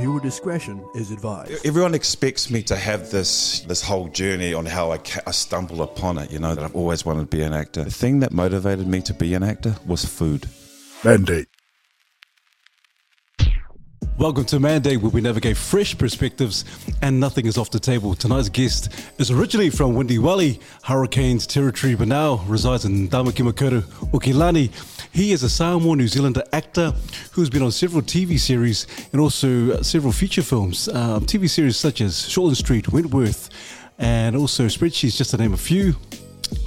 Viewer discretion is advised. Everyone expects me to have this this whole journey on how I, ca- I stumble upon it. You know that I've always wanted to be an actor. The thing that motivated me to be an actor was food. Mandate. Welcome to Mandate, where we navigate fresh perspectives and nothing is off the table. Tonight's guest is originally from Windywali, Hurricanes territory, but now resides in Damakimakuru, Aukilani. He is a Samoa New Zealander actor who's been on several TV series and also several feature films. Um, TV series such as Shortland Street, Wentworth, and also Spreadsheets, just to name a few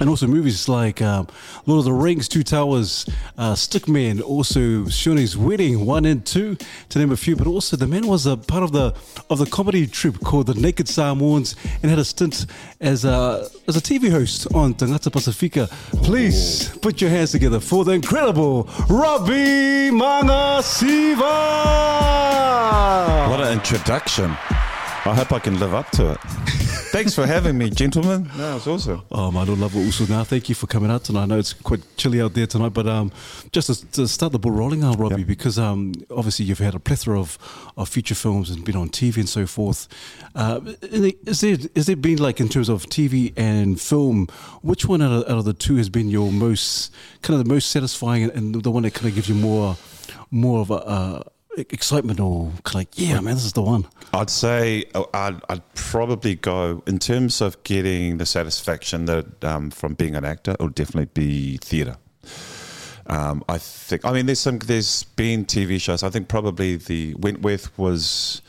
and also movies like um, Lord of the Rings, Two Towers, uh, Stickmen, also Sione's Wedding one and two, to name a few. But also the man was a part of the of the comedy troupe called the Naked Samoans and had a stint as a as a TV host on Tagata Pasifika. Please put your hands together for the incredible Robbie Magasiva. What an introduction! I hope I can live up to it. Thanks for having me, gentlemen. No, it's awesome. Oh, my Lord, love also now. Thank you for coming out tonight. I know it's quite chilly out there tonight, but um, just to, to start the ball rolling, uh, Robbie, Yep. because um, obviously you've had a plethora of, of feature films and been on TV and so forth. Uh, is there is there been like in terms of TV and film, which one out of, out of the two has been your most kind of the most satisfying and, and the one that kind of gives you more more of a uh, excitement or like yeah, man, this is the one. I'd say uh, I'd, I'd probably go in terms of getting the satisfaction that um, from being an actor. It would definitely be theatre. Um, I think. I mean, there's some. There's been TV shows. I think probably the Wentworth was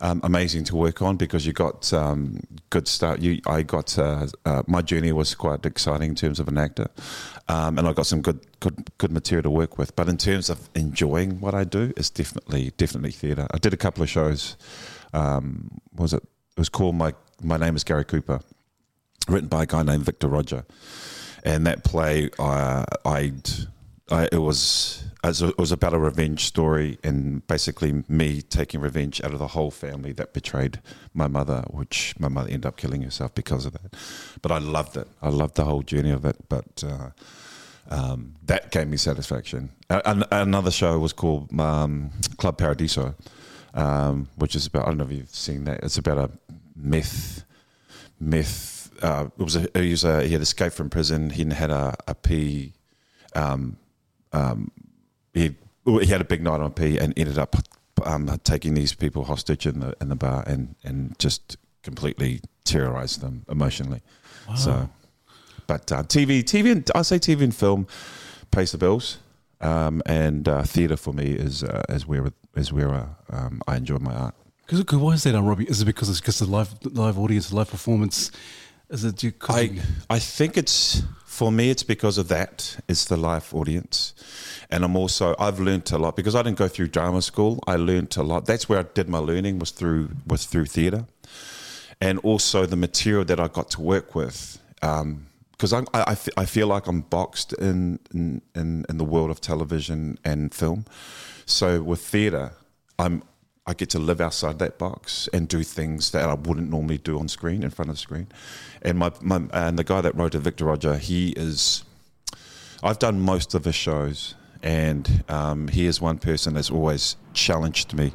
um, amazing to work on because you got um, good start. You, I got uh, uh, my journey was quite exciting in terms of an actor, um, and I got some good, good, good material to work with. But in terms of enjoying what I do, it's definitely, definitely theatre. I did a couple of shows. Um, was it? It was called my My Name Is Gary Cooper, written by a guy named Victor Rodger, and that play, uh, I'd, I, it was it was about a revenge story and basically me taking revenge out of the whole family that betrayed my mother, which my mother ended up killing herself because of that. But I loved it. I loved the whole journey of it. But uh, um, that gave me satisfaction. A- an- another show was called um, Club Paradiso, um, which is about I don't know if you've seen that. It's about a myth, myth. Uh, it was a, he was a he had escaped from prison. He had a, a P. Um, um, he he had a big night on P and ended up um, taking these people hostage in the in the bar and and just completely terrorized them emotionally. So, but uh, TV, TV, and I say TV and film pays the bills, um, and uh, theatre for me is uh, is where is where uh, um, I enjoy my art. Because why is that, on Robbie? Is it because it's because the live live audience, live performance? Is it you? 'cause I I think it's for me. It's because of that. It's the live audience, and I'm also I've learnt a lot because I didn't go through drama school. I learnt a lot. That's where I did my learning was through was through theatre, and also the material that I got to work with. Um, because I, I, I I feel like I'm boxed in, in in in the world of television and film, so with theatre, I'm I get to live outside that box and do things that I wouldn't normally do on screen in front of the screen. And my, my and the guy that wrote it, Victor Rodger, he is. I've done most of his shows, and um, he is one person that's always challenged me.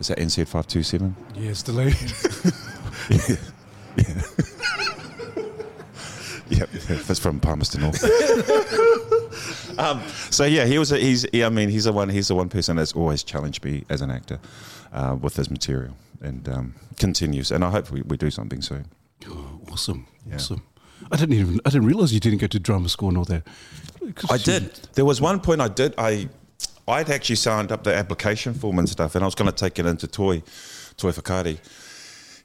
Is that NZ five two seven? yeah, it's delayed. Yeah, that's from Palmerston North. um, so yeah, he was. A, he's. Yeah, I mean, he's the one. He's the one person that's always challenged me as an actor uh, with his material, and um, continues. And I hope we, we do something soon. Oh, awesome, awesome. I didn't even I didn't realize you didn't go to drama school and all that. I you- did. There was one point I did. I I'd actually signed up the application form and stuff, and I was going to take it into Toi Toi Whakaari.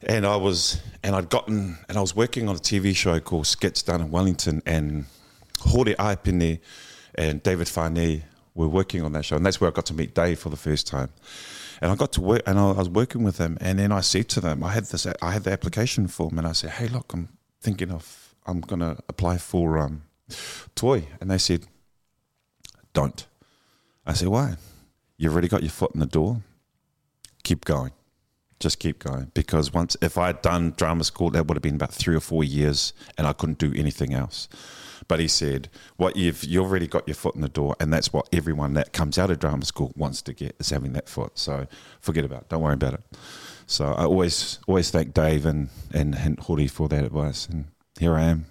And I was, and I'd gotten, and I was working on a TV show called Skitz down in Wellington, and Hori Ahipene and David Fane were working on that show, and that's where I got to meet Dave for the first time. And I got to work, and I was working with them, and then I said to them, I had this, I had the application form, and I said, "Hey, look, I'm thinking of, I'm to apply for um, Toi," and they said, "Don't." I said, "Why? You've already got your foot in the door. Keep going." Just keep going. Because once, if I had done drama school, that would have been about three or four years, and I couldn't do anything else. But he said, "What you've you already got your foot in the door, and that's what everyone that comes out of drama school wants to get is having that foot. So forget about it. Don't worry about it." So I always always thank Dave and and, and for that advice, and here I am,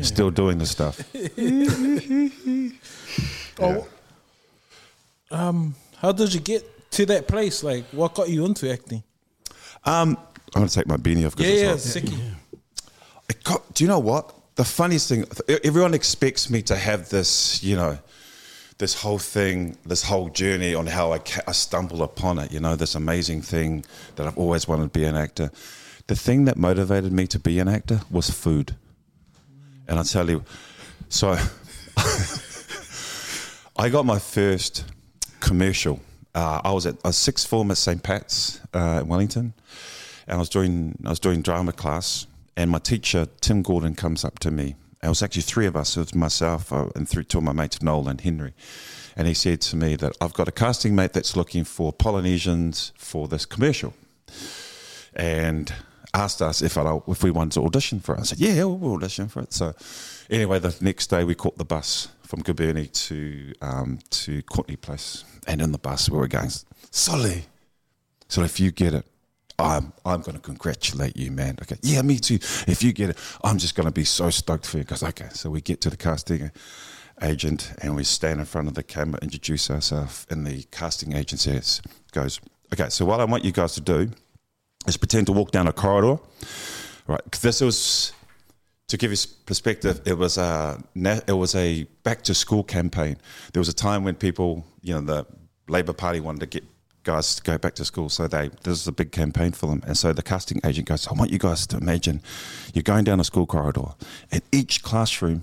still doing the stuff. Oh, um, how did you get to that place? Like, what got you into acting? Um, I'm gonna take my beanie off. Yeah, it's yeah, sicky. It got, do you know what? The funniest thing, everyone expects me to have this, you know, this whole thing, this whole journey on how I, ca- I stumble upon it, you know, this amazing thing that I've always wanted to be an actor. The thing that motivated me to be an actor was food. And I'll tell you, so I got my first commercial. Uh, I was at a sixth form at St. Pat's uh, in Wellington, and I was doing I was doing drama class, and my teacher Tim Gordon comes up to me. It was actually three of us. It was myself uh, and three two of my mates, Noel and Henry, and he said to me that I've got a casting mate that's looking for Polynesians for this commercial, and asked us if I if we wanted to audition for it. I said, yeah, we'll audition for it. So anyway, the next day we caught the bus from Kilbirnie to um, to Courtenay Place, and in the bus where we were going, Solly. So if you get it, I'm I'm going to congratulate you, man. Okay, yeah, me too. If you get it, I'm just going to be so stoked for you. Because okay, so we get to the casting agent and we stand in front of the camera, introduce ourselves, and the casting agent says, goes, okay, so what I want you guys to do is pretend to walk down a corridor, right? this was to give you s- perspective. It was a it was a back to school campaign. There was a time when people, you know, the Labor Party wanted to get guys to go back to school, so they this is a big campaign for them. And so the casting agent goes, "I want you guys to imagine you're going down a school corridor, and each classroom."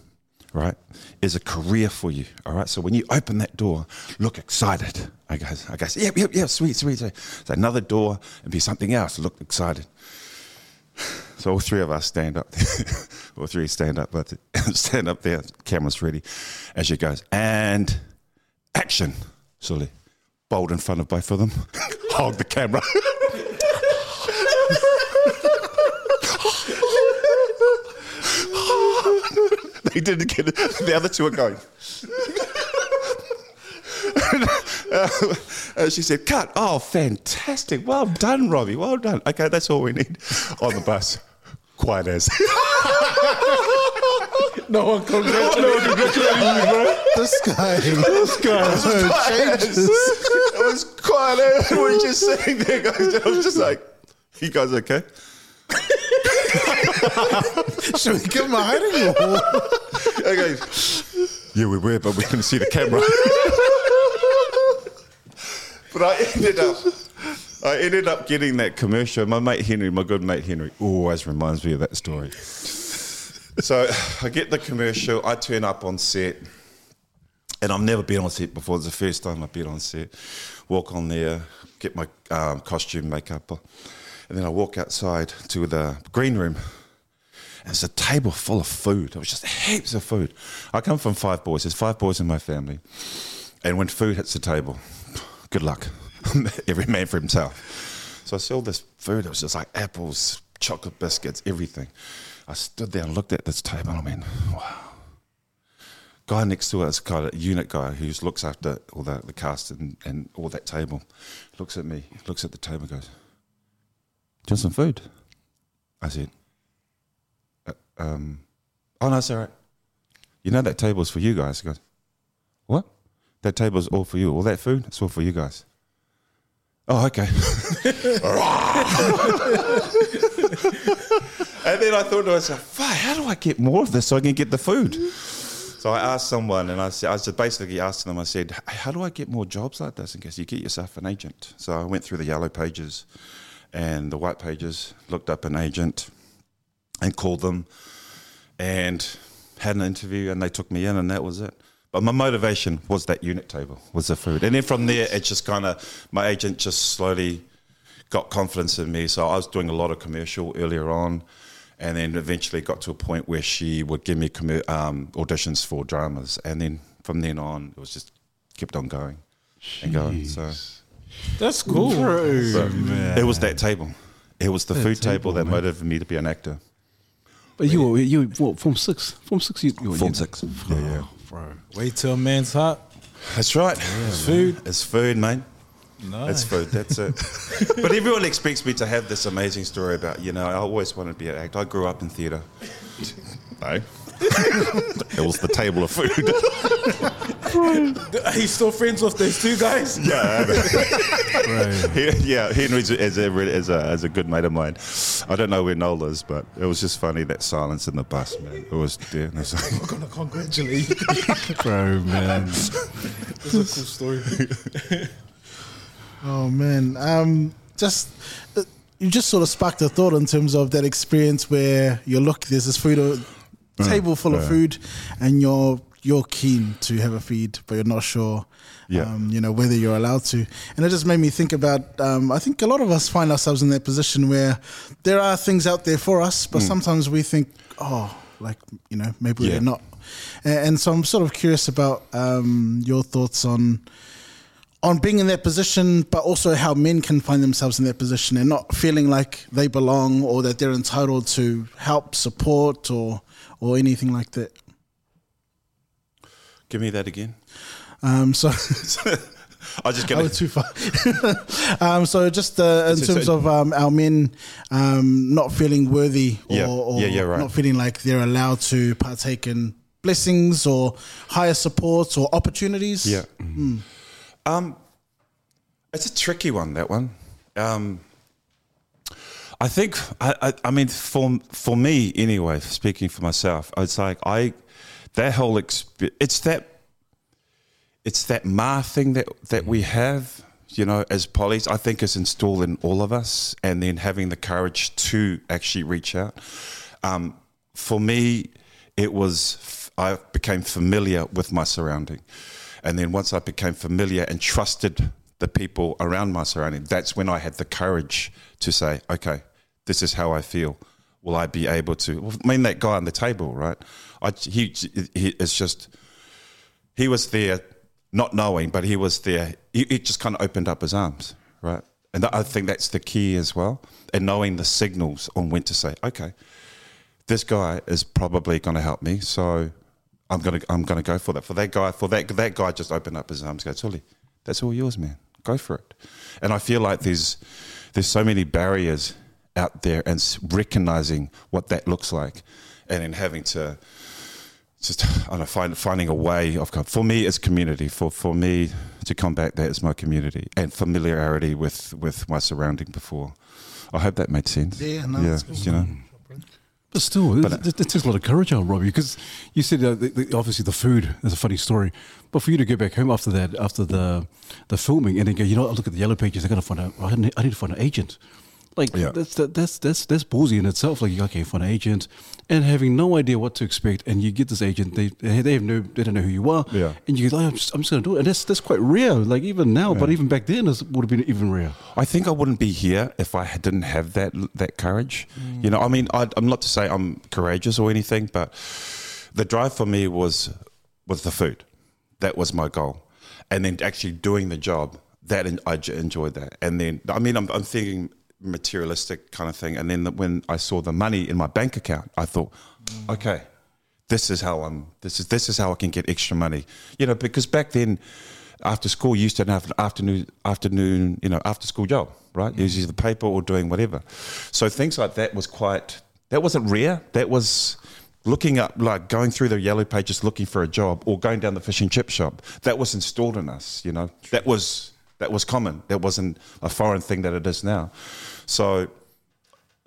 Right, is a career for you. All right, so when you open that door, look excited. I guess, I guess, yep, yep, yep, sweet, sweet. sweet. So another door and be something else. Look excited. So all three of us stand up. all three stand up, but stand up there. Camera's ready. As she goes, and action. Sully, bold in front of both of them. Hold the camera. they didn't get it. The other two are going. Uh, she said, "Cut! Oh, fantastic! Well done, Robbie. Well done. Okay, that's all we need on the bus. Quiet as. No one congratulated you. bro. This guy. This guy. changes. it was quiet. We're just sitting there, guys. I was just like, "You guys okay?" Should we give him a hiding hole? Okay. Yeah, we were, but we couldn't see the camera. but I ended up, I ended up getting that commercial. My mate Henry, my good mate Henry, always reminds me of that story. so I get the commercial. I turn up on set, and I've never been on set before. It's the first time I've been on set. Walk on there, get my um, costume, makeup, and then I walk outside to the green room. And it's a table full of food. It was just heaps of food. I come from five boys. There's five boys in my family. And when food hits the table, good luck. Every man for himself. So I saw this food. It was just like apples, chocolate biscuits, everything. I stood there and looked at this table and I went, wow. Guy next to us, kind of unit guy who looks after all the, the cast and, and all that table, looks at me, looks at the table goes, want some food? I said, um, oh no, it's all right. You know that table's for you guys. He goes? That table's all for you. All that food, it's all for you guys. Oh, okay. and then I thought to myself, fuck, how do I get more of this so I can get the food? So I asked someone, and I said, I just basically asked them. I said, "Hey, "How do I get more jobs like this in case you get yourself an agent?" So I went through the yellow pages and the white pages, looked up an agent, and called them and had an interview and they took me in and that was it. But my motivation was that unit table, was the food. And then from there, it just kind of, my agent just slowly got confidence in me. So I was doing a lot of commercial earlier on and then eventually got to a point where she would give me commer- um, auditions for dramas. And then from then on, it was just kept on going and going. So That's cool. So it was that table. It was the food table, table, that man. motivated me to be an actor. But you were you were what, form six, form six. You, you were- Form you- six. Yeah, yeah. bro. Wait till a man's hot. That's right. It's food. It's food, mate. No. It's food. That's it. but everyone expects me to have this amazing story about, you know, I always wanted to be an actor. I grew up in theatre. No. it was the table of food. Are you still friends with those two guys? yeah. He- yeah, Henry's is a, is, a, is a good mate of mine. I don't know where Noel is, but it was just funny that silence in the bus, man. It was, yeah. it was like- I'm gonna congratulate you. bro, man. It's a cool story. Oh man, um, just uh, you just sort of sparked a thought in terms of that experience where you look, there's this food, a table full of yeah. food, and you're you're keen to have a feed, but you're not sure, Yeah. um, you know, whether you're allowed to. And it just made me think about. Um, I think a lot of us find ourselves in that position where there are things out there for us, but sometimes we think, oh, like you know, maybe Yeah. we're not. And, and so I'm sort of curious about um, your thoughts on on being in that position, but also how men can find themselves in that position and not feeling like they belong or that they're entitled to help, support, or or anything like that. Give me that again. Um, so I just was too far. um, so just uh, in So- terms so- of um, our men um, not feeling worthy or, Yeah. or Yeah, yeah, right. not feeling like they're allowed to partake in blessings or higher support or opportunities. Yeah. Um, it's a tricky one. That one. Um, I think. I, I. I mean, for for me anyway. Speaking for myself, it's like I. That whole exp- It's that. It's that ma thing that that we have. You know, as polys, I think is installed in all of us, and then having the courage to actually reach out. Um, for me, it was I became familiar with my surrounding, and then once I became familiar and trusted the people around my surrounding, that's when I had the courage to say, "Okay, this is how I feel. Will I be able to?" Well, I mean, that guy on the table, right? I he, he it's just he was there, not knowing, but he was there. He, he just kind of opened up his arms, right? And I think that's the key as well, and knowing the signals on when to say, okay, this guy is probably going to help me, so I'm gonna I'm gonna go for that. For that guy, for that that guy just opened up his arms, go, Tully, that's all yours, man. Go for it. And I feel like there's there's so many barriers out there, and recognizing what that looks like, and then having to just I don't know, find, finding a way of for me it's community for for me to come combat that is my community and familiarity with with my surrounding before. I hope that made sense. Yeah, no, yeah, that's cool. you know. But still, But, uh, it, it, it takes a lot of courage out, Robbie, because you said uh, the, the, obviously the food is a funny story, but for you to go back home after that, after the the filming, and then go, you know, I look at the yellow pages, I gotta find out, I need, I need to find an agent. Like Yeah. that's that, that's that's that's ballsy in itself. Like you okay, for an agent, and having no idea what to expect, and you get this agent, they they have no, they don't know who you are, Yeah. and you go, oh, I'm just, I'm just gonna do it, and that's that's quite rare. Like even now, but even back then, it would have been even rare. I think I wouldn't be here if I didn't have that that courage. You know, I mean, I, I'm not to say I'm courageous or anything, but the drive for me was was the food. That was my goal, and then actually doing the job. That I enjoyed that, and then I mean, I'm, I'm thinking materialistic kind of thing. And then the, when I saw the money in my bank account, I thought, okay, this is how I'm. This is this is how I can get extra money. You know, because back then, after school, you used to have an afternoon afternoon you know after school job, right? Was the paper or doing whatever. So things like that was quite. That wasn't rare. That was looking up, like going through the yellow pages, looking for a job, or going down the fish and chip shop. That was installed in us. You know, that was that was common. That wasn't a foreign thing that it is now. So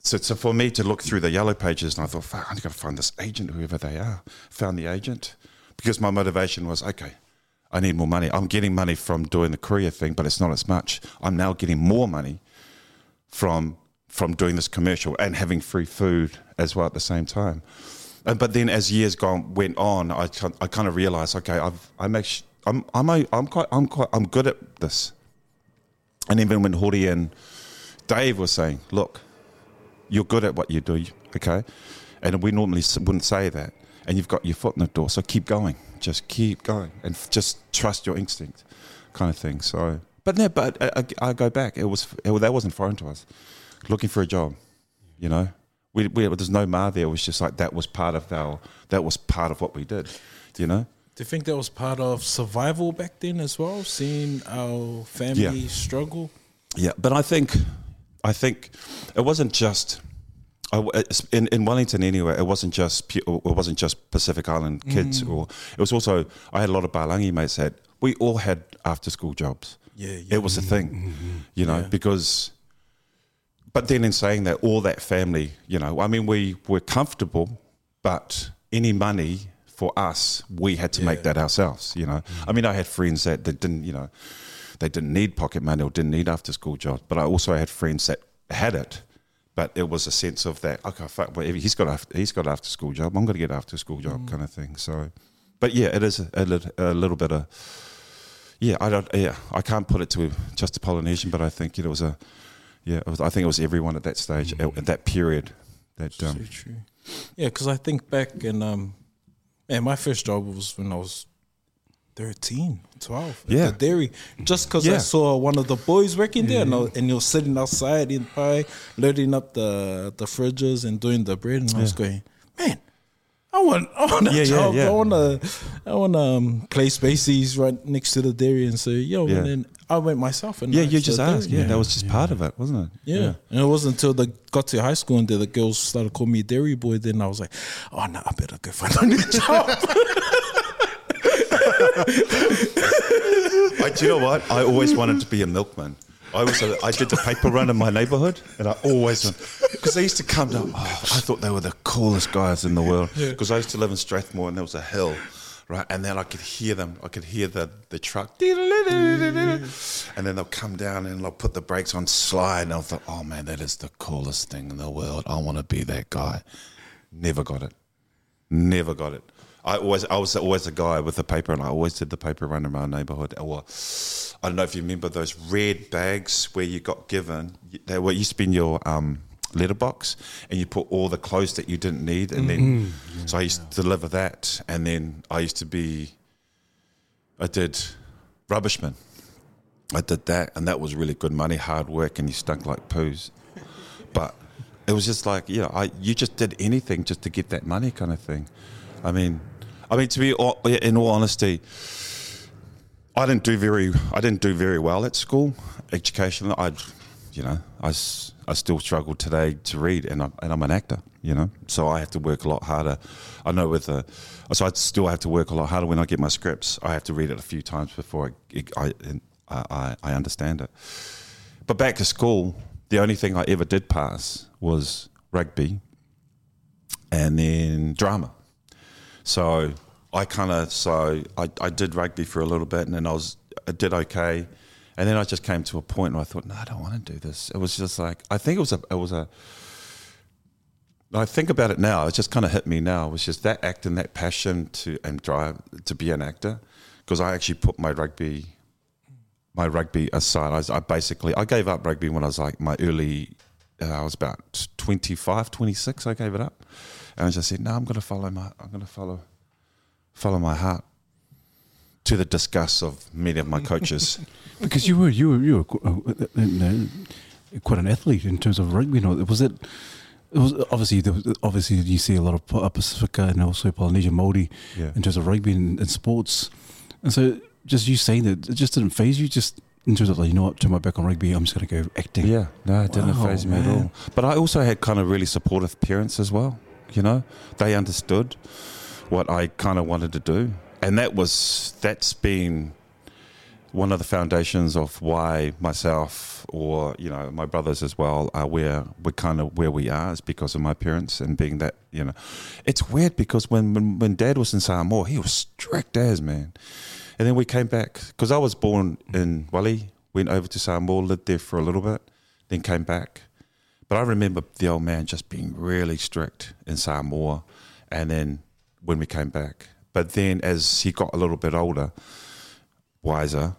so, so for me to look through the yellow pages, and I thought, fuck, I'm going to find this agent, whoever they are. Found the agent because my motivation was, okay, I need more money. I'm getting money from doing the courier thing, but it's not as much. I'm now getting more money from from doing this commercial and having free food as well at the same time. And, but then as years gone went on, I, I kind of realized, okay, I've, I'm actually, I'm, I'm, I'm quite, I'm quite, I'm good at this. And even when Hori and Dave was saying, look, you're good at what you do, okay? And we normally wouldn't say that. And you've got your foot in the door, so keep going. Just keep going and f- just trust your instinct, kind of thing. So but no, but I, I, I go back. It was it, that wasn't foreign to us. Looking for a job, you know. We, we there's no ma there. It was just like that was part of our that was part of what we did, you know. Do you think that was part of survival back then as well? Seeing our family Yeah. struggle. Yeah, but I think, I think it wasn't just. I In, in Wellington, anyway, it wasn't just it wasn't just Pacific Island kids, mm. or it was also I had a lot of Palangi mates that we all had after school jobs. Yeah, yeah. it was a thing, mm-hmm, mm-hmm. you know, Yeah. because. But then, in saying that, all that family, you know, I mean, we were comfortable, but any money for us, we had to make that ourselves. You know, mm. I mean, I had friends that, that didn't, you know, they didn't need pocket money or didn't need after school jobs. But I also had friends that had it, but it was a sense of that. Okay, fuck, well, he's got after, he's got after school job. I'm going to get after school job kind of thing. So, but yeah, it is a, a, a little bit of yeah. I don't yeah. I can't put it to just a Polynesian, but I think it was a yeah. It was, I think it was everyone at that stage at, at that period that So um, true. Yeah, because I think back and um, man, my first job was when I was 13, 12 at Yeah. the dairy. Just because I saw one of the boys working there, and, I, and you're sitting outside in pie, loading up the the fridges and doing the bread, and I was going, man. I want, I want a Yeah, yeah, job. yeah. I want to, I want to um, play spaces right next to the dairy and say, yo, Yeah. and then I went myself and yeah. You just asked. Yeah, that was just part of it, wasn't it? Yeah. And it wasn't until they got to high school and the, the girls started calling me dairy boy. Then I was like, oh no, I better go find a new job. I, do you know what? I always wanted to be a milkman. I was a, I did the paper run in my neighbourhood, and I always because they used to come down. Oh, I thought they were the coolest guys in the world because I used to live in Strathmore, and there was a hill, right? And then I could hear them. I could hear the the truck, and then they'll come down and they'll put the brakes on slide, and I thought, oh man, that is the coolest thing in the world. I want to be that guy. Never got it. Never got it. I always, I was always a guy with the paper, and I always did the paper run around my neighbourhood. Or I don't know if you remember those red bags where you got given. They were used to be in your um, letterbox, and you put all the clothes that you didn't need, and then so I used to deliver that, and then I used to be, I did rubbishman. I did that, and that was really good money, hard work, and you stunk like poos. But it was just like, you know, I you just did anything just to get that money, kind of thing. I mean, I mean, to be all- in all honesty, I didn't do very, I didn't do very well at school, education. I, you know, I, I still struggle today to read, and I'm and I'm an actor, you know, so I have to work a lot harder. I know with the, so I still have to work a lot harder when I get my scripts. I have to read it a few times before I, I, I understand it. But back to school, the only thing I ever did pass was rugby and then drama. So I kind of so I, I did rugby for a little bit and then I was I did okay. And then I just came to a point where I thought, no, I don't want to do this. It was just like I think it was a it was a I think about it now. It just kind of hit me now. It was just that acting, that passion to and drive to be an actor, because I actually put my rugby my rugby aside. I, I basically I gave up rugby when I was like my early. Uh, I was about 25, 26. I gave it up, and I just said, "No, I'm going to follow my. I'm going to follow, follow my heart." To the disgust of many of my coaches. Because you were you were you were uh, uh, uh, quite an athlete in terms of rugby. You know, was it? It was obviously was, obviously you see a lot of Pacifica and also Polynesian Maori Yeah. in terms of rugby and, and sports, and so just you saying that it just didn't phase you. Just in terms of like you know what, turn my back on rugby. I'm just gonna go acting. Yeah, no, it didn't Wow, phase me at all. But I also had kind of really supportive parents as well. You know, they understood what I kind of wanted to do, and that was that's been one of the foundations of why myself or you know my brothers as well are where we're kind of where we are is because of my parents and being that you know. It's weird because when when, when dad was in Samoa he was strict as man. And then we came back because I was born in Wali went over to Samoa lived there for a little bit then came back but I remember the old man just being really strict in Samoa and then when we came back but then as he got a little bit older wiser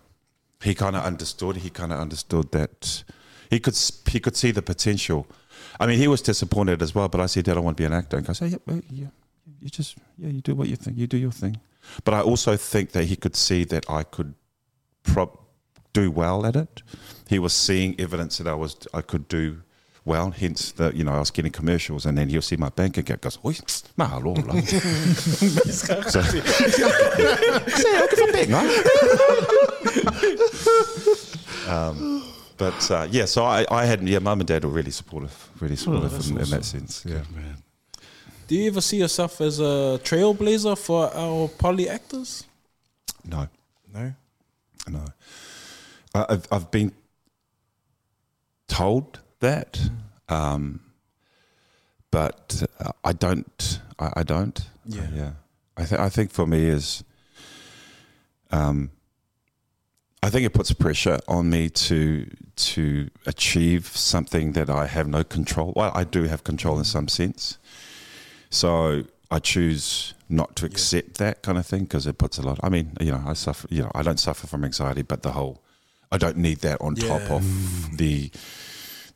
he kind of understood. He kind of understood that he could he could see the potential. I mean, he was disappointed as well. But I said, Dad, I want to be an actor. And goes, hey, yeah, yeah, you just yeah, you do what you think. You do your thing. But I also think that he could see that I could prob- do well at it. He was seeing evidence that I was I could do well. Hence, that you know I was getting commercials, and then he'll see my bank account. Goes, oi, mahalo lah. so, Sê, o que foi bem, huh? um, but uh, yeah, so I, I had yeah, mum and dad were really supportive, really supportive in, in that sense. Yeah, Man. Do you ever see yourself as a trailblazer for our poly actors? no, No. no. I, I've I've been told that, um, but uh, I don't. I, I don't. Yeah. yeah. I th- I think for me is, um, I think it puts pressure on me to to achieve something that I have no control. Well, I do have control in some sense, so I choose not to accept that kind of thing because it puts a lot. I mean, you know, I suffer. You know, I don't suffer from anxiety, but the whole, I don't need that on top of the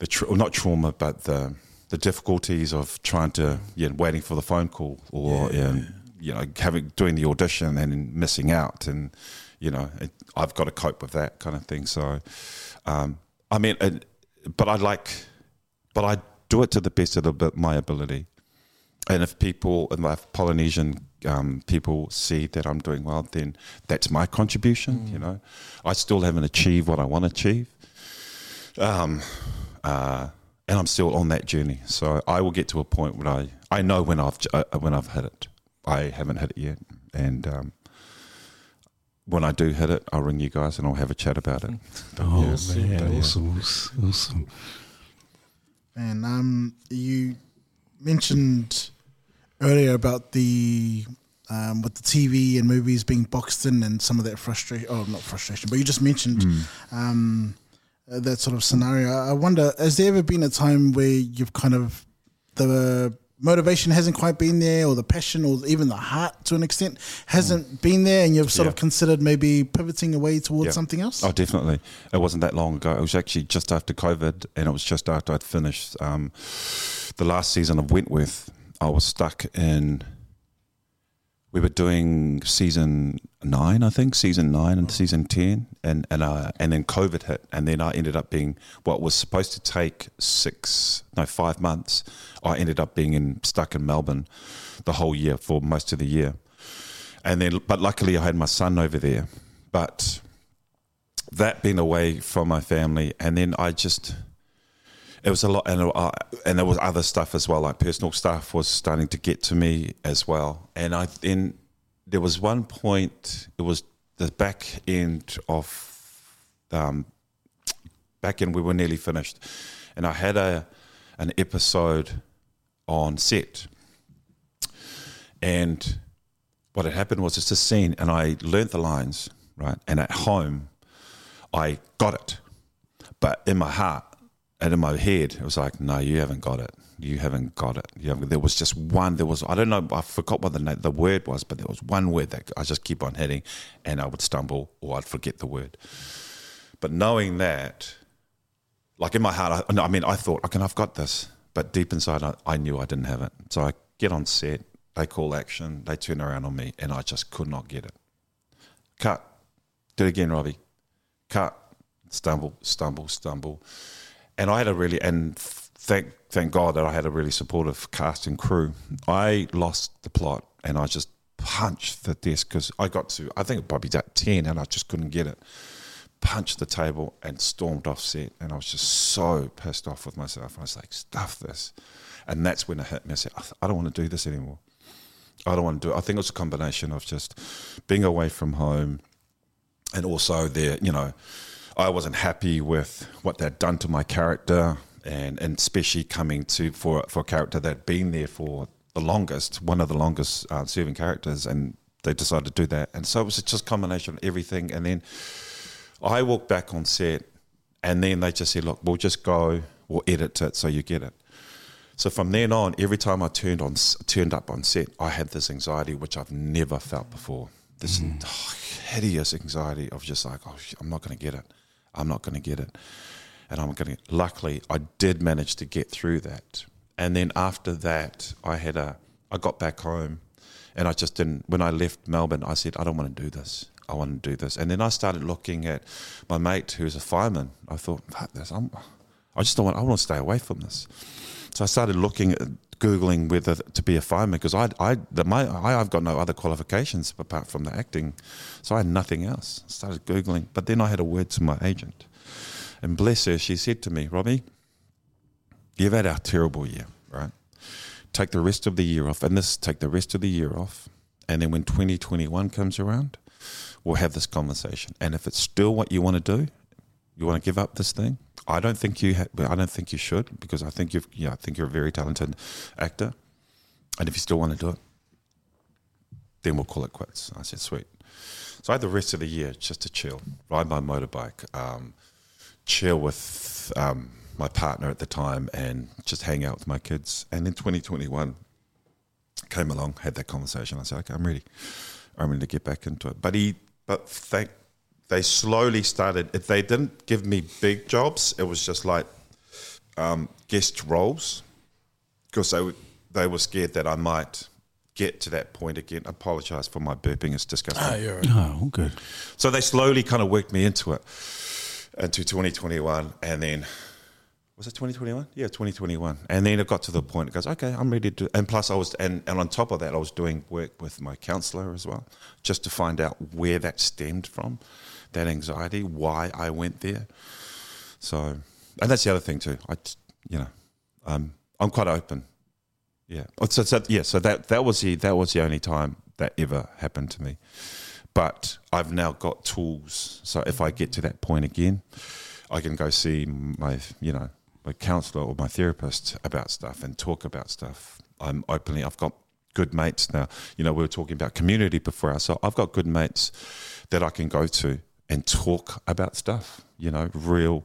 the tra- not trauma, but the the difficulties of trying to yeah, waiting for the phone call or Yeah. um, you know having doing the audition and then missing out and you know it, I've got to cope with that kind of thing. So um, I mean, it, but I like, but I do it to the best of the, my ability. And if people, and if Polynesian um, people see that I'm doing well, then that's my contribution. You know, I still haven't achieved what I want to achieve, um, uh, and I'm still on that journey. So I will get to a point when I I know when I've uh, when I've hit it. I haven't hit it yet, and um, when I do hit it, I'll ring you guys and I'll have a chat about it. Oh, yes, man. but yeah. Awesome. awesome, Awesome. And um, you mentioned earlier about the um, with the TV and movies being boxed in and some of that frustration. Oh, not frustration, but you just mentioned um, uh, that sort of scenario. I wonder, has there ever been a time where you've kind of the motivation hasn't quite been there, or the passion, or even the heart to an extent hasn't been there, and you've sort of considered maybe pivoting away towards Yeah. something else? Oh, definitely. It wasn't that long ago. It was actually just after COVID, and it was just after I'd finished um, the last season of Wentworth. I was stuck in. We were doing season nine, I think, season nine and season ten, and and uh, and then COVID hit, and then I ended up being what was supposed to take six, no, five months. I ended up being in stuck in Melbourne the whole year for most of the year, and then but luckily I had my son over there, but that being away from my family, and then I just it was a lot, and uh, and there was other stuff as well, like personal stuff was starting to get to me as well, and I then there was one point, it was the back end of um, back end we were nearly finished, and I had a an episode on set, and what had happened was it's a scene, and I learnt the lines right, and at home I got it, but in my heart and in my head it was like, no, you haven't got it. You haven't got it. You haven't. There was just one. There was I don't know. I forgot what the na- the word was, but there was one word that I just keep on hitting, and I would stumble or I'd forget the word. But knowing that, like in my heart, I, I mean, I thought, okay, I've got this, but deep inside, I, I knew I didn't have it. So I get on set, they call action, they turn around on me, and I just could not get it. Cut. Do it again, Robbie. Cut. Stumble, stumble, stumble. And I had a really, and thank thank God that I had a really supportive cast and crew. I lost the plot, and I just punched the desk because I got to, I think probably at ten, and I just couldn't get it punched the table and stormed off set. And I was just so pissed off with myself. I was like, stuff this. And that's when it hit me. I said, I don't want to do this anymore. I don't want to do it. I think it was a combination of just being away from home and also there, you know, I wasn't happy with what they'd done to my character and, and especially coming to for for a character that'd been there for the longest, one of the longest uh, serving characters, and they decided to do that. And so it was just a combination of everything. And then I walked back on set, and then they just said, "Look, we'll just go, we'll edit it so you get it." So from then on, every time I turned on turned up on set, I had this anxiety which I've never felt before. This oh, hideous anxiety of just like, "Oh, I'm not going to get it. I'm not going to get it," and I'm going to. Luckily, I did manage to get through that. And then after that, I had a. I got back home, and I just didn't. When I left Melbourne, I said, "I don't want to do this. I want to do this. And then I started looking at my mate who's a fireman. I thought, fuck this, I'm, I just don't want, I want to stay away from this. So I started looking at googling whether to be a fireman because I, I, the, my, I, I've got no other qualifications apart from the acting, so I had nothing else. I started googling, but then I had a word to my agent, and bless her, she said to me, Robbie, you've had a terrible year, right? Take the rest of the year off, and this take the rest of the year off, and then when 2021 comes around, we'll have this conversation. And if it's still what you want to do, you want to give up this thing. I don't think you. Ha- I don't think you should because I think you've. Yeah, I think you're a very talented actor, and if you still want to do it, then we'll call it quits. I said, sweet. So I had the rest of the year just to chill, ride my motorbike, um, chill with um, my partner at the time, and just hang out with my kids. And then 2021 came along, had that conversation. I said, okay, I'm ready. I'm ready to get back into it. But he, but thank, they slowly started. If they didn't give me big jobs, it was just like um, guest roles because they were, they were scared that I might get to that point again. I apologize for my burping; it's disgusting. Ah, you're right. Oh, all good. So they slowly kind of worked me into it into 2021, and then was it 2021? Yeah, 2021. And then it got to the point. It goes, okay, I'm ready to. And plus, I was, and, and on top of that, I was doing work with my counselor as well, just to find out where that stemmed from, that anxiety, why I went there. So, and that's the other thing too. I, you know, um, I'm quite open. Yeah. Oh, So, so yeah. So that that was the that was the only time that ever happened to me. But I've now got tools. So if I get to that point again, I can go see my you know my counselor or my therapist about stuff and talk about stuff. I'm openly. I've got good mates now. You know, we were talking about community before. So I've got good mates that I can go to and talk about stuff. You know, real.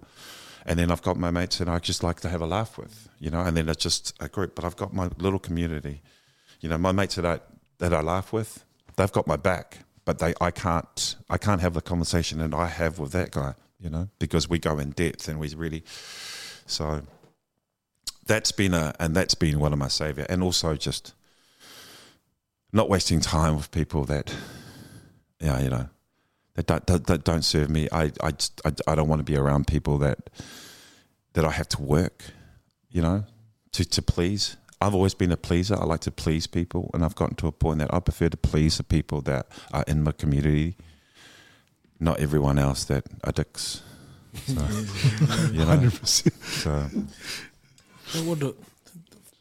And then I've got my mates that I just like to have a laugh with. You know, and then it's just a group. But I've got my little community. You know, my mates that I that I laugh with, they've got my back. But they, I can't, I can't have the conversation that I have with that guy. You know, because we go in depth and we really. So that's been a and that's been one of my savior, and also just not wasting time with people that, yeah, you know, that don't, that, that don't serve me. I I just I, I don't want to be around people that that I have to work, you know, to to please. I've always been a pleaser. I like to please people, and I've gotten to a point that I prefer to please the people that are in my community, not everyone else that addicts. So, you know, 100%. so Hey, what the-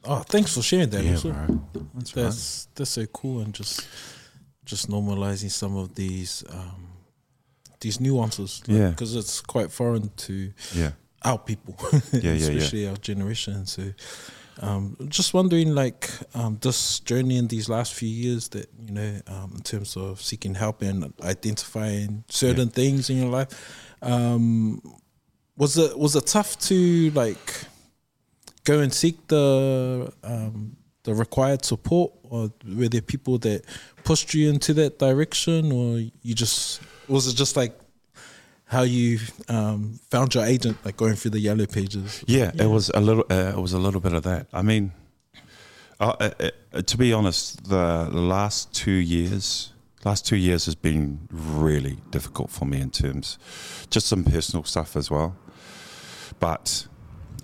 oh, thanks for sharing that. yeah, also. bro. That's right. That's that's so cool and just just normalizing some of these um these nuances. Yeah. because it's quite foreign to Yeah. our people, Yeah, yeah, yeah. especially our generation. So, um, just wondering, like, um, this journey in these last few years, that you know, um, in terms of seeking help and identifying certain things in your life, um, was it was it tough to like go and seek the um, the required support, or were there people that pushed you into that direction, or you just was it just like how you um, found your agent, like going through the yellow pages? Yeah, it was a little. Uh, it was a little bit of that. I mean, uh, uh, uh, to be honest, the, the last two years, last two years has been really difficult for me in terms, just some personal stuff as well. But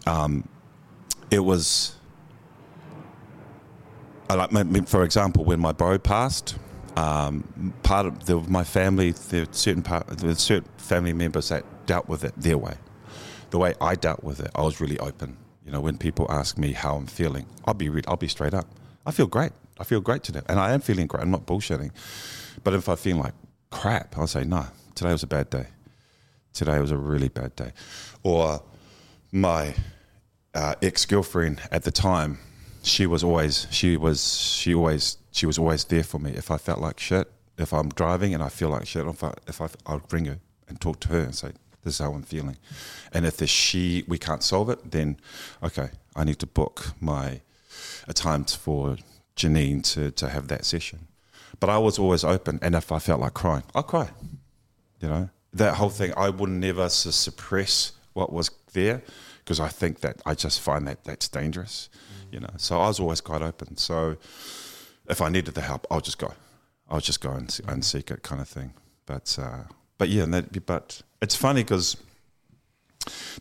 um, it was. I like, for example, when my bro passed, um, part of the, my family, there certain part, there certain family members that dealt with it their way the way I dealt with it, I was really open. You know, when people ask me how I'm feeling, I'll be re- I'll be straight up. I feel great. I feel great today, and I am feeling great. I'm not bullshitting. But if I feel like crap, I'll say no. Today was a bad day. Today was a really bad day. Or my uh, ex girlfriend at the time, she was always she was she always she was always there for me. If I felt like shit, if I'm driving and I feel like shit, if I if I I'll ring her and talk to her and say this is how I'm feeling. And if the she we can't solve it, then okay, I need to book my a time for Janine to to have that session. But I was always open, and if I felt like crying, I'll cry. You know that whole thing. I would never su- suppress what was there because I think that I just find that that's dangerous. You know, so I was always quite open. So if I needed the help, I'll just go. I'll just go and, and seek it, kind of thing. But uh, but yeah, and that, but it's funny because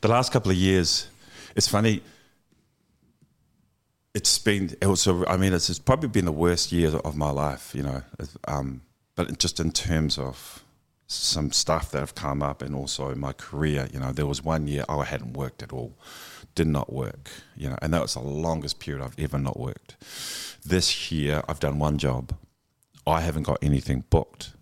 the last couple of years, it's funny. It's been also. I mean, it's, it's probably been the worst year of my life. You know, um, but just in terms of some stuff that have come up and also my career, you know, there was one year I hadn't worked at all, did not work, you know, and that was the longest period I've ever not worked. This year I've done one job. I haven't got anything booked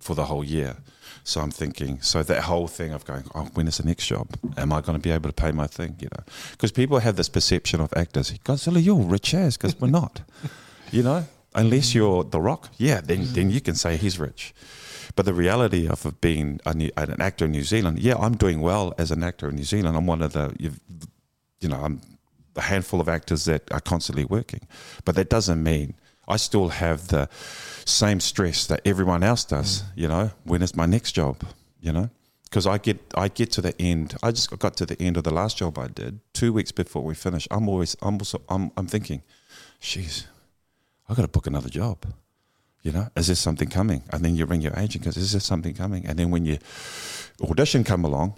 for the whole year. So I'm thinking, so that whole thing of going, oh, when is the next job? Am I going to be able to pay my thing? You know, because people have this perception of actors, Godzilla, you're rich as, because we're not. you know, unless you're The Rock, yeah, then then you can say he's rich. But the reality of being an actor in New Zealand, yeah, I'm doing well as an actor in New Zealand. I'm one of the, you know, I'm a handful of actors that are constantly working. But that doesn't mean I still have the same stress that everyone else does. Mm. You know, when is my next job? You know, because I get I get to the end. I just got to the end of the last job I did two weeks before we finish. I'm always I'm also I'm I'm thinking, jeez, I got to book another job. You know, is there something coming? And then you ring your agent because is there something coming? And then when your audition come along,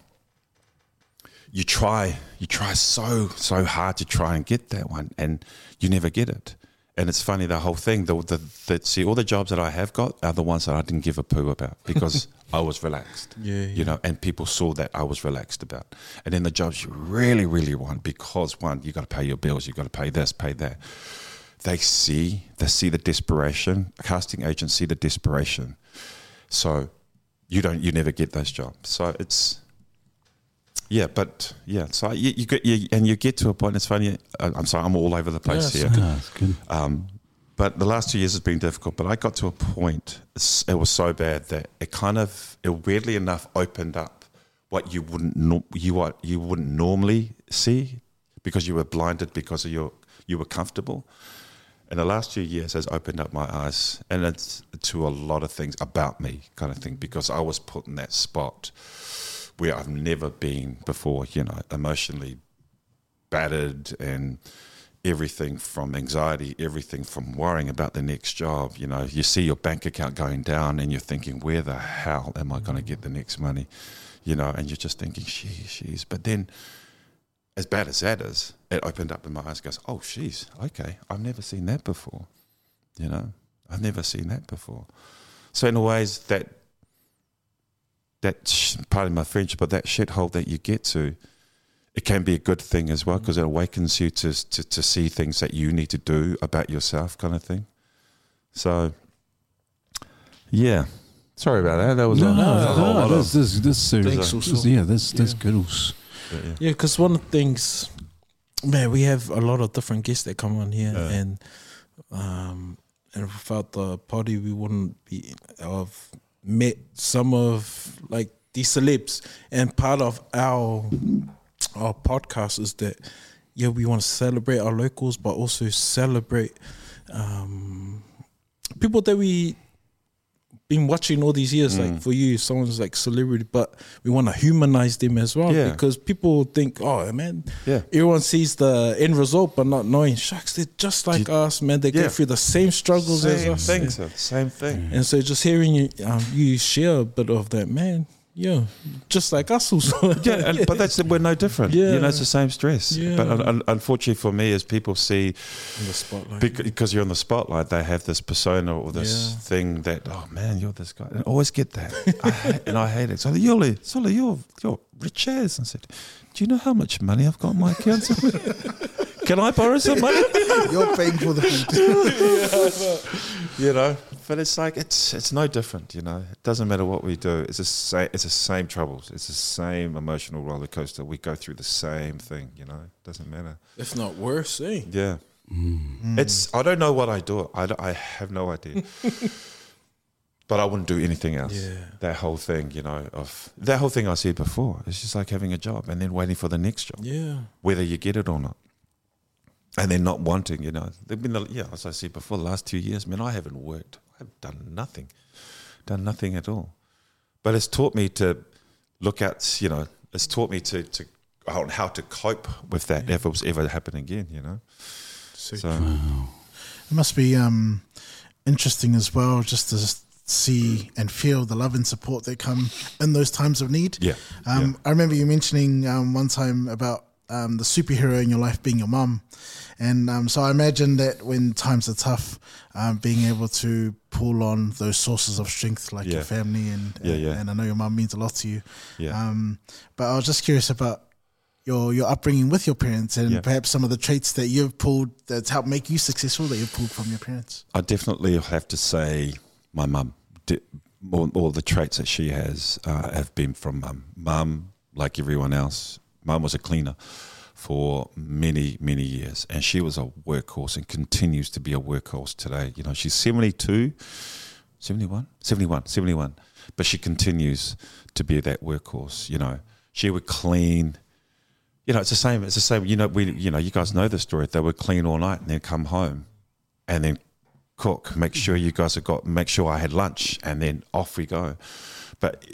you try you try so so hard to try and get that one, and you never get it. And it's funny the whole thing. The, the, the see all the jobs that I have got are the ones that I didn't give a poo about because I was relaxed. Yeah, yeah, you know, and people saw that I was relaxed about. And then the jobs you really really want because one you got to pay your bills, you got to pay this, pay that they see they see the desperation. A casting agent see the desperation. So you don't you never get those jobs. So it's yeah, but yeah. So you, you get you, and you get to a point. It's funny. Uh, I'm sorry, I'm all over the place yeah, here. That's good. Um, but the last two years has been difficult. But I got to a point. It was so bad that it kind of, it weirdly enough, opened up what you wouldn't you what you wouldn't normally see because you were blinded because of your you were comfortable and the last few years has opened up my eyes and it's to a lot of things about me kind of thing because I was put in that spot where I've never been before, you know, emotionally battered and everything from anxiety, everything from worrying about the next job. You know, you see your bank account going down and you're thinking, where the hell am I going to mm. get the next money? You know, and you're just thinking, sheesh, sheesh. But then as bad as that is, it opened up in my eyes. Goes, oh, sheesh, okay, I've never seen that before. You know, I've never seen that before. So in a ways that that sh- part of my French, but that shithole that you get to, it can be a good thing as well because it awakens you to, to to see things that you need to do about yourself, kind of thing. So, yeah. Sorry about that. That was no, a, no, that was a no, lot of- that's, that's, that's serious. Thanks, That's- also. yeah, that's that's Yeah. good. also. yeah. Yeah, because one of the things, man, we have a lot of different guests that come on here, Yeah. and um, and without the party, we wouldn't be have met some of like these celebs. And part of our our podcast is that yeah, we want to celebrate our locals, but also celebrate um, people that we been watching all these years. Mm. Like for you, someone's like celebrity, but we want to humanize them as well Yeah. because people think, oh man, Yeah. everyone sees the end result, but not knowing, shucks, they're just like us, man. They Yeah. go through the same struggles as Same us. thing, sir. Same thing. And so just hearing you, um, you share a bit of that, man, yeah, just like us also. Yeah, and, but that's we're no different. Yeah. you know, it's the same stress. Yeah. But un, un, unfortunately for me, as people see, in the spotlight. because you're in the spotlight, they have this persona or this Yeah. thing that oh man, you're this guy. And I always get that, I hate, and I hate it. So you're so you're you're rich as. I said, do you know how much money I've got in my account? Can I borrow some money? You're paying for the food. you know, but it's like it's it's no different. You know, it doesn't matter what we do. It's the same. It's the same troubles. It's the same emotional roller coaster. We go through the same thing. You know, it doesn't matter. if not worse, eh? Yeah. It's I don't know what I do. I, don't- I have no idea. But I wouldn't do anything else. Yeah. That whole thing, you know, of that whole thing I said before. It's just like having a job and then waiting for the next job, Yeah. whether you get it or not. And then not wanting, you know. They've been, the, yeah, as I said before, the last two years, man, I haven't worked. I've done nothing, done nothing at all. But it's taught me to look at, you know, it's taught me to to on how to cope with that if it was ever to happen again, you know. So, So It must be um, interesting as well, just to see and feel the love and support that come in those times of need. Yeah, Um, I remember you mentioning um, one time about um, the superhero in your life being your mum. And um, so I imagine that when times are tough, um, being able to pull on those sources of strength like Yeah. your family and Yeah, yeah. and I know your mum means a lot to you. Yeah. Um, but I was just curious about your your upbringing with your parents and Yeah. perhaps some of the traits that you've pulled that's helped make you successful that you've pulled from your parents. I definitely have to say my mum. Di- All, all the traits that she has uh, have been from mum. Mum, like everyone else, mum was a cleaner for many, many years, and she was a workhorse and continues to be a workhorse today. You know, she's 72, 71, 71, 71, but she continues to be that workhorse. You know, she would clean. You know, it's the same. It's the same. You know, we. You know, you guys know the story. They would clean all night and then come home, and then cook. Make sure you guys have got. Make sure I had lunch, and then off we go. But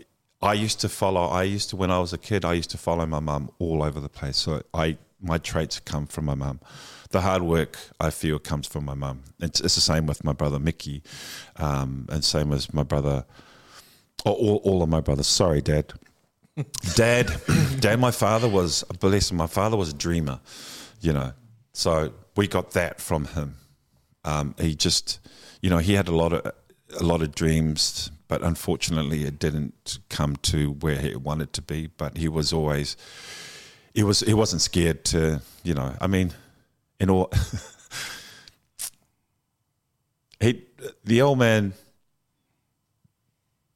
I used to follow. I used to when I was a kid. I used to follow my mum all over the place. So I my traits come from my mum. The hard work I feel comes from my mum. It's, it's the same with my brother Mickey, um, and same as my brother. Or all, all of my brothers. Sorry, Dad. Dad, Dad, my father was bless him. My father was a dreamer, you know. So we got that from him. Um, he just, you know, he had a lot of a lot of dreams, but unfortunately, it didn't come to where he wanted to be. But he was always, he was, he wasn't scared to, you know. I mean, in all, he, the old man,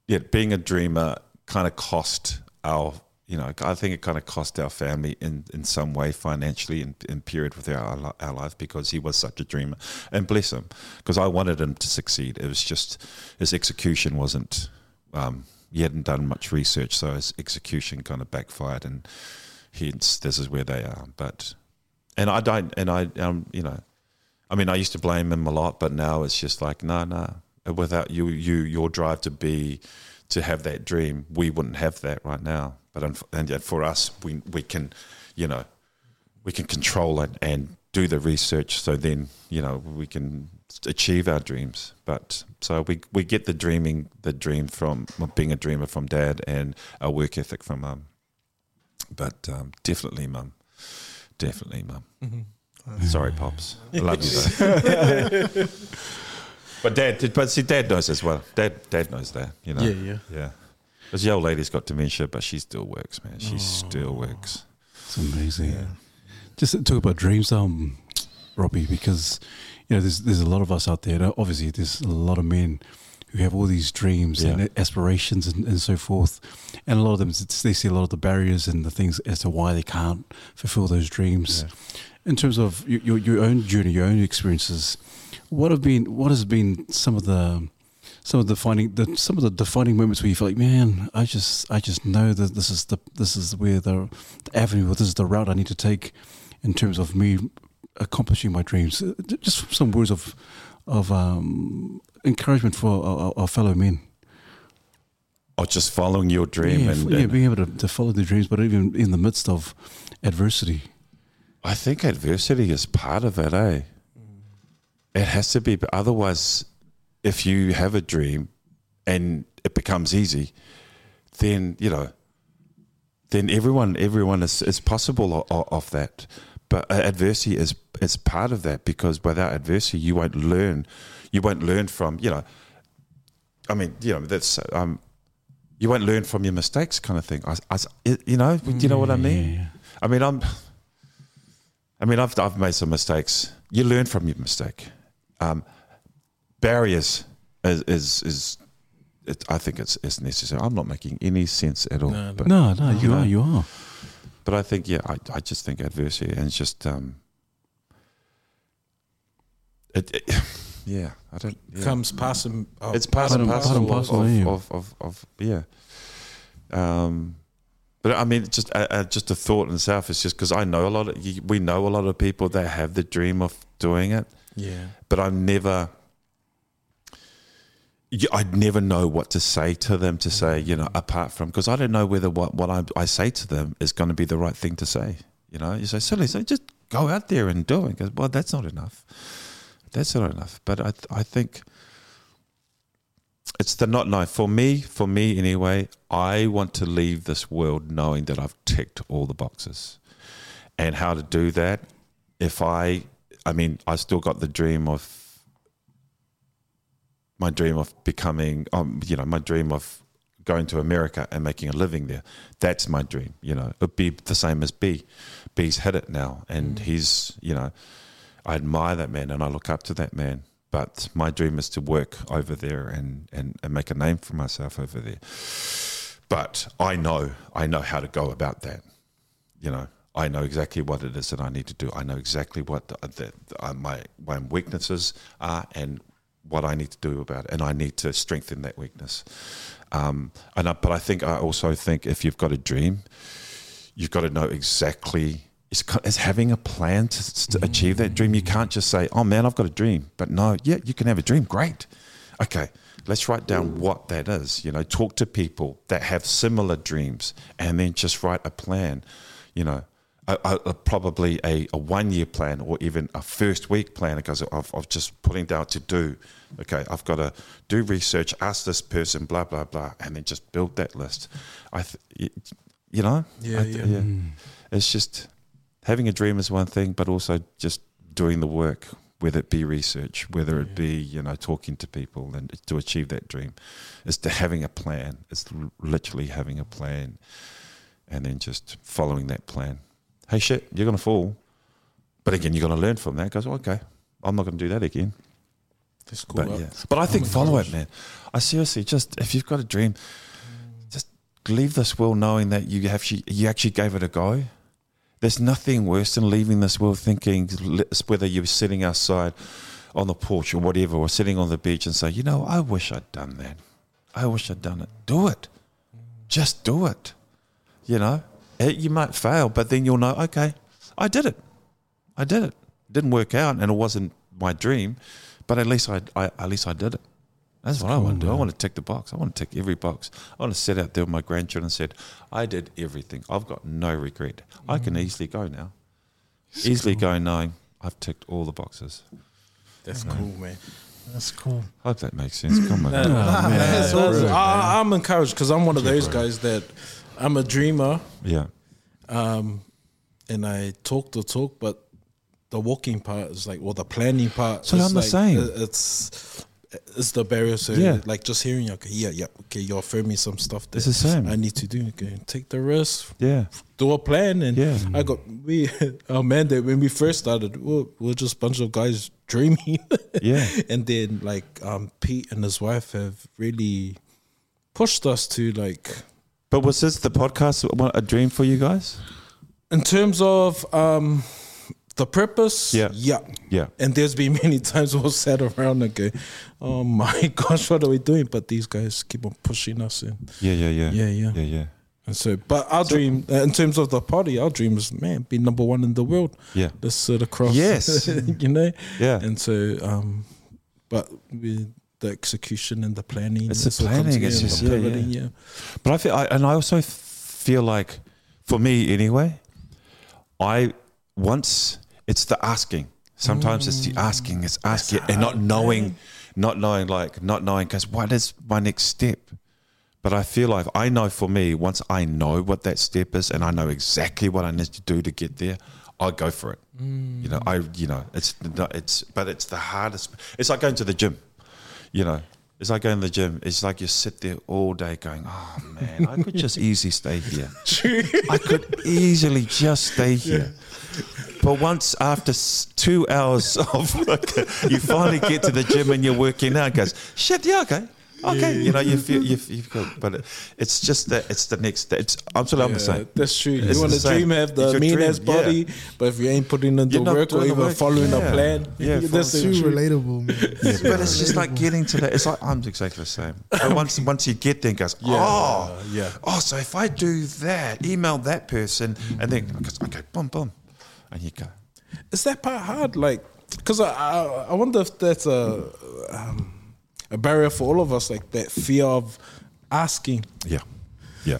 yeah, being a dreamer kind of cost our, you know, I think it kind of cost our family in, in some way financially in, in period with our, our life because he was such a dreamer. And bless him, because I wanted him to succeed. It was just his execution wasn't, um, he hadn't done much research, so his execution kind of backfired, and hence this is where they are. But, and I don't, and I, um, you know, I mean, I used to blame him a lot, but now it's just like, no, no. Without you, you, your drive to be, to have that dream, we wouldn't have that right now. But unf- and yet for us, we we can, you know, we can control it and do the research. So then, you know, we can achieve our dreams. But so we we get the dreaming, the dream from being a dreamer from dad, and our work ethic from mum. But um, definitely, mum, definitely, mum. Sorry, pops. I love you though. but dad, but see, dad knows as well. Dad, dad knows that. You know. Yeah, yeah. yeah. Because the old lady's got dementia, but she still works, man. She still works. It's amazing. Just to talk about dreams, um, Robbie, because you know there's there's a lot of us out there. Obviously, there's a lot of men who have all these dreams Yeah. and aspirations and, and so forth, and a lot of them they see a lot of the barriers and the things as to why they can't fulfill those dreams. In terms of your, your your own journey, your own experiences, what have been what has been some of the some of the defining the some of the defining moments where you feel like, man, I just I just know that this is the this is where the, the avenue or this is the route I need to take in terms of me accomplishing my dreams. Uh, Just some words of of um, encouragement for our, our- fellow men. Or just following your dream. yeah, and, yeah, and being able to, to follow the dreams, but even in the midst of adversity. I think adversity is part of it, eh? It has to be, but otherwise, if you have a dream and it becomes easy, then you know, then everyone, everyone is is possible of, of that. But adversity is is part of that because without adversity, you won't learn. You won't learn from you know. I mean, you know, that's um, you won't learn from your mistakes, kind of thing. I, I- you know, do you know what I mean? Yeah. I mean, I'm. I mean, I've I've made some mistakes. You learn from your mistake. Um, barriers is is, is it, I think it's it's necessary. I'm not making any sense at all. No, but No, no, you know. are, you are. but I think yeah, I I just think adversity and it's just um. It, it yeah, I don't. Yeah. Comes passing. Oh, it's part Part and and- parcel, of, of, yeah. of, of, of yeah. Um, but I mean, just uh, uh, just a thought in itself is just because I know a lot of we know a lot of people that have the dream of doing it, yeah. but I'm never. I'd never know what to say to them to say, you know, apart from because I don't know whether what, what I, I say to them is going to be the right thing to say. You know, you say, silly, so just go out there and do it. Goes, well, that's not enough. That's not enough. But I, I think it's the not knowing. For me, for me anyway, I want to leave this world knowing that I've ticked all the boxes. And how to do that? If I, I mean, I still got the dream of my dream of becoming, um, you know, my dream of going to America and making a living there. That's my dream. You know, it'd be the same as B. B's hit it now, and he's, you know, I admire that man and I look up to that man. But my dream is to work over there and, and, and make a name for myself over there. But I know, I know how to go about that. You know, I know exactly what it is that I need to do. I know exactly what the, the, uh, my my weaknesses are and what I need to do about it, and I need to strengthen that weakness. Um, and I, but I think I also think if you've got a dream, you've got to know exactly. It's having a plan to, to achieve that dream. You can't just say, "Oh man, I've got a dream," but no, yeah, you can have a dream. Great, okay. Let's write down what that is. You know, talk to people that have similar dreams, and then just write a plan. You know, a, a, a- probably a, a one year plan or even a first week plan because of, of just putting down to do. Okay, I've got to do research, ask this person, blah blah blah, and then just build that list. I, th- you know, Yeah, th- yeah. Hmm. It's just having a dream is one thing, but also just doing the work, whether it be research, whether it be you know talking to people, and to achieve that dream, is to having a plan. It's literally having a plan, and then just following that plan. Hey, shit, you're gonna fall, but again, you're gonna learn from that. Goes, okay, I'm not gonna do that again. That's cool. But yeah, but I think oh my follow gosh. it, man. I seriously just if you've got a dream, just leave this world knowing that you actually you actually gave it a go. There's nothing worse than leaving this world thinking whether you're sitting outside on the porch or whatever, or sitting on the beach and say, you know, I wish I'd done that. I wish I'd done it. Do it. Just do it. You know, you might fail, but then you'll know, okay, I did it. I did it. Didn't work out, and it wasn't my dream, but at least I, I at least I did it. That's what I want to do. I want to tick the box. I want to tick every box. I want to sit out there with my grandchildren and said, I did everything. I've got no regret. I can mm. easily go now. easily go knowing I've ticked all the boxes. That's cool, man. That's cool. I Hope that makes sense. Come on. Nah, That's that's- all right, I, I'm encouraged because I'm one of those guys that I'm a dreamer Yeah. um, and I talk the talk, but the walking part is like, well, the planning part. So I'm the same. uh, It's it's the barrier. So Yeah. like just hearing, okay, yeah, yeah, okay, you're offering me some stuff that It's the same. I need to do. Okay, take the risk, Yeah. do a plan, and Yeah. I got we our mandate when we first started. We we're just a bunch of guys dreaming. Yeah. and then like um, Pete and his wife have really pushed us to like But was this the podcast a dream for you guys? in terms of um, the purpose. Yeah. yeah. Yeah. And there's been many times we'll sat around and go, "Oh my gosh, what are we doing?" But these guys keep on pushing us in. Yeah, yeah, yeah. Yeah, yeah. Yeah, yeah. And so, but our dream, uh, in terms of the party, our dream is man, be number one in the world. Yeah. this sort of cross. Yes. you know. Yeah. And so, um, but with the execution and the planning, It's the that's what comes planning, it's just- the yeah, yeah. yeah. But I feel, I, and I also feel like, for me anyway, I once it's the asking. Sometimes it's the asking. It's mm. asking and not knowing, not knowing, like not knowing. Because what is my next step? But I feel like I know for me, once I know what that step is, and I know exactly what I need to do to get there, I go for it. You know, mm. I you know, it's not, it's but it's the hardest. It's like going to the gym. You know, it's like going to the gym. It's like you sit there all day going, oh man, I could just easily stay here. I could easily just stay here. But once after two hours of, okay, you finally get to the gym and you're working out, goes, shit, yeah, okay. Okay, you know, you feel, you feel, you feel but it's just that it's the next. It's absolutely I'm the Yeah, same. that's true. It's you want to dream, have the your mean dream, ass body, but if you ain't putting in the You're work or even work. following a plan, Yeah, that's Too truth. relatable, man. but it's just like getting to that. It's like I'm exactly the same. But once once you get there, it goes, oh, yeah. Oh, so if I do that, email that person, and then it goes, okay, boom, boom, and you go. Is that part hard? Like, because I, I I wonder if that's a um, a barrier for all of us, like that fear of asking. Yeah, yeah.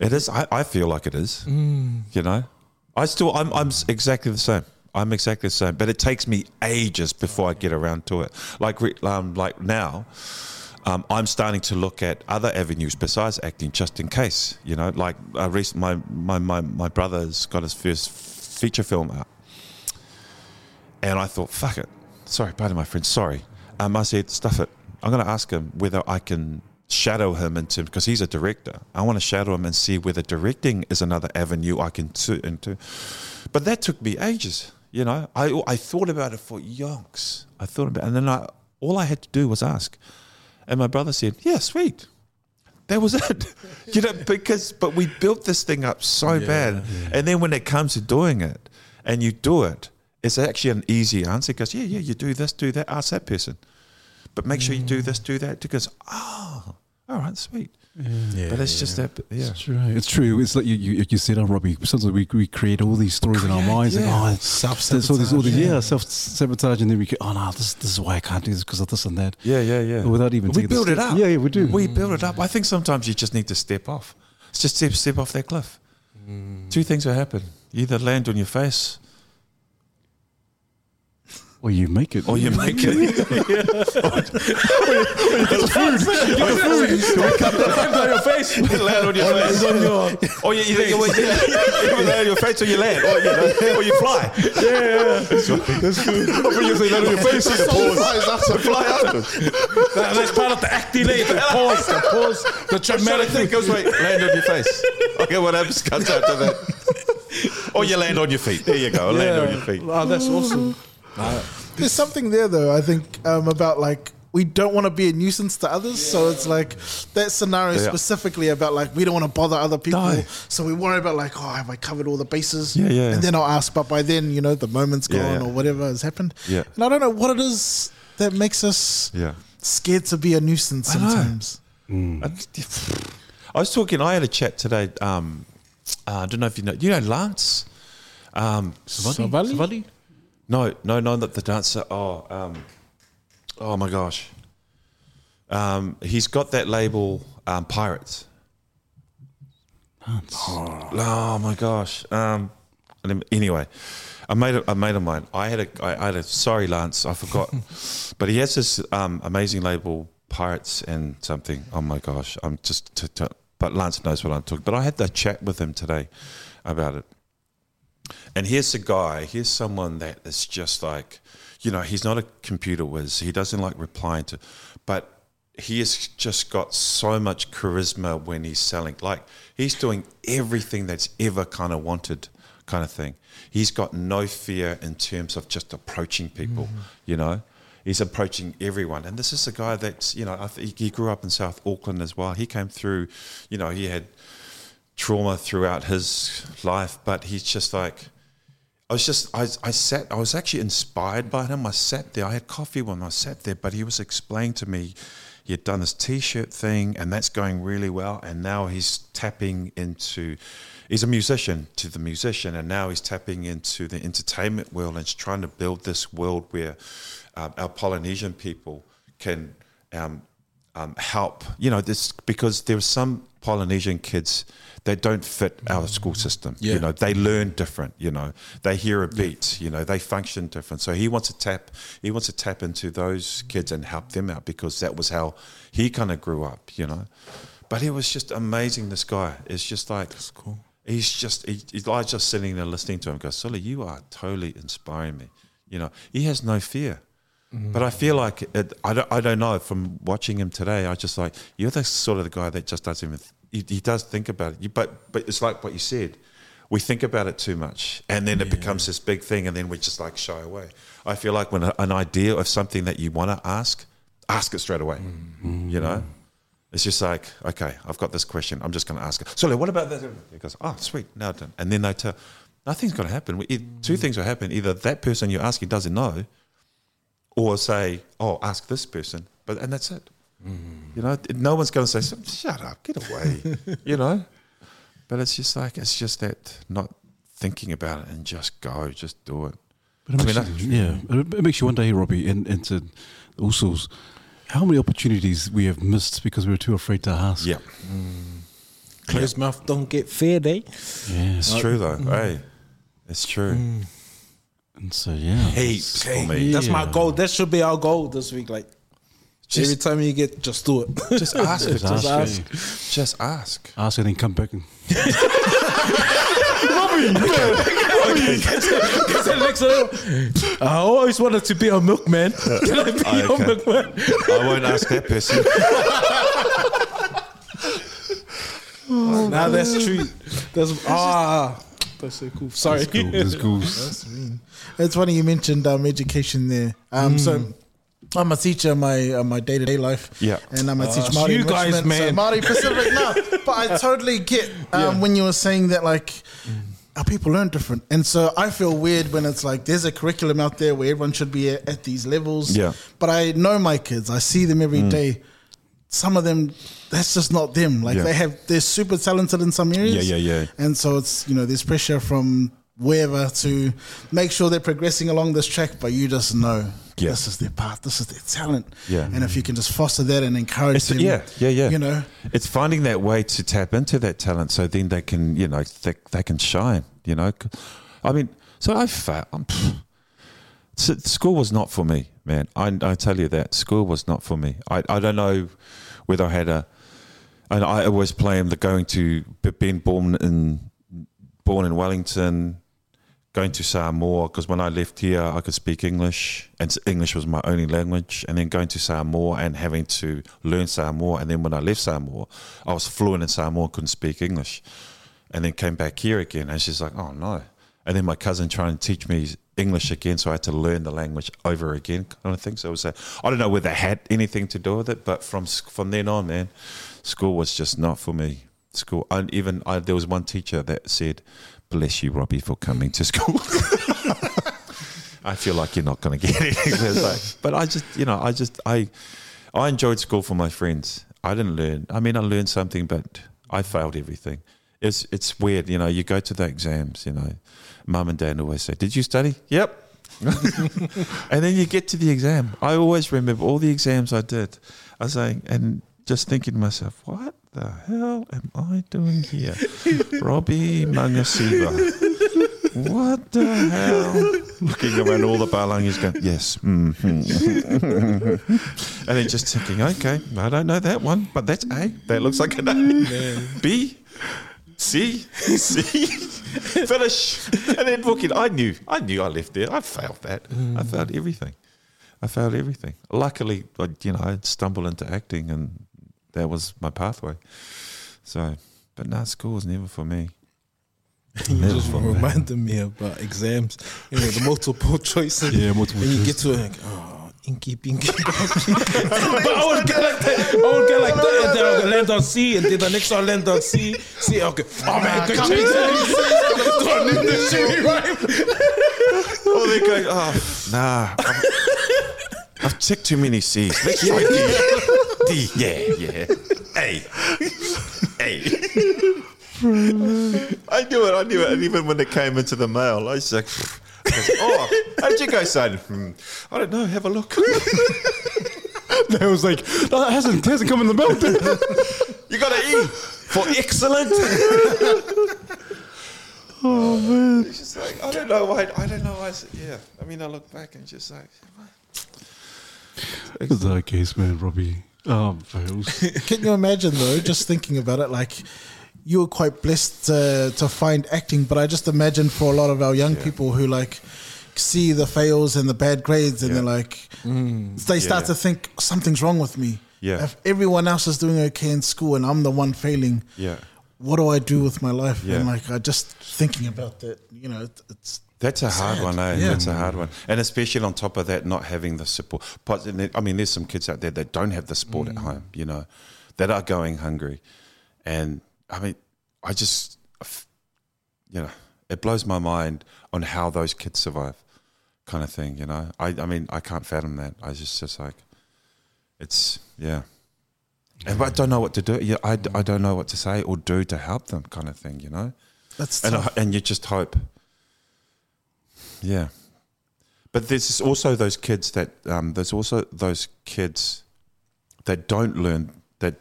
It is. I, I feel like it is. You know, I still. I'm. I'm exactly the same. I'm exactly the same. But it takes me ages before I get around to it. Like, um, like now, um, I'm starting to look at other avenues besides acting, just in case. You know, like uh, recent, my, my my my brother's got his first feature film out, and I thought, fuck it. Sorry, pardon my friend. Sorry. Um, I said, stuff it. I'm going to ask him whether I can shadow him into because he's a director. I want to shadow him and see whether directing is another avenue I can turn into. But that took me ages. You know, I I thought about it for yonks. I thought about, and then I all I had to do was ask, and my brother said, "Yeah, sweet." That was it, you know. Because but we built this thing up so bad, and then when it comes to doing it, and you do it, it's actually an easy answer. Because yeah, yeah, you do this, do that, ask that person, but make sure you do mm. this, do that. Because oh, all right, sweet. Yeah, but it's just that, yeah. It's true. It's true. It's like you, you, you said, oh, Robbie. Sometimes we, we create all these stories in our minds. yeah. Like, oh, Self-sabotage, there's all these, all these, yeah, yeah. self sabotage, and then we go, oh no, this, this is why I can't do this because of this and that. Yeah, yeah, yeah. Without even we taking the build it up. Yeah, yeah, we do. We build it up. I think sometimes you just need to step off. It's just step, step off that cliff. Mm. Two things will happen: you either land on your face, Or you make it. or you make it. land on your face. land on your face. or you, you, you, you, you land on your face, or you land, or you, know, or you fly. Yeah, that's. That's good. Or you say land on your face, you pause, fly afterwards. That- that's part of the acting, eh? The pause, the pause, the dramatic think. Goes wait, land on your face. Okay, what happens? Comes after that. Or you land on your feet. There you go. Land on your feet. Oh, that's awesome. There's something there though. I think um, about like we don't want to be a nuisance to others, so it's like that scenario Yeah. specifically about like we don't want to bother other people, No. so we worry about like oh have I covered all the bases? Yeah, yeah. And then I'll ask, but by then you know the moment's gone yeah. or whatever has happened. Yeah. And I don't know what it is that makes us Yeah. scared to be a nuisance I know. sometimes. I was talking. I had a chat today. Um, uh, I don't know if you know. You know Lance. Um, Savali? Savali? No, no, no. That the dancer. Oh, um, oh my gosh. Um, he's got that label, um, Pirates. Oh my gosh. Um, anyway, I made a, a mate of mine. I had a, I, I had a. Sorry, Lance, I forgot. but he has this um, amazing label, Pirates and something. Oh my gosh, I'm just. T- t- but Lance knows what I'm talking. But I had that chat with him today about it. And here's a guy. Here's someone that is just like, you know, he's not a computer whiz. He doesn't like replying to, but he has just got so much charisma when he's selling. Like he's doing everything that's ever kind of wanted, kind of thing. He's got no fear in terms of just approaching people. Mm-hmm. You know, he's approaching everyone. And this is a guy that's, you know, I think he grew up in South Auckland as well. He came through, you know, he had trauma throughout his life, but he's just like, I was just, I, I sat, I was actually inspired by him. I sat there, I had coffee when I sat there, but he was explaining to me he had done this t shirt thing and that's going really well. And now he's tapping into, he's a musician to the musician, and now he's tapping into the entertainment world and he's trying to build this world where um, our Polynesian people can um, um, help. You know, this because there are some Polynesian kids that don't fit our school system. You know, they learn different. You know, they hear a beat. You know, they function different. So he wants to tap. He wants to tap into those kids and help them out because that was how he kind of grew up. You know, but it was just amazing. This guy is just like. cool. He's just, he, he's like just sitting there listening to him. Go, Sully, you are totally inspiring me. You know, he has no fear. Mm. But I feel like it, I don't. I don't know. From watching him today, I just like you're the sort of the guy that just doesn't even. He, he does think about it. You, but but it's like what you said. We think about it too much, and then it becomes this big thing, and then we just like shy away. I feel like when a, an idea of something that you want to ask, ask it straight away. Mm-hmm. You know, it's just like okay, I've got this question. I'm just going to ask it. So what about that? He goes, oh sweet, now done. And then they tell, nothing's going to happen. E- Two mm-hmm. things will happen. Either that person you're asking doesn't know, or say, "Oh, ask this person," but and that's it. You know, no one's going to say, "Shut up, get away," you know. But it's just like it's just that not thinking about it and just go, just do it. But it I mean, you, yeah, it, it makes you wonder, hey, Robbie, and, and to also how many opportunities we have missed because we were too afraid to ask. Yeah, mm. Closed mouth don't get fed, eh? Yeah. it's true though. Mm. Hey, it's true. Mm. And so, yeah. Heaps for me. That's my goal. That should be our goal this week. Like, Every time you get, just do it. Just ask. Just just ask, ask. Just ask. Ask and then come back and I always wanted to be a milkman. Can I be Oh, a okay. milkman? I won't ask that person. Nah, that's true. That's ah, that's so cool. Sorry. That's cool. That's cool. It's funny you mentioned um, education there. Um, So I'm a teacher in my uh, my day to day life. Yeah. and I'm a teach it's Māori you guys, enrichment, so man. Māori Pacific. no, but I totally get um, when you were saying that like. Our people learn different, and so I feel weird when it's like there's a curriculum out there where everyone should be at, at these levels. Yeah. But I know my kids; I see them every day. Some of them, that's just not them. Like Yeah. they have, they're super talented in some areas. Yeah, yeah, yeah. And so it's you know there's pressure from wherever to make sure they're progressing along this track, but you just know Yeah. this is their path, this is their talent. Yeah. And if you can just foster that and encourage It's, them, yeah, yeah, yeah. you know, it's finding that way to tap into that talent, so then they can, you know, they, they can shine. You know, I mean, so I felt um, school was not for me, man. I, I tell you that school was not for me. I, I don't know whether I had a, and I always blame the going to being born in born in Wellington, going to Samoa because when I left here I could speak English and English was my only language, and then going to Samoa and having to learn Samoa, and then when I left Samoa, I was fluent in Samoa, couldn't speak English, and then came back here again, and she's like, oh no, and then my cousin trying to teach me English again, so I had to learn the language over again, kind of thing. So it was a, I don't know whether it had anything to do with it, but from from then on, man, school was just not for me. School, and even I, there was one teacher that said, "Bless you, Robbie, for coming to school." I feel like you're not going to get anything. Like- but I just, you know, I just, I, I enjoyed school for my friends. I didn't learn. I mean, I learned something, but I failed everything. It's, it's weird, you know. You go to the exams, you know. Mum and dad always say, "Did you study?" Yep. and then you get to the exam. I always remember all the exams I did. I was saying, and just thinking to myself, what the hell am I doing here? Robbie Magasiva. What the hell? Looking around all the palangis going, yes. mhm, mhm." and then just thinking, okay, I don't know that one, but that's A. That looks like an A. B. C. C. Finish. And then booking. I knew. I knew I left there. I failed that. I failed everything. I failed everything. Luckily, I, you know, I stumbled into acting and that was my pathway. So, but no, school was never for me. You just reminded me about exams. You know, the multiple choices. Yeah, multiple And you get to it, like, oh, inky, pinky, pinky. but I would get like that. I would get like that, and then I would land on C, and then the next one land on C. C, okay. Oh man, good choice. Go on, this shit, right? Oh, they're going, oh, nah. I've, I've ticked too many C's. Let's try D. D, yeah, yeah. Hey, hey. I knew it, I knew it. And even when it came into the mail, I was like, I oh, how did you guys say? Hmm, I don't know, have a look. They was like, no, that hasn't, hasn't come in the mail. You got an E for excellent. oh man. It's just like, I don't know why, I don't know why. I said, yeah. I mean, I look back and just like, It's that case, man, Robbie. Oh, fails. Can you imagine though, just thinking about it, like you were quite blessed to, to find acting, but I just imagine for a lot of our young people who like see the fails and the bad grades and Yeah. they're like, mm. they start yeah. to think something's wrong with me. Yeah. If everyone else is doing okay in school and I'm the one failing, yeah. what do I do with my life? Yeah. And like, I just thinking about that, you know, it, it's That's a hard Sad. one, eh? Yeah. That's a hard one, and especially on top of that, not having the support. I mean, there's some kids out there that don't have the support at home, you know, that are going hungry, and I mean, I just, you know, it blows my mind on how those kids survive, kind of thing, you know. I, I mean, I can't fathom that. I just, just like, it's yeah. And I don't know what to do. Yeah, I, I don't know what to say or do to help them, kind of thing, you know that's and. I, and you just hope. Yeah, but there's also those kids that um, there's also those kids that don't learn that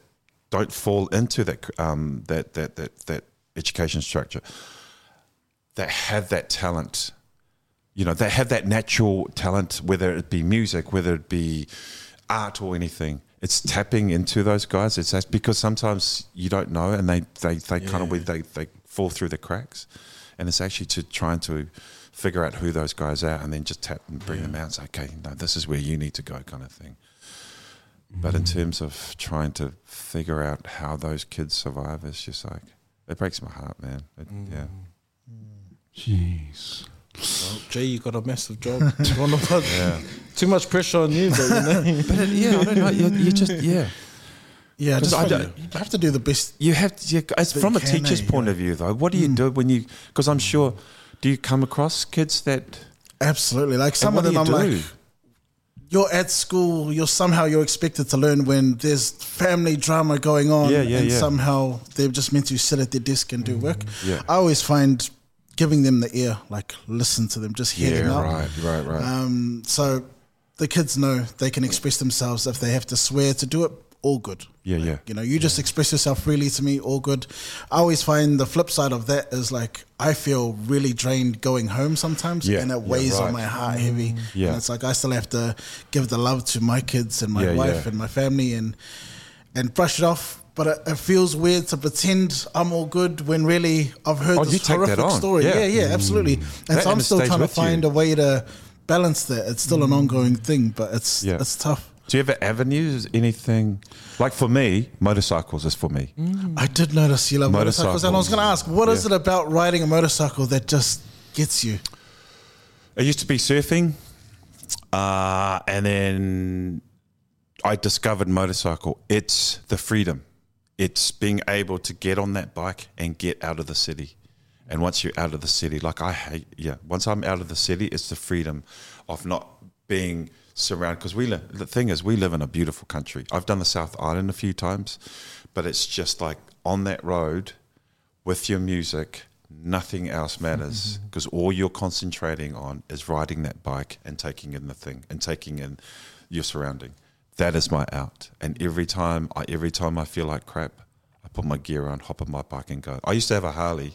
don't fall into that um, that, that that that education structure that have that talent. You know, they have that natural talent, whether it be music, whether it be art or anything. It's tapping into those guys. It's because sometimes you don't know, and they they, they kind of they they fall through the cracks, and it's actually to trying to figure out who those guys are, and then just tap and bring them out. and say, okay, no, this is where you need to go, kind of thing. But in mm. terms of trying to figure out how those kids survive, it's just like it breaks my heart, man. It, mm. Yeah. Jeez. Well, Jay, you got a massive job. One of us. Too much pressure on you, but you know. But it, yeah, I don't know. You, you just yeah. Yeah, just I don't- you have to do the best. You have to. You, it's But from a teacher's they, point yeah. of view, though. What do you mm. do when you? Because I'm sure. Do you come across kids that? Absolutely, like some of them, I'm you like, you're at school, you're somehow you're expected to learn when there's family drama going on, Yeah, yeah, and yeah. somehow they're just meant to sit at their desk and do work. Yeah. I always find giving them the ear, like listen to them, just hear them out. right, right, right. Um, so the kids know they can express themselves if they have to swear to do it. All good. Yeah, yeah. You know, you just express yourself freely to me. All good. I always find the flip side of that is like I feel really drained going home sometimes, Yeah, and it yeah, weighs on my heart heavy. Yeah. and it's like I still have to give the love to my kids and my Yeah, wife yeah. and my family and and brush it off. But it, it feels weird to pretend I'm all good when really I've heard Oh, this you take that horrific story. Yeah. Mm. Yeah, yeah, absolutely. And That- so I'm still trying to with you. find a way to balance that. It's still an ongoing thing, but it's Yeah. it's tough. Do you ever ever avenues? Anything like for me? Motorcycles is for me. I did notice you love motorcycles, and I was going to ask, what is Yeah. it about riding a motorcycle that just gets you? It used to be surfing, uh, and then I discovered motorcycle. It's the freedom. It's being able to get on that bike and get out of the city. And once you're out of the city, like I hate, yeah. Once I'm out of the city, it's the freedom of not being surrounded. Because we, li- the thing is, we live in a beautiful country. I've done the South Island a few times, but it's just like on that road with your music, nothing else matters mm-hmm. because all you're concentrating on is riding that bike and taking in the thing and taking in your surrounding. That is my out. And every time, I, every time I feel like crap, I put my gear on, hop on my bike, and go. I used to have a Harley,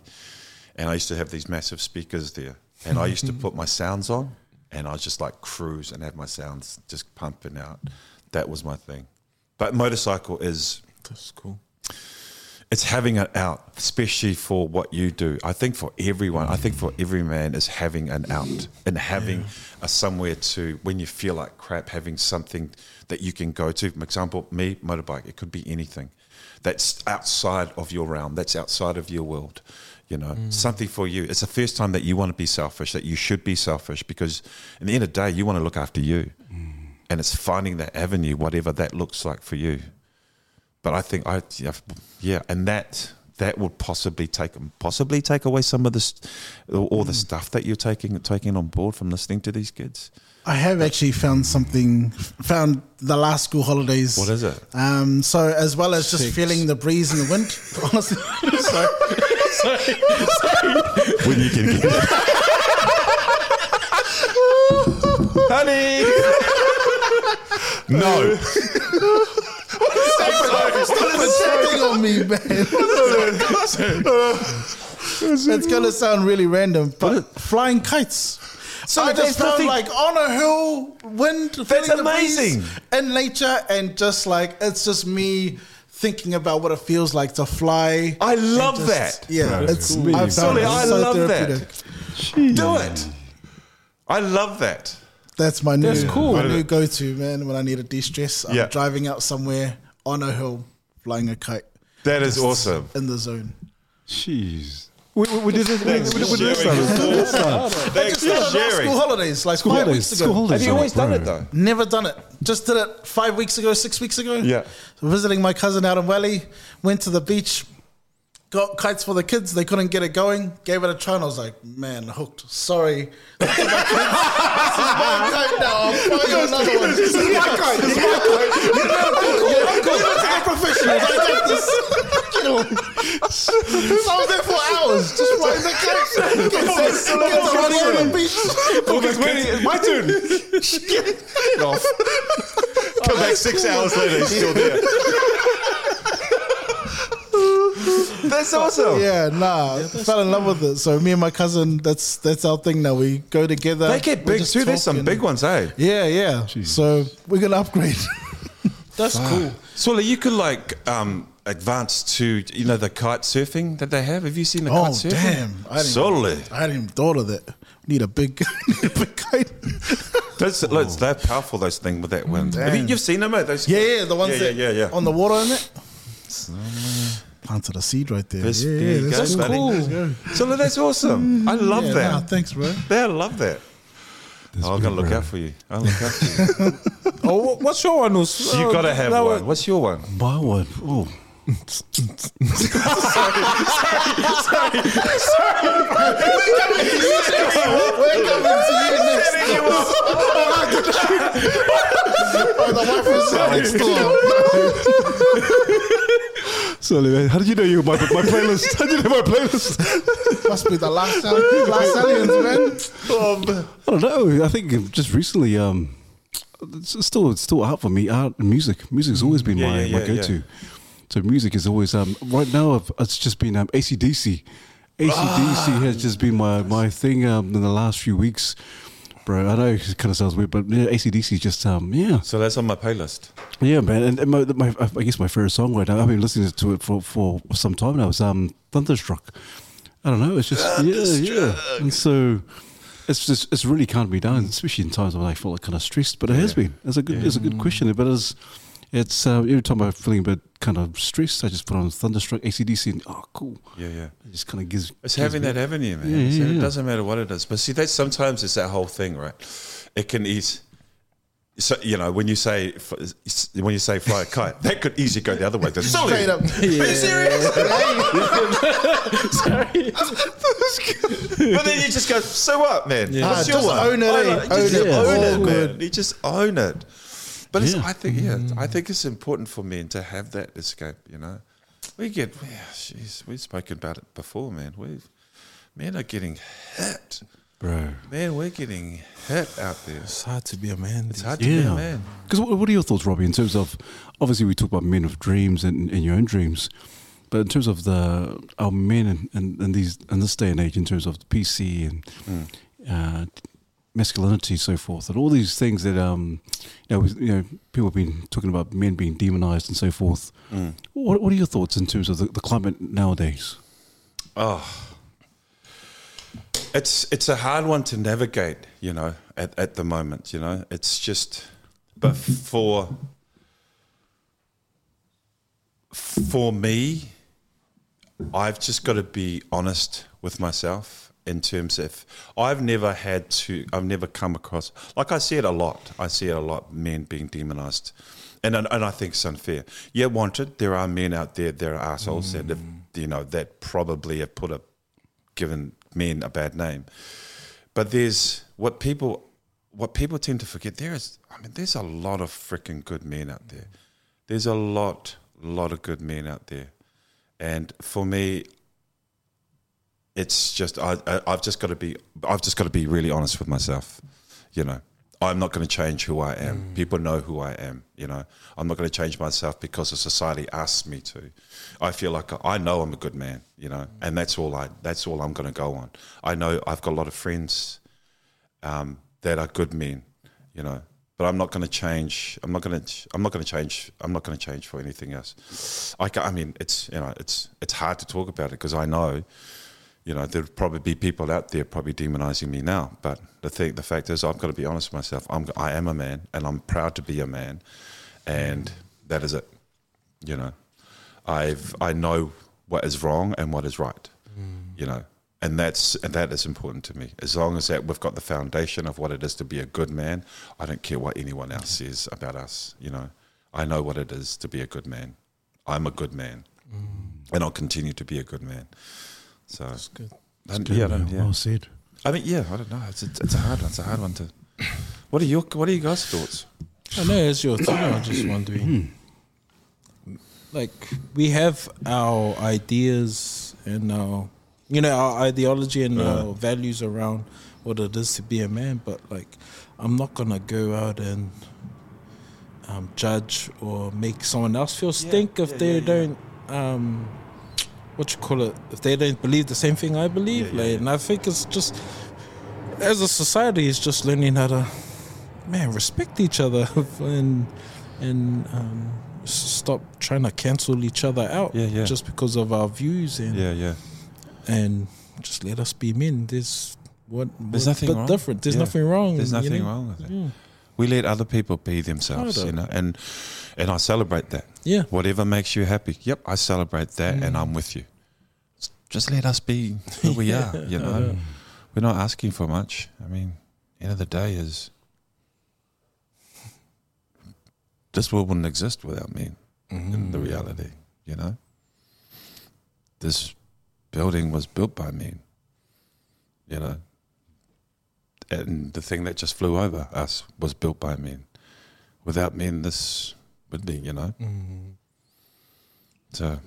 and I used to have these massive speakers there, and I used to put my sounds on, and I was just like cruise and have my sounds just pumping out. That was my thing. But motorcycle is That's cool. it's having it out, especially for what you do. I think for everyone, I think for every man is having an out and having a somewhere to when you feel like crap, having something that you can go to. For example, me motorbike. It could be anything that's outside of your realm. That's outside of your world. You know, mm. something for you. It's the first time that you want to be selfish. That you should be selfish because, in the end of the day, you want to look after you, mm. and it's finding that avenue, whatever that looks like for you but I think I yeah, and that that would possibly take possibly take away some of this all the mm. stuff that you're taking taking on board from listening to these kids. I have actually found something, found the last school holidays. What is it? Um, so as well as just Six. feeling the breeze and the wind, honestly. so, When you can get it. honey. no, Stop checking on me, man. it's gonna sound really random, but flying kites. So I just found nothing- like on a hill, wind, feeling the breeze amazing. in nature, and just like it's just me thinking about what it feels like to fly. I love just- that. Yeah, Right. it's Really I found Sully, it I so love that. therapeutic. do it. I love that. That's my new, That's cool. my new go-to, man. When I need a de-stress, I'm Yeah. driving out somewhere on a hill, flying a kite That is awesome. in the zone. Jeez. We, we, we did this. We, Thanks we, for we did this. sharing your time. This time. Thanks Just started school holidays, like School five holidays. weeks ago. School holidays. Have you always done it though? Never done it. Just did it five weeks ago, six weeks ago. Yeah. Visiting my cousin out in Wally, went to the beach, got kites for the kids. They couldn't get it going. Gave it a try, and I was like, man, hooked. Sorry. This is my kids. This is my kite now. I'm flying another one. This is my kite. This is my kite. You know, go to the professionals. I got this. You I was there for hours, just flying the kite. Get to, get on the beach. It's my turn. Get off. Come back six hours later, he's still there. That's awesome. Yeah, nah, fell in love with it. So me and my cousin, that's that's our thing now. We go together. They get big just too. There's some big ones, eh? Yeah, yeah. So we're gonna upgrade. That's cool. Swilla, you could like um, advance to you know the kite surfing that they have. Have you seen the Oh kite surfing? damn! I didn't, Solid. I hadn't even thought of that. We need a big, need a big kite. Those, those, they're powerful. Those things with that wind. Have you, you've seen them, mate? Those Yeah, yeah, the ones yeah, that yeah, yeah, yeah. on the water in it. Planted a seed right there. This- yeah, there you that's go, cool. buddy. Cool. So that's awesome. I mm, love Yeah, that. nah, thanks, bro. They love that. Oh, I'm gonna look out for you. I'll look out for you. Oh, what's your one? Us? you gotta uh, have that one. What's your one? My one. Oh, We're coming to you next. the wife is next door. sorry, man. How did you know you were my, my playlist? How did you know my playlist? Must be the last, al- last aliens, man. I don't know. I think just recently, um, it's still it's still out for me. Art music. Music's always been Yeah, my, yeah, my go-to. So music is always um, right now. I've, it's just been um, ACDC. ACDC Ah. has just been my my thing um, in the last few weeks, bro. I know it kind of sounds weird, but yeah, ACDC just um, yeah, So that's on my playlist. yeah, man. And, and my, my I guess my favorite song right now. I've been listening to it for, for some time now. Is um, Thunderstruck. I don't know. It's just yeah, yeah. And so it's just it's really calmed me down, especially in times when I feel like kind of stressed. But it has been. It's a good it's a good question. But it's it's uh, every time I'm feeling a bit kind of stressed, I just put on Thunderstruck ACDC and oh cool. Yeah, yeah. It just kind of gives. It's gives having me- that avenue, man. Yeah, yeah, So It doesn't matter what it is. But see, that sometimes it's that whole thing, right? It can ease. So you know when you say when you say fly a kite, that could easily go the other way. The Straight up. Are you serious? but then you just go, so what, man? Yeah. What's Ah, your just one? own it, I eh? Own it. own it, man. You just own it. But it's, Yeah. I think, yeah, I think it's important for men to have that escape. You know, we get, yeah, jeez, we've spoken about it before, man. We've men are getting hit, bro. man. We're getting hit out there. It's hard to be a man. It's hard to be a man. Because what, what are your thoughts, Robbie, in terms of obviously we talk about men of dreams and, and your own dreams, but in terms of the our men and in, in, these in this day and age, in terms of the PC and uh, masculinity, so forth, and all these things that um, you know, you know, people have been talking about men being demonized and so forth. What, what are your thoughts in terms of the, the climate nowadays? Oh, it's it's a hard one to navigate, you know, at, at the moment. You know, it's just, but for for me, I've just got to be honest with myself in terms of I've never had to, I've never come across, like I see it a lot. I see it a lot, men being demonized. And, and and I think it's unfair. Yeah, wanted. There are men out there, there are assholes that have, mm. you know, that probably have put a, given men a bad name. But there's what people, what people tend to forget. There is, I mean, there's a lot of freaking good men out there. There's a lot, lot of good men out there. And for me, it's just I, I I've just got to be I've just got to be really honest with myself. You know, I'm not going to change who I am. People know who I am. You know, I'm not going to change myself because the society asks me to. I feel like I know I'm a good man. You know, and that's all I that's all I'm going to go on. I know I've got a lot of friends um, that are good men. You know. But I'm not going to change. I'm not going to. I'm not going to change. I'm not going to change for anything else. I, I mean, it's you know, it's it's hard to talk about it because I know you know, there'd probably be people out there probably demonizing me now. But the thing, the fact is, I've got to be honest with myself. I'm, I am a man, and I'm proud to be a man, and that is it. You know, I've I know what is wrong and what is right. Mm. You know, and that's and that is important to me. As long as that we've got the foundation of what it is to be a good man, I don't care what anyone else says about us. You know, I know what it is to be a good man. I'm a good man, mm. and I'll continue to be a good man. So That's good. and, yeah, I yeah. Well said. I mean, yeah, I don't know. It's a, it's a hard one. It's a hard one to. What are your What are you guys' thoughts? I know it's your thing. I'm just wondering. Like we have our ideas and our, you know, our ideology and our values around what it is to be a man. But like, I'm not gonna go out and um, judge or make someone else feel stink if yeah, they yeah, yeah. don't. Um, what you call it? If they don't believe the same thing I believe, Yeah, yeah, like, and I think it's just as a society, it's just learning how to man respect each other and and um, stop trying to cancel each other out Yeah, yeah. just because of our views and Yeah, yeah. and just let us be men. There's what There's what nothing bit wrong. different. There's Yeah. nothing wrong. There's you nothing know? wrong with it. Yeah. We let other people be themselves, you know, and and I celebrate that. Yeah. Whatever makes you happy. Yep, I celebrate that, and Mm. I'm with you. Just let us be who we are. You know, we're not asking for much. I mean, end of the day is this world wouldn't exist without me. In the reality, you know, this building was built by men. You know, and the thing that just flew over us was built by men. Without men, this would be, you know. Mm-hmm. So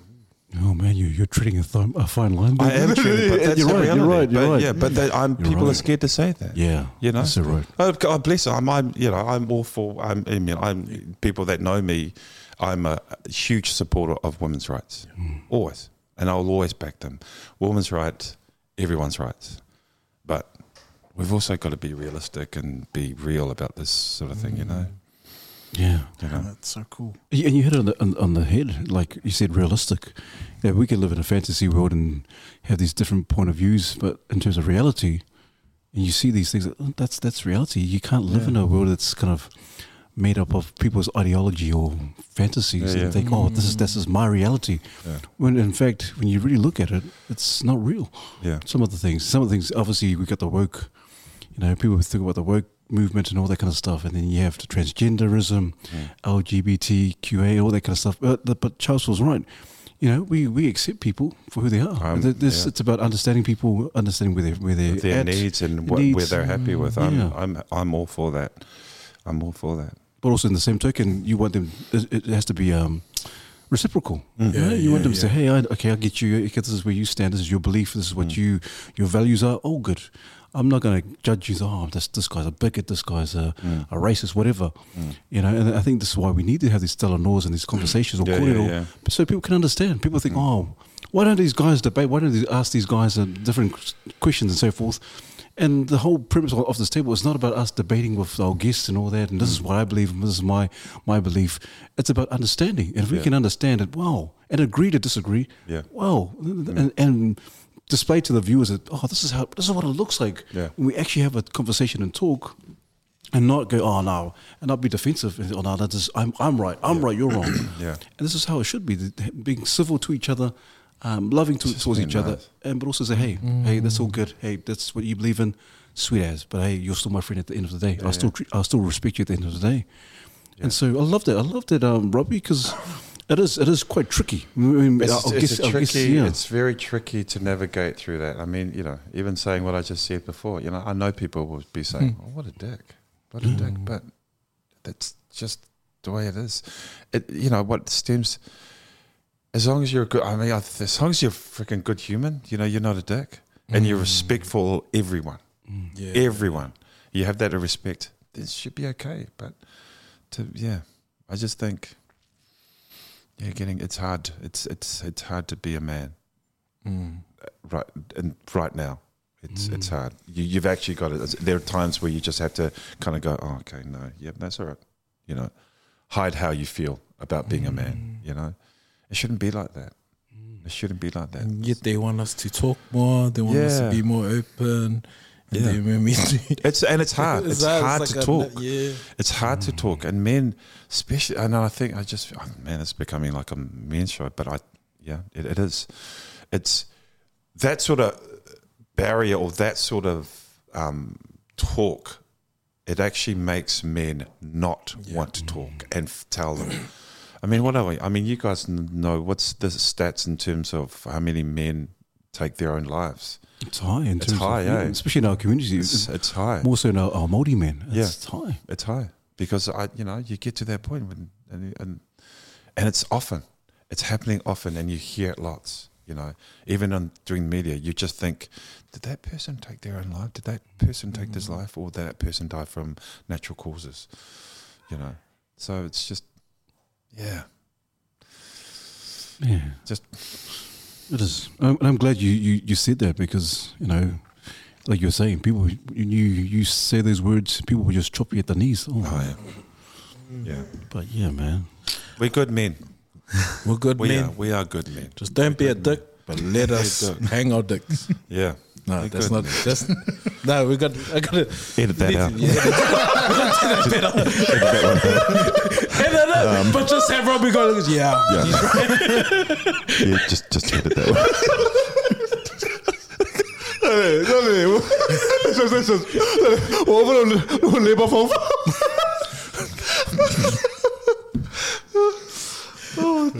Oh man, you you're treading a, th- a fine line. I am true, but that's you're right. reality. You're right. You're but, right. Yeah, but You're people are scared to say that. yeah, You know? that's right. Oh, God bless. I'm, I'm, you know, I'm all for. I'm, I mean, I'm people that know me. I'm a huge supporter of women's rights, mm. always, and I'll always back them. Women's rights, everyone's rights, but we've also got to be realistic and be real about this sort of thing. You know, mm. Yeah. know. That's so cool. Yeah, And you hit it on the, on, on the head, like you said, realistic. Yeah, we can live in a fantasy world and have these different point of views, but in terms of reality, and you see these things, oh, that's that's reality. You can't live in a world that's kind of made up of people's ideology or fantasies Yeah, and yeah. think, oh, this is this is my reality. Yeah. When in fact, when you really look at it, it's not real. Yeah. Some of the things, some of the things, obviously, we got the woke. You know, people think about the woke movement and all that kind of stuff, and then you have the transgenderism, LGBTQA, all that kind of stuff. But but Charles was right. You know, we, we accept people for who they are. Um, this yeah. it's about understanding people, understanding where they where they Their at, needs and what, needs. where they're happy with. I'm, Yeah. I'm, I'm all for that. I'm all for that. But also in the same token, you want them. It, it has to be um, reciprocal. Mm. Yeah, you want yeah, them to say, "Hey, I, okay, I get you. Okay, this is where you stand. This is your belief. This is what Mm. you your values are. Oh, good. I'm not going to judge you. Oh, this this guy's a bigot. This guy's a, Mm. a racist. Whatever. You know. And I think this is why we need to have these stellar laws and these conversations or Yeah, yeah, yeah. so people can understand. People think, oh, why don't these guys debate? Why don't they ask these guys uh, different questions and so forth? And the whole premise of of this table is not about us debating with our guests and all that. And this is what I believe. And this is my my belief. It's about understanding. And if we can understand it, wow, and agree to disagree, Yeah. wow, and, and display to the viewers that oh, this is how this is what it looks like Yeah. when we actually have a conversation and talk. And not go, oh no, and not be defensive. and, Oh no, that is, I'm, I'm right, I'm right, you're wrong. Yeah. And this is how it should be: that- being civil to each other, um, loving to, towards being each other, and but also say, hey, hey, that's all good. Hey, that's what you believe in, sweet as. But hey, you're still my friend at the end of the day. I'll still, treat, I'll still respect you at the end of the day. And so I loved it. I loved it, um, Robbie, because it is, it is quite tricky. I mean, It's, it's guess- I'll guess, tricky. yeah. It's very tricky to navigate through that. I mean, you know, even saying what I just said before, you know, I know people will be saying, Hmm. "Oh, what a dick, what a dick," but that's just the way it is. It, you know, what stems. As long as you're a good, I mean, as long as you're a freaking good human, you know, you're not a dick, and Hmm. you're respectful of everyone, Yeah. everyone. You have that respect. It should be okay. But to yeah, I just think yeah, getting it's hard. It's it's it's hard to be a man Mm. Uh, right and right now. It's mm. it's hard. You, you've actually got it. There are times where you just have to kind of go, oh, okay, no, yeah, that's all right. You know, hide how you feel about being a man. Mm. You know, it shouldn't be like that. Mm. It shouldn't be like that. And yet they want us to talk more. They want us to be more open. And Yeah. It's and it's hard. It's, that- hard like to a- talk. Yeah. It's hard to talk, and men, especially. I know. I think I just, oh, man, it's becoming like a men's show. But I, yeah, it, it is. It's that sort of barrier or that sort of um, talk. It actually makes men not want to talk and f- tell them. I mean, what are we? I mean, you guys know what's the stats in terms of how many men take their own lives? It's high in It's terms high, of, yeah, especially in our community. It's, It's, it's high. more so in our, our Māori men. Yeah. It's high. it's high because I, you know, you get to that point when, and, and and it's often, it's happening often, and you hear it lots. You know, even on during media, you just think, did that person take their own life? Did that person take this mm. life, or did that person die from natural causes? You know, so it's just, yeah, Yeah. just It is. And I'm glad you, you, you said that because, you know, like you were saying, people, you, you say those words, people will just chop you at the knees. Oh, oh yeah, Yeah, But yeah, man. we're good men. We're good We men. are. We are good men. Just don't be a dick, but let us hang our dicks. Yeah. No, We're that's not. That's no. We got. I got to Edit that out. Yeah, edit it out. Um, but just have Robbie go. Yeah, Yeah. he's right. yeah just, just edit that one. Oh,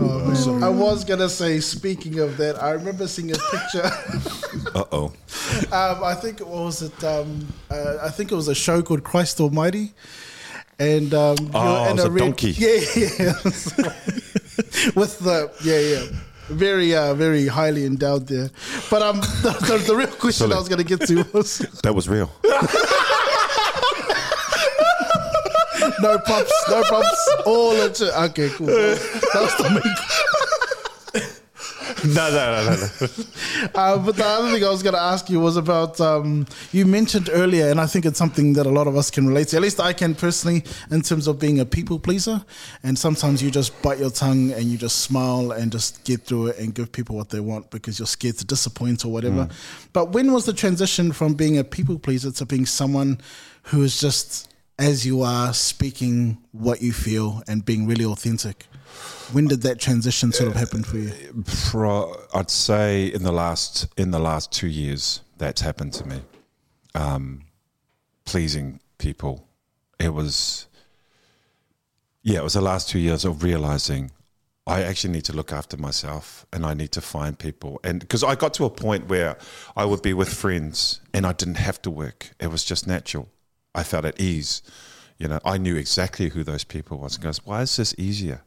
I was gonna say, speaking of that, I remember seeing a picture. Uh oh. um, I think what was it? Um, uh, I think it was a show called Christ Almighty, and um, you Oh, were in it was a red- donkey. Yeah, yeah. With the yeah, yeah. Very, uh, very highly endowed there. But um, the, the, the real question Sorry. I was going to get to was That was real. No props, no props, all legit. Okay, cool. That was the main no, no, no, no. no. Uh, but the other thing I was going to ask you was about um, you mentioned earlier, and I think it's something that a lot of us can relate to. At least I can personally, in terms of being a people pleaser. And sometimes you just bite your tongue and you just smile and just get through it and give people what they want because you're scared to disappoint or whatever. But when was the transition from being a people pleaser to being someone who is just as you are, speaking what you feel and being really authentic? When did that transition sort of happen for you? I'd say in the last in the last two years that's happened to me. Um, pleasing people, it was. Yeah, it was the last two years of realizing I actually need to look after myself and I need to find people. And because I got to a point where I would be with friends and I didn't have to work, it was just natural. I felt at ease. You know, I knew exactly who those people was. And goes, why is this easier?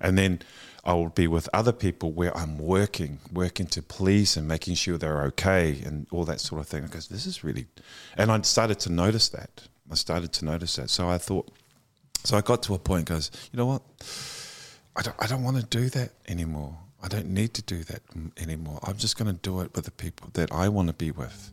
And then I will be with other people where I'm working, working to please and making sure they're okay and all that sort of thing. Because this is really, and I started to notice that. I started to notice that. So I thought, so I got to a point. Goes, you know what? I don't, I don't want to do that anymore. I don't need to do that anymore. I'm just going to do it with the people that I want to be with,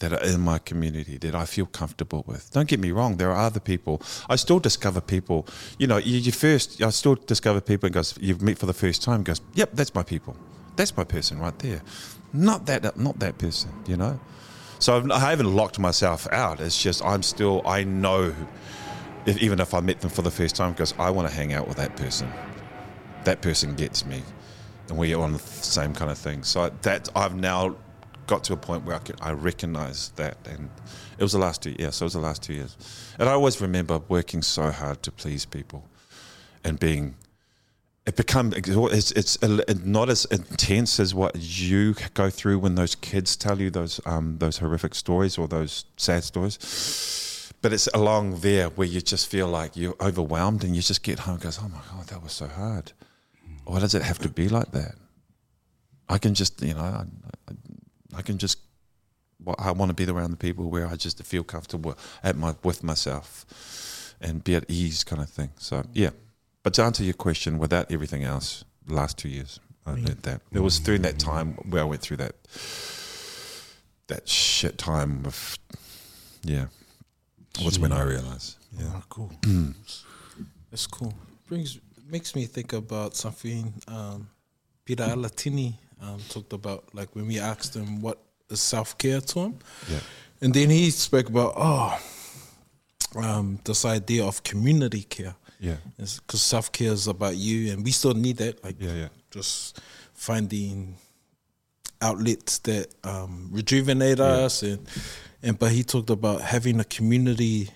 that are in my community, that I feel comfortable with. Don't get me wrong, there are other people. I still discover people. You know, you, you first, I still discover people and goes, you meet for the first time, goes, yep, that's my people. That's my person right there. Not that, not that person, you know? So I've, I haven't locked myself out. It's just I'm still, I know, if, even if I met them for the first time, because I want to hang out with that person that person gets me, and we're on the same kind of thing. So that I've now got to a point where I can I recognize that, and it was the last two years. So it was the last two years, and I always remember working so hard to please people, and being. It become it's it's not as intense as what you go through when those kids tell you those um, those horrific stories or those sad stories, but it's along there where you just feel like you're overwhelmed and you just get home and goes, oh my god, that was so hard. Why does it have to be like that? I can just, you know, I, I, I can just. I want to be around the people where I just feel comfortable at my with myself, and be at ease, kind of thing. So yeah, but to answer your question, without everything else, the last two years, I learned that it was during that time where I went through that that shit time of yeah. Was when I realized. Yeah. Oh, cool. That's cool. Brings makes me think about something um, Peter Alatini um, talked about, like when we asked him what is self care to him, Yeah. and then he spoke about oh, um, this idea of community care. Yeah. because self care is about you, and we still need that. Like, Yeah, yeah. just finding outlets that um, rejuvenate us, and and but he talked about having a community,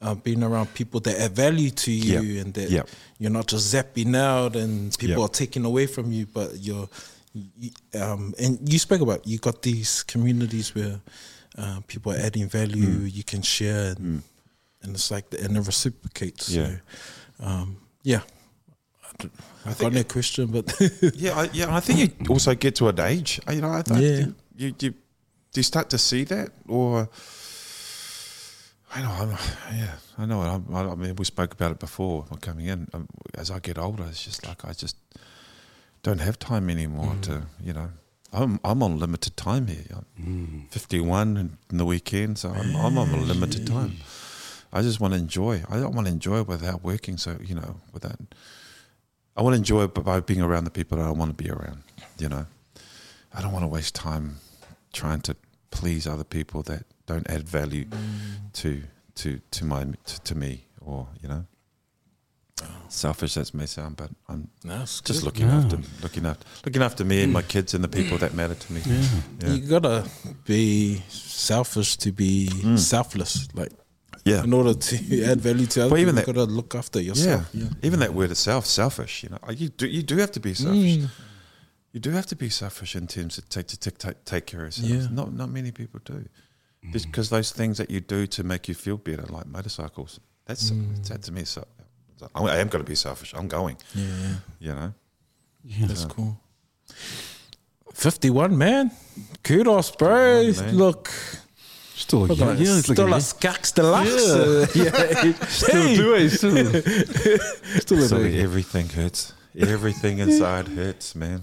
uh, being around people that add value to you, Yeah. and that Yeah. you're not just zapping out, and people Yeah. are taking away from you, but you're. You, um, and you spoke about you got these communities where uh, people are adding value, Mm. you can share, and, and it's like the, and it reciprocates. Yeah. So, um, yeah. I, don't- I got no question, but Yeah, I, yeah. I think you also get to an age. You know, I, I Yeah. you, you do you start to see that, or I know, I'm, yeah, I know. I, I mean, we spoke about it before coming in. Um, as I get older, it's just like I just don't have time anymore to, you know. I'm I'm on limited time here. I'm 51 in the weekend, so I'm, I'm on a limited time. I just want to enjoy. I don't want to enjoy without working. So you know, without I want to enjoy it by being around the people that I want to be around. You know, I don't want to waste time trying to please other people that don't add value to to to my to, to me or you know. Selfish as may sound, but I'm That's just good. looking Yeah. after looking after looking after me and my kids and the people that matter to me. Yeah. You gotta be selfish to be mm. selfless. Like Yeah. in order to add value to others, Well, people, even you that- gotta look after yourself. Yeah. Even that word itself, selfish, you know, you do, you do have to be mm. selfish. You do have to be selfish in terms of take to take, take, take care of yourself. Yeah. Not not many people do. Because those things that you do to make you feel better, like motorcycles, that's that to me. So, I I am going to be selfish. I'm going. Yeah, yeah. You know. Yeah. That's cool. 51, man. Kudos, bro. on, man. Look. Still, Hold yeah, on. yeah, Still a- a skaks deluxe. Uh, yeah. still Hey. do it, still, still a So everything hurts. Everything inside hurts, man.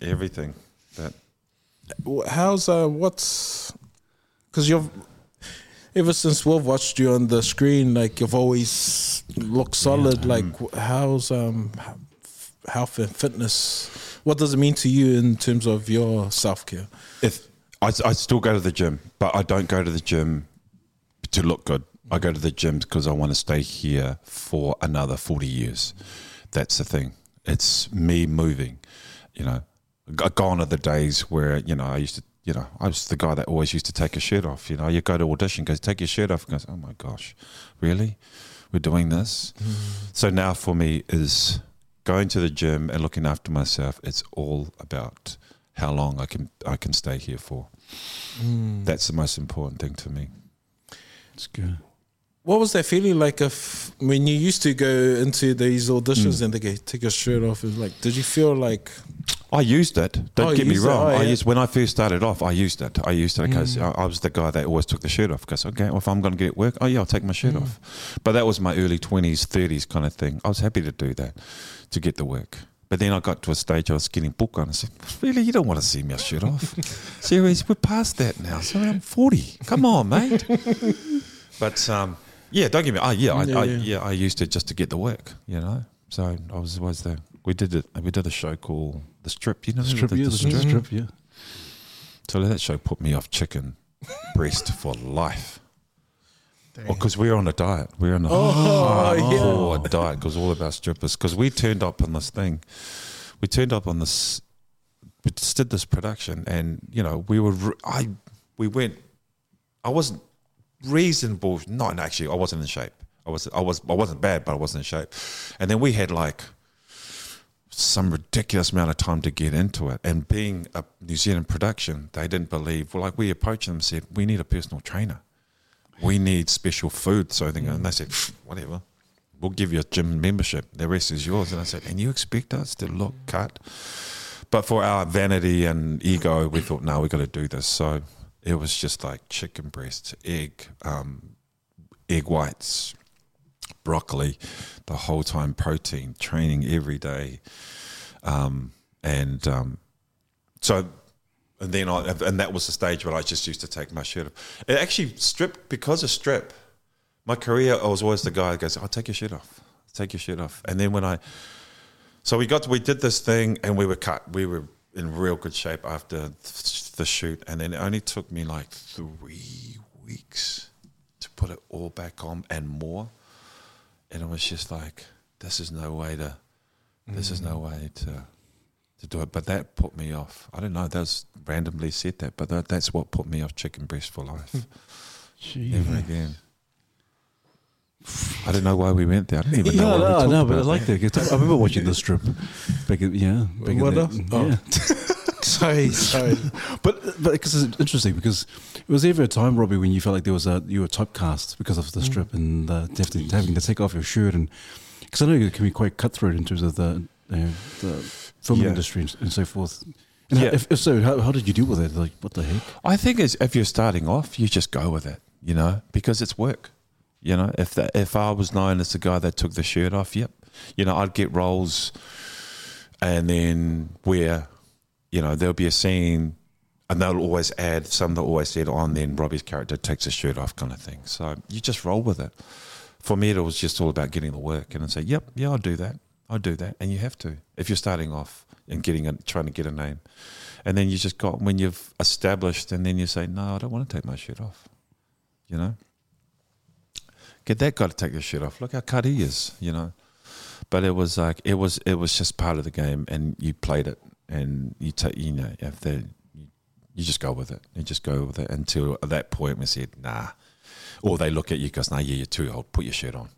Everything. But How's, uh, what's, because you've, ever since we've watched you on the screen, like you've always looked solid. like, how's, um, health and fitness? What does it mean to you in terms of your self care? if I, I still go to the gym, but I don't go to the gym to look good. I go to the gym because I want to stay here for another 40 years. That's the thing. It's me moving, you know. Gone are the days where, you know, I used to, you know, I was the guy that always used to take his shirt off. You know, you go to audition, goes, take your shirt off, and goes, oh my gosh, really? We're doing this? Mm. So now for me is going to the gym and looking after myself. It's all about how long I can I can stay here for. Mm. That's the most important thing to me. It's good. What was that feeling like if when you used to go into these auditions and they take your shirt off? Is like, did you feel like I used it. Don't Oh, get me wrong. Oh, I yeah. Mm. used when I first started off. I used it. I used it because I, I was the guy that always took the shirt off. Because okay, well, if I'm going to get work, oh yeah, I'll take my shirt Mm. off. But that was my early twenties, thirties kind of thing. I was happy to do that to get the work. But then I got to a stage I was getting booked on. I said, "Really, you don't want to see me shirt off? Serious? We're past that now. So I'm 40. Come on, mate." but um, yeah, don't get me. Oh yeah, I, Yeah, I, yeah. yeah, I used it just to get the work. You know, so I was always there. We did it. We did a show called The Strip. You know, Strip, the, yeah, the the Strip. strip, yeah. So that show put me off chicken breast for life. Because we were on a diet. We were on a Oh, hardcore diet because all about strippers. Because we turned up on this thing. We turned up on this. We just did this production, and you know, we were. I we went. I wasn't reasonable. Not actually. I wasn't in shape. I was. I was. I wasn't bad, but I wasn't in shape. And then we had like some ridiculous amount of time to get into it. And being a New Zealand production, they didn't believe. Well, like we approached them and said, we need a personal trainer. We need special food. So they and they said, whatever. We'll give you a gym membership. The rest is yours. And I said, and you expect us to look cut? But for our vanity and ego, we thought, no, we've got to do this. So it was just like chicken breast, egg, um, egg whites, broccoli, the whole time protein, training every day, um, and um, so and then I and that was the stage where I just used to take my shirt off. It actually stripped because of strip. My career, I was always the guy that goes, "I'll take your shirt off, take your shirt off," and then when I so we got to, we did this thing and we were cut. We were in real good shape after the shoot, and then it only took me like three weeks to put it all back on and more. And it was just like, this is no way to, this is no mm. way to, to do it. But that put me off. I don't know. That was randomly said that, but that, that's what put me off chicken breast for life. Gee. Never again. I don't know why we went there. I don't even know. No, no, no, but I like that. I remember watching the strip. Back yeah, back What else? Oh. Yeah. sorry, sorry. But but because it's interesting because it was ever a time, Robbie, when you felt like there was a you were typecast because of the strip and uh, having, having to take off your shirt and because I know it can be quite cutthroat in terms of the you know, the film Yeah. industry and, and so forth. And Yeah. if, if so, how, how did you deal with it? Like, what the heck? I think it's, if you're starting off, you just go with it, you know, because it's work. You know, if that, if I was known as the guy that took the shirt off, yep, you know, I'd get roles, and then where, you know, there'll be a scene, and they'll always add some that always said on then Robbie's character takes his shirt off kind of thing. So you just roll with it. For me, it was just all about getting the work and then say, "Yep, yeah, I'll do that. I'll do that," and you have to if you're starting off and getting a, trying to get a name, and then you just got when you've established, and then you say, "No, I don't want to take my shirt off," you know. Get that guy to take his shirt off. Look how cut he is, you know. But it was like it was it was just part of the game, and you played it, and you take you know if they you, you just go with it, you just go with it until at that point we said nah, or they look at you because nah yeah you're too old, put your shirt on,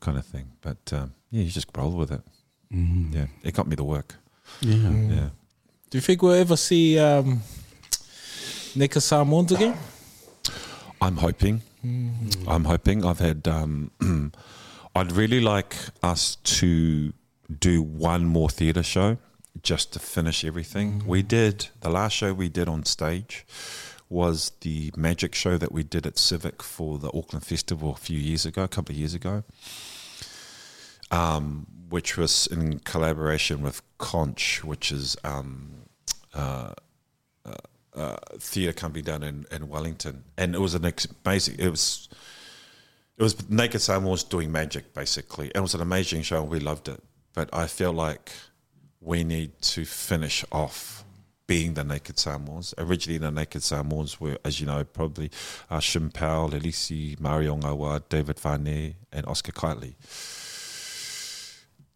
kind of thing. But um, yeah, you just roll with it. Yeah, it got me the work. Yeah. Yeah. Do you think we'll ever see um, Naked Samoans again? I'm hoping. I'm hoping. I've had. Um, I'd really like us to do one more theatre show just to finish everything. We did the last show we did on stage was the magic show that we did at Civic for the Auckland Festival a few years ago, a couple of years ago, um, which was in collaboration with Conch, which is um, uh, theatre company down in, in Wellington, and it was an ex- basic. It was it was Naked Samoans doing magic basically. It was an amazing show, and we loved it. But I feel like we need to finish off being the Naked Samoans. Originally, the Naked Samoans were, as you know, probably uh, Shim Powell, Elisi, Mario Gaoa, David Fane, and Oscar Kightley.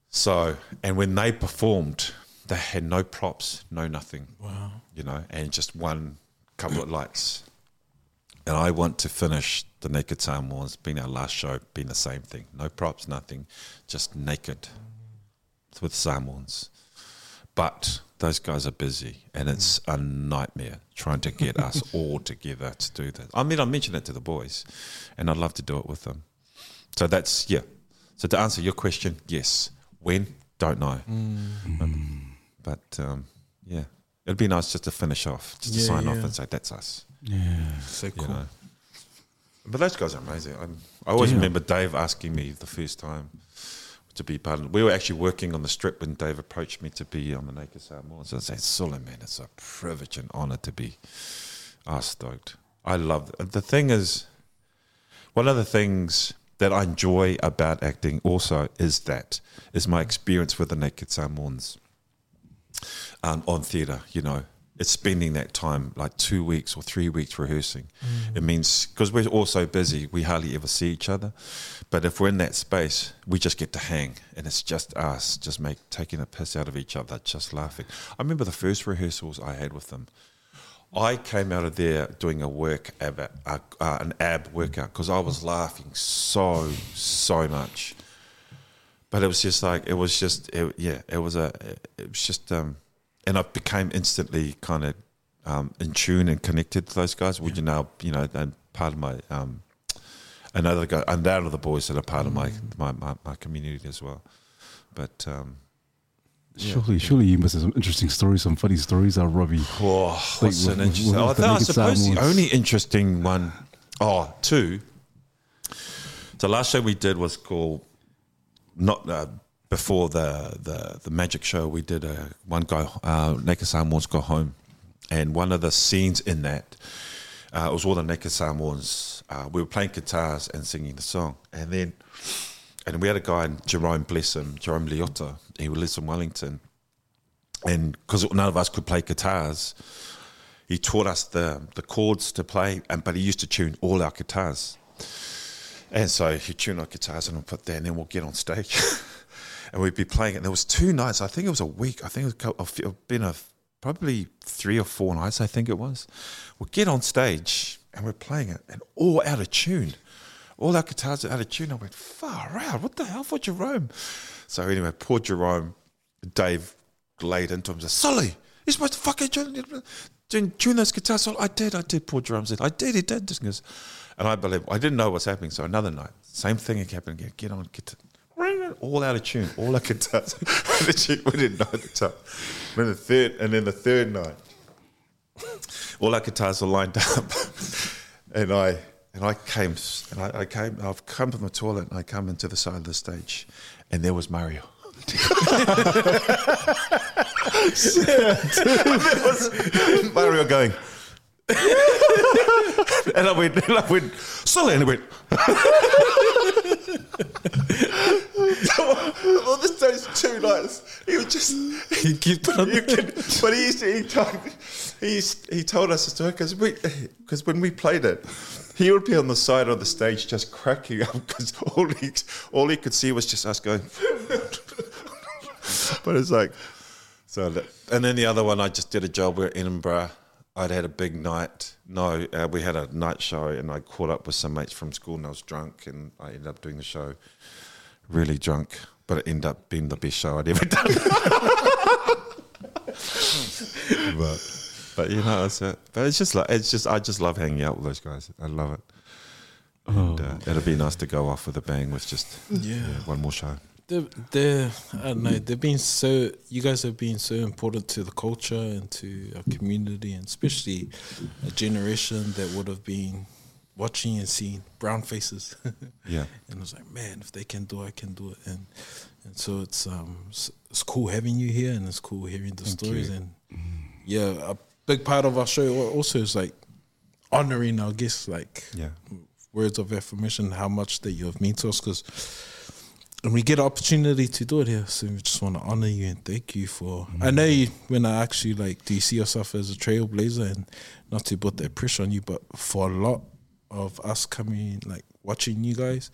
So, and when they performed, they had no props, no nothing. Wow. You know, and just one couple of lights. And I want to finish the Naked Samoans, being our last show, being the same thing. No props, nothing, just naked with Samoans. But those guys are busy and it's a nightmare trying to get us all together to do that. I mean, I mentioned it to the boys and I'd love to do it with them. So that's, yeah. So to answer your question, yes. When? Don't know. Um, but um, yeah, it'd be nice just to finish off, just to Yeah, sign off and say, that's us. Yeah. So You cool. know. But those guys are amazing. I'm, I always Yeah. remember Dave asking me the first time to be part of. We were actually working on the strip when Dave approached me to be on the Naked Samoans. So I said, Sula, man, it's a privilege and honor to be. I was stoked. I love it. The thing is, one of the things that I enjoy about acting also is that is my experience with the Naked Samoans um, on theatre. You know, it's spending that time like two weeks or three weeks rehearsing. It means because we're all so busy, we hardly ever see each other. But if we're in that space, we just get to hang, and it's just us, just make taking a piss out of each other, just laughing. I remember the first rehearsals I had with them. I came out of there doing a work ab, uh, uh, an ab workout because I was laughing so so much. But it was just like it was just it, yeah it was a it was just um and I became instantly kind of um, in tune and connected to those guys. Would you know you know and part of my um another guy and they're the boys that are part of my, my my my community as well. But um Surely, surely you must have some interesting stories, some funny stories, are Robbie. Oh, what's with- an with- interesting? with I, the thought, I suppose the only interesting one, oh, two. The last show we did was called not uh, before the, the the magic show. We did a one guy uh, Naked Samoans go home, and one of the scenes in that uh, it was all the Naked Samoans. Uh, we were playing guitars and singing the song, and then and we had a guy, Jerome, bless him, Jerome Liotta. He lives in Wellington, and because none of us could play guitars, he taught us the the chords to play, and but he used to tune all our guitars. And so he tuned our guitars and we'll put that, and then we'll get on stage, and we'd be playing it. And there was two nights. I think it was a week. I think it was it's been a probably three or four nights. I think it was. We'll get on stage and we're playing it, and all out of tune. All our guitars are out of tune. I went far out. What the hell for Jerome? So anyway, poor Jerome, Dave laid into him. Said, Sully, you're supposed to fucking tune, tune, tune those guitars. So I did. I did. Poor Jerome said, I did. He did. Just goes, and I believe I didn't know what's happening. So another night, same thing happened again. Get on guitar. All out of tune, all I could our guitars. we didn't know at the time. Then the third, and then the third night, all our guitars are lined up, and I and I came and I, I came. I've come from the toilet and I come into the side of the stage, and there was Mario. was Mario going. and I went, and I went, silly, and he went. well, this day's two nights. He was just. He kept on. You can, but he used to, he told he used, he told us a story because we because when we played it, he would be on the side of the stage just cracking up because all he all he could see was just us going. but it's like so. that- And then the other one, I just did a job where Edinburgh. I'd had a big night. No, uh, we had a night show, and I caught up with some mates from school, and I was drunk, and I ended up doing the show really drunk, but it ended up being the best show I'd ever done. but but you know, it's a, but it's just like it's just I just love hanging out with those guys. I love it. And uh, it'd be nice to go off with a bang with just Yeah. one more show. They're, they're, I don't know, they've been so, you guys have been so important to the culture and to our community, and especially a generation that would have been watching and seeing brown faces. Yeah. and I was like, man, if they can do it, I can do it. And and so it's um it's, it's cool having you here, and it's cool hearing the stories. you. And yeah, a big part of our show also is like honoring our guests, like Yeah. words of affirmation, how much that you have meant to us, because and we get an opportunity to do it here. So we just want to honor you and thank you for. I know you, when I asked you, like, do you see yourself as a trailblazer? And not to put that pressure on you, but for a lot of us coming, like, watching you guys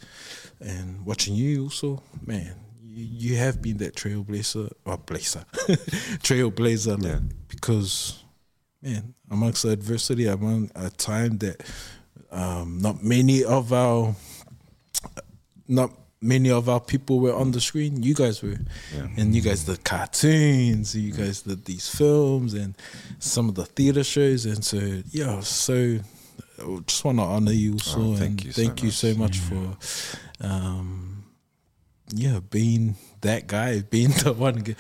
and watching you also, man, you, you have been that trailblazer, or blazer, trailblazer, like, Yeah. because, man, amongst adversity, among a time that um, not many of our not many of our people were on the screen. You guys were, Yeah. and you guys did cartoons. You guys did these films and some of the theater shows. And so, yeah, so I just want to honor you also, Oh, thank and you so thank you much. so much for, um, yeah, being that guy, being the one.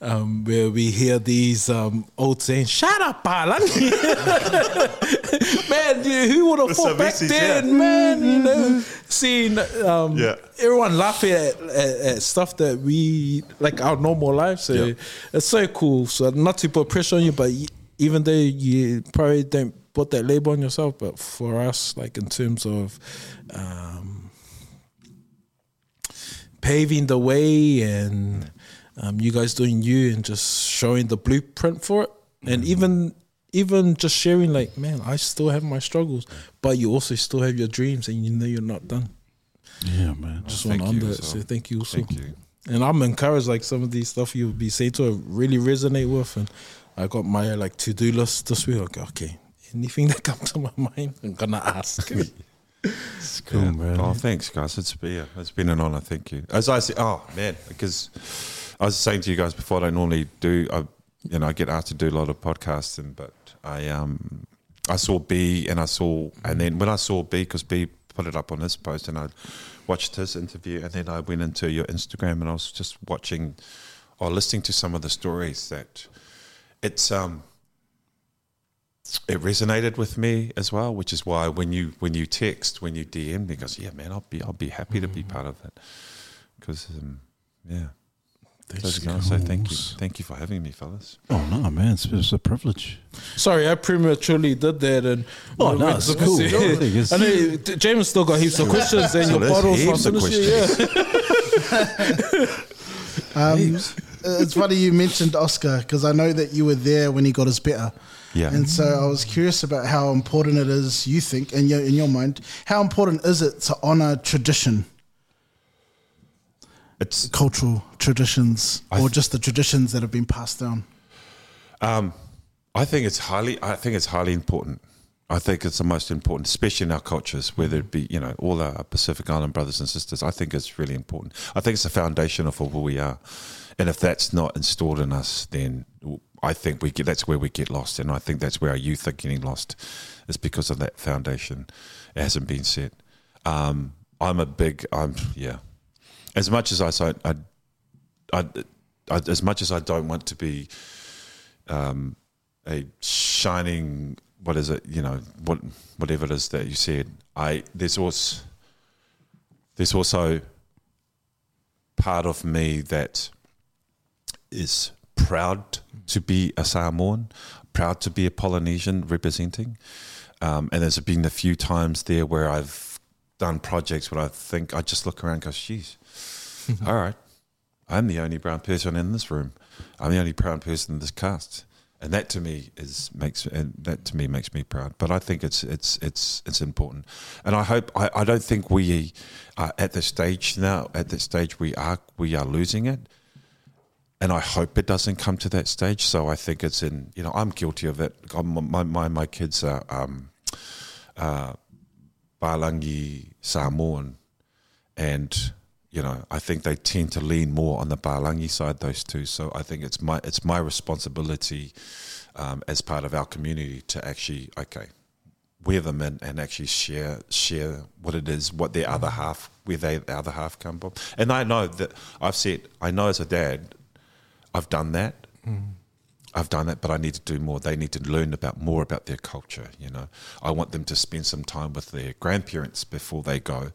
Um, where we hear these um, old saying, "Shut up, Alan." man, who would have thought back then, yeah. man? You know, seeing um, Yeah. everyone laughing at, at, at stuff that we like our normal life. So Yeah. it's so cool. So not to put pressure on you, but even though you probably don't put that label on yourself, but for us, like in terms of um, paving the way and um, you guys doing you and just showing the blueprint for it, and even even just sharing like, man, I still have my struggles, but you also still have your dreams, and you know you're not done. Yeah, man. Just want to under it. So thank you also. Thank you. And I'm encouraged, like some of these stuff you'll be saying to really resonate with. And I got my like to do list this week. Okay, okay, anything that comes to my mind, I'm gonna ask. It's cool, Yeah. man. Oh, thanks, guys. It's been, yeah, it's been an honor. Thank you. As I say, oh man, because I was saying to you guys before, I don't normally do. I, you know, I get asked to do a lot of podcasts, and but I um I saw B and I saw and then when I saw B because B put it up on his post and I watched his interview and then I went into your Instagram and I was just watching or listening to some of the stories that it's um it resonated with me as well, which is why when you when you text, when you DM me, goes, yeah, man, I'll be I'll be happy to be part of that because um, yeah. So, so thank you, thank you for having me, fellas. Oh no, man, it's, it's a privilege. Sorry, I prematurely did that. And Oh, no, it's cool. The I know t- James still got heaps of questions, and So your there's bottle's not heaps of. Yeah. Um, it's funny you mentioned Oscar because I know that you were there when he got his better. Yeah. And so I was curious about how important it is, you think, in your, in your mind, how important is it to honor tradition, It's cultural traditions, I or just the traditions that have been passed down? Um, I think it's highly. I think it's highly important. I think it's the most important, especially in our cultures, whether it be you know all our Pacific Island brothers and sisters. I think it's really important. I think it's the foundation of who we are, and if that's not installed in us, then I think we get that's where we get lost, and I think that's where our youth are getting lost, is because of that foundation. It hasn't been set. Um, I'm a big. I'm yeah. As much as I, I, I, I, as much as I don't want to be um, a shining what is it you know what whatever it is that you said i there's also there's also part of me that is proud to be a Samoan, proud to be a Polynesian representing. Um, and there's been a few times there where I've done projects where I think I just look around and go, geez, all right, I'm the only brown person in this room. I'm the only brown person in this cast. And that to me is makes and that to me makes me proud. But I think it's it's it's it's important, and I hope I, I don't think we are at the stage now. At that stage, we are we are losing it, and I hope it doesn't come to that stage. So I think it's in you know I'm guilty of it. My my my kids are um, uh, Palangi Samoan, and you know I think they tend to lean more on the Palangi side. Those two, so I think it's my it's my responsibility um, as part of our community to actually okay wear them in and actually share share what it is, what their other half, where they the other half come from. And I know that I've said I know as a dad, I've done that. I've done that, but I need to do more. They need to learn about more about their culture. You know, I want them to spend some time with their grandparents before they go.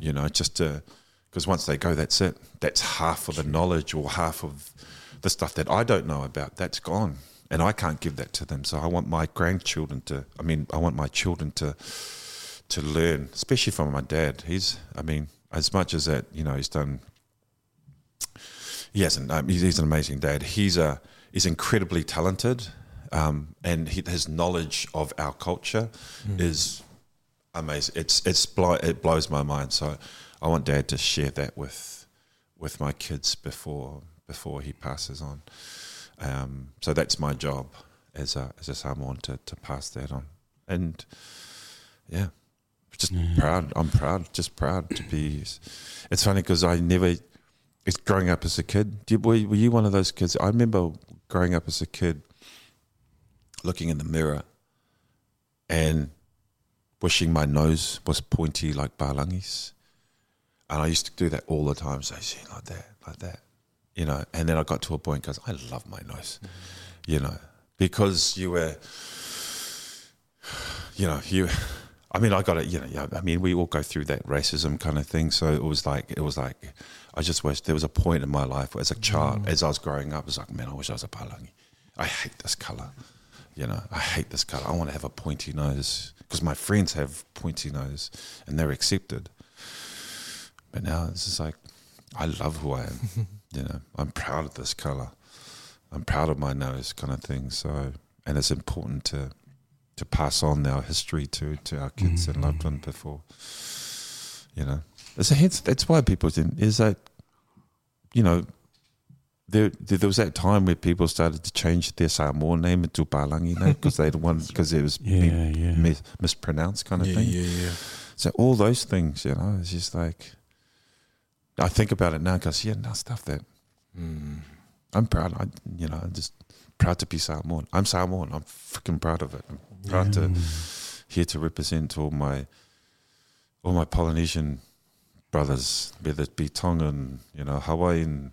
You know, just to because once they go, that's it. That's half of the knowledge or half of the stuff that I don't know about. That's gone, and I can't give that to them. So I want my grandchildren to. I mean, I want my children to to learn, especially from my dad. He's. I mean, as much as that, you know, he's done he hasn't. Um, he's, he's an amazing dad. He's a he's incredibly talented, um, and he, his knowledge of our culture is amazing. It's it's blo- it blows my mind. So I want Dad to share that with with my kids before before he passes on. Um, so that's my job as a as a Samoan to to pass that on. And yeah, just proud. I'm proud. Just proud to be. It's funny because I never. It's growing up as a kid. Did, were, were you one of those kids? I remember growing up as a kid, looking in the mirror, and wishing my nose was pointy like Palangi's. And I used to do that all the time. See, like that, like that, you know. And then I got to a point because I love my nose, you know, because you were, you know, you. I mean, I got it. You know, yeah. I mean, we all go through that racism kind of thing. So it was like, it was like, I just wish there was a point in my life as a child, mm. as I was growing up, it was like, man, I wish I was a Palangi. I hate this color. You know, I hate this color. I want to have a pointy nose because my friends have pointy nose and they're accepted. But now it's just like, I love who I am. you know, I'm proud of this color. I'm proud of my nose, kind of thing. So, and it's important to to pass on our history to to our kids and loved mm-hmm. ones before. You know, it's a hence. That's why people didn't. Is that, you know, there, there there was that time where people started to change their Samoan name into Palangi name because they wanted because it was Yeah, being yeah. mis- mispronounced kind of Yeah, thing. yeah, yeah. So all those things, you know, it's just like I think about it now because yeah, now stuff that mm. I'm proud. I you know, I'm just proud to be Samoan. I'm Samoan. I'm freaking proud of it. I'm proud to here to represent all my all my Polynesian brothers, whether it be Tongan, you know, Hawaiian,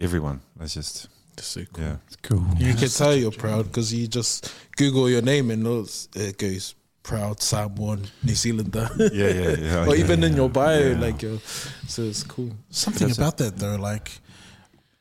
everyone. It's just That's so cool. yeah, Cool. You can tell you're proud because you just Google your name and it goes proud Samoan New Zealander. yeah, yeah, yeah. or yeah. even in your bio, Yeah. like, uh, so it's cool. Something That's it. about that though, like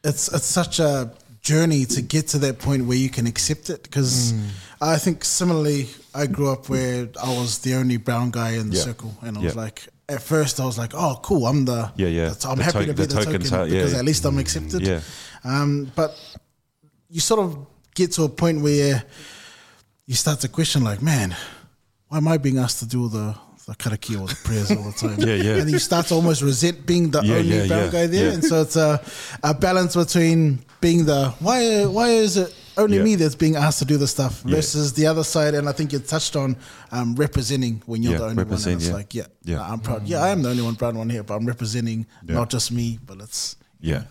it's it's such a journey to get to that point where you can accept it. Because I think similarly, I grew up where I was the only brown guy in the Yeah. circle, and I was Yeah. like, at first I was like, oh, cool, I'm the Yeah, yeah. that's- I'm The happy to- to be the the, token token because at least I'm accepted. Yeah. Um, but you sort of get to a point where you start to question, like, man, why am I being asked to do all the the karakia or the prayers all the time? Yeah, yeah. And you start to almost resent being the Yeah, only yeah, brown yeah, guy there, and so it's a, a balance between being the why why is it only Yeah. me that's being asked to do the stuff Yeah. versus the other side, and I think you touched on um, representing when you're Yeah, the only one. And it's yeah. like, yeah, Yeah. I'm proud. Yeah, I am the only one brown one here, but I'm representing Yeah. not just me, but it's yeah.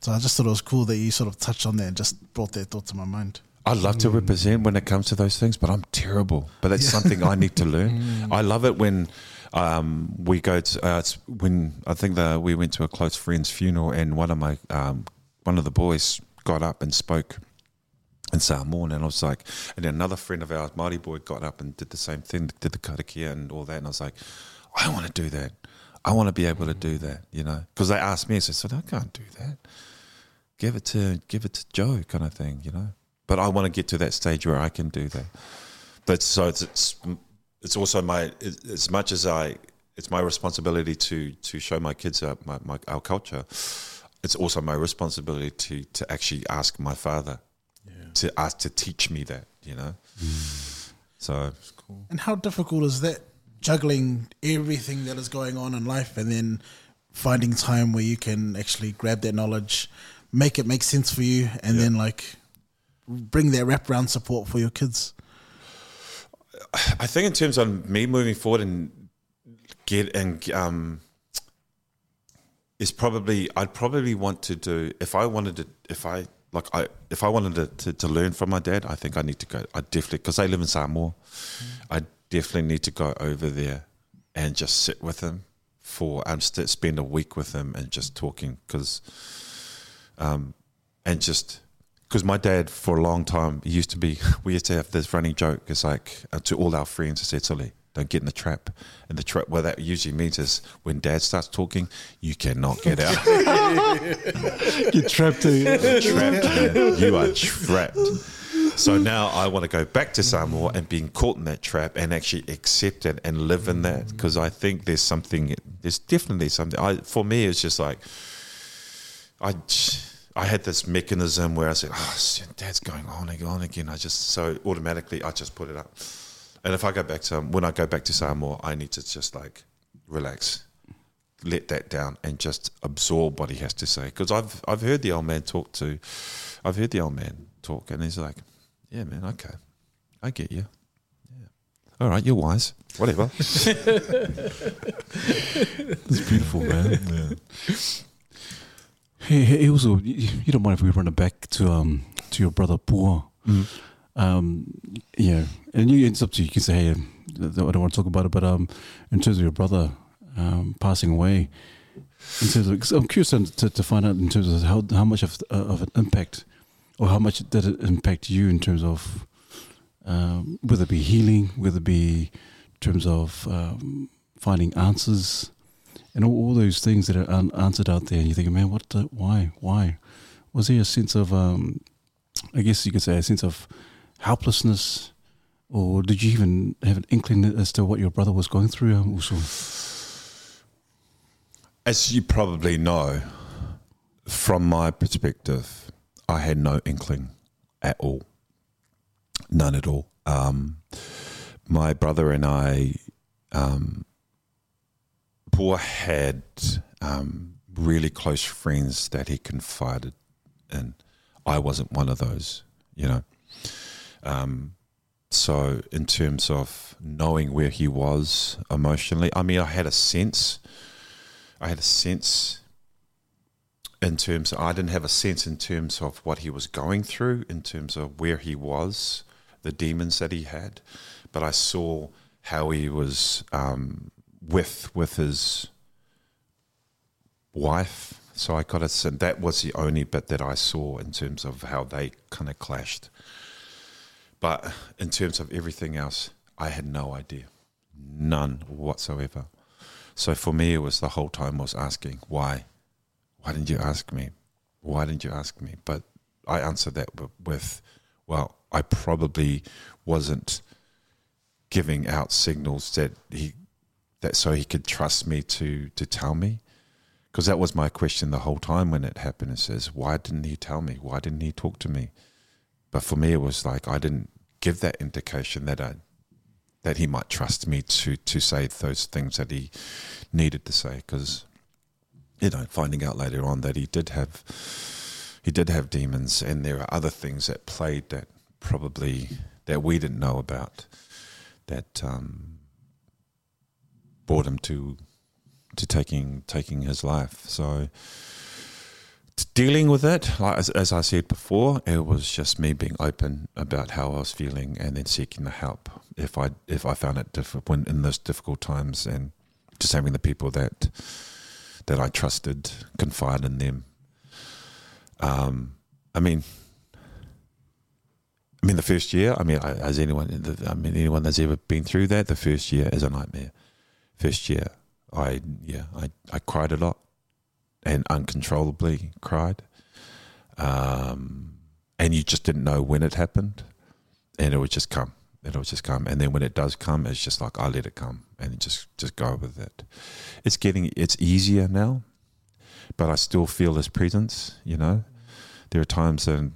so I just thought it was cool that you sort of touched on that and just brought that thought to my mind. I love to represent when it comes to those things, but I'm terrible. But that's something I need to learn. I love it when um, we go to uh, it's when I think that we went to a close friend's funeral, and one of my um, one of the boys got up and spoke in Samoan, and I was like, and then another friend of ours, Māori boy, got up and did the same thing, did the karakia and all that, and I was like, I want to do that. I want to be able to do that, you know, because they asked me, so I said, I can't do that. give it to give it to Joe, kind of thing, you know. But I want to get to that stage where I can do that. But so it's it's, it's also my it- as much as I it's my responsibility to to show my kids our, my, my our culture. It's also my responsibility to to actually ask my father to ask to teach me that, you know. So And how difficult is that juggling everything that is going on in life and then finding time where you can actually grab that knowledge, make it make sense for you, and then like bring that wraparound support for your kids? I think in terms of me moving forward and get and um is probably I'd probably want to do if I wanted to if I like I if I wanted to, to, to learn from my dad I think I need to go I definitely because I live in Samoa I definitely need to go over there and just sit with him for and st- spend a week with him and just talking because um and just because my dad for a long time he used to be we used to have this running joke it's like uh, to all our friends said Sully don't get in the trap. And the trap what that usually means is when dad starts talking you cannot get out. Get trapped. uh, trapped you are trapped. So now I want to go back to Samoa and being caught in that trap and actually accept it and live in that. Because I think there's something there's definitely something. I for me it's just like I I had this mechanism where I said, "Oh, shit, Dad's going on and on again." I just so automatically I just put it up, and if I go back to when I go back to Samoa, I need to just like relax, let that down, and just absorb what he has to say. Because I've I've heard the old man talk to, I've heard the old man talk, and he's like, "Yeah, man, okay, I get you. Yeah, all right, you're wise. Whatever." It's beautiful, man. Hey, hey, also, you you don't mind if we run it back to um to your brother Pua? Um, yeah, and you, it's up to you. You can say, hey, um, I don't want to talk about it, but um, in terms of your brother um passing away, in terms of, I'm curious to, to, find out in terms of how how much of uh, of an impact, or how much did it impact you in terms of um, whether it be healing, whether it be in terms of um, finding answers and all, all those things that are unanswered out there, and you're thinking, man, what? The, why? Why? Was there a sense of, um, I guess you could say, a sense of helplessness, or did you even have an inkling as to what your brother was going through? Um, also, As you probably know, from my perspective, I had no inkling at all. None at all. Um, my brother and I, um, had um, really close friends that he confided in. I wasn't one of those, you know. Um, so, in terms of knowing where he was emotionally, I mean, I had a sense. I had a sense in terms I didn't have a sense in terms of what he was going through, in terms of where he was, the demons that he had, but I saw how he was um, with with his wife. So I got a sense that was the only bit that I saw in terms of how they kind of clashed. But in terms of everything else, I had no idea, none whatsoever. So for me, it was the whole time was asking why, why didn't you ask me? Why didn't you ask me? But I answered that with, well, I probably wasn't giving out signals that he that so he could trust me to to tell me because that was my question the whole time when it happened it says why didn't he tell me why didn't he talk to me but for me it was like i didn't give that indication that i that he might trust me to to say those things that he needed to say because you know finding out later on that he did have he did have demons and there are other things that played that probably that we didn't know about that um, brought him to to taking taking his life. So dealing with it, like as, as I said before, it was just me being open about how I was feeling and then seeking the help if I if I found it difficult when in those difficult times and just having the people that that I trusted confide in them. Um, I mean, I mean, the first year. I mean, as anyone, I mean, anyone that's ever been through that, the first year is a nightmare. First year, I yeah, I I cried a lot, and uncontrollably cried. um, and you just didn't know when it happened, and it would just come. It would just come, and then when it does come, it's just like I let it come, and just just go with it. It's getting it's easier now, but I still feel his presence. You know, there are times and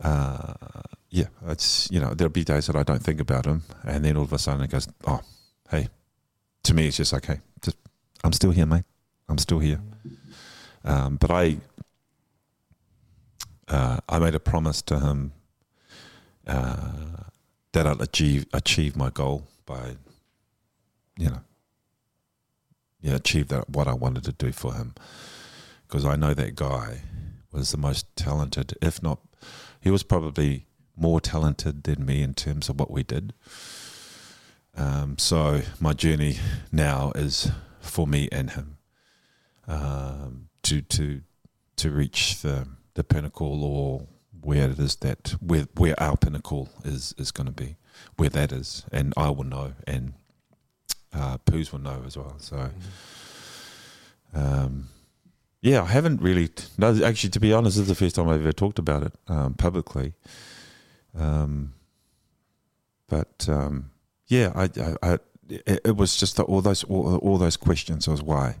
uh, yeah, it's you know there'll be days that I don't think about him, and then all of a sudden it goes, oh, hey. To me, it's just like, hey, just I'm still here, mate. I'm still here. Um, but I uh, I made a promise to him uh, that I'd achieve achieve my goal by, you know, yeah, achieve that what I wanted to do for him, because I know that guy was the most talented, if not, he was probably more talented than me in terms of what we did. Um, so my journey now is for me and him um, to to to reach the the pinnacle or where it is that where where our pinnacle is is going to be, where that is, and I will know, and uh, Poos will know as well. So, um, yeah, I haven't really. No, actually, to be honest, this is the first time I've ever talked about it um, publicly. Um, but um, yeah, I, I, I it, it was just the, all those all, all those questions was why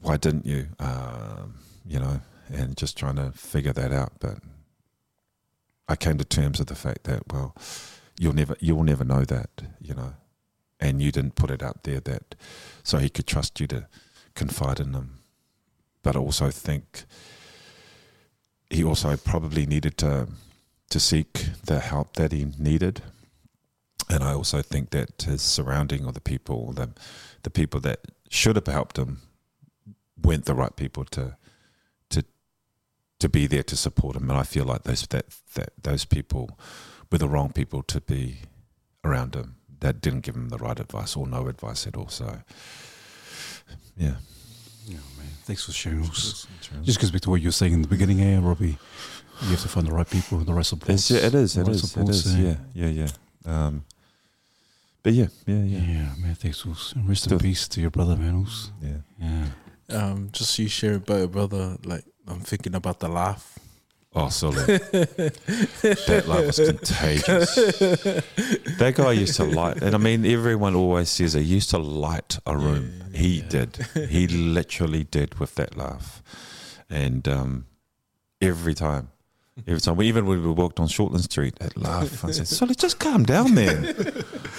why didn't you um, you know and just trying to figure that out. But I came to terms with the fact that well you'll never you'll never know that you know and you didn't put it out there that so he could trust you to confide in him. But I also think he also probably needed to to seek the help that he needed. And I also think that his surrounding or the people, the the people that should have helped him, weren't the right people to to to be there to support him. And I feel like those that, that those people were the wrong people to be around him. That didn't give him the right advice or no advice at all. So, yeah. Yeah, man. Thanks for sharing. Just goes back to what you were saying in the beginning, eh, Robbie? You have to find the right people, and the right support. It's, yeah, it is. It is. It is. Yeah, yeah, yeah. Um, but yeah, yeah, yeah. Yeah, man. Thanks. And rest in peace to your brother, man. Yeah. Yeah. Um, just you share about your brother. Like I'm thinking about the laugh. Oh, solid. that laugh was contagious. that guy used to light, and I mean, everyone always says he used to light a room. Yeah, he yeah. did. He literally did with that laugh, and um, every time, every time, we even when we walked on Shortland Street, that laugh. I said, "Solly, just calm down, man.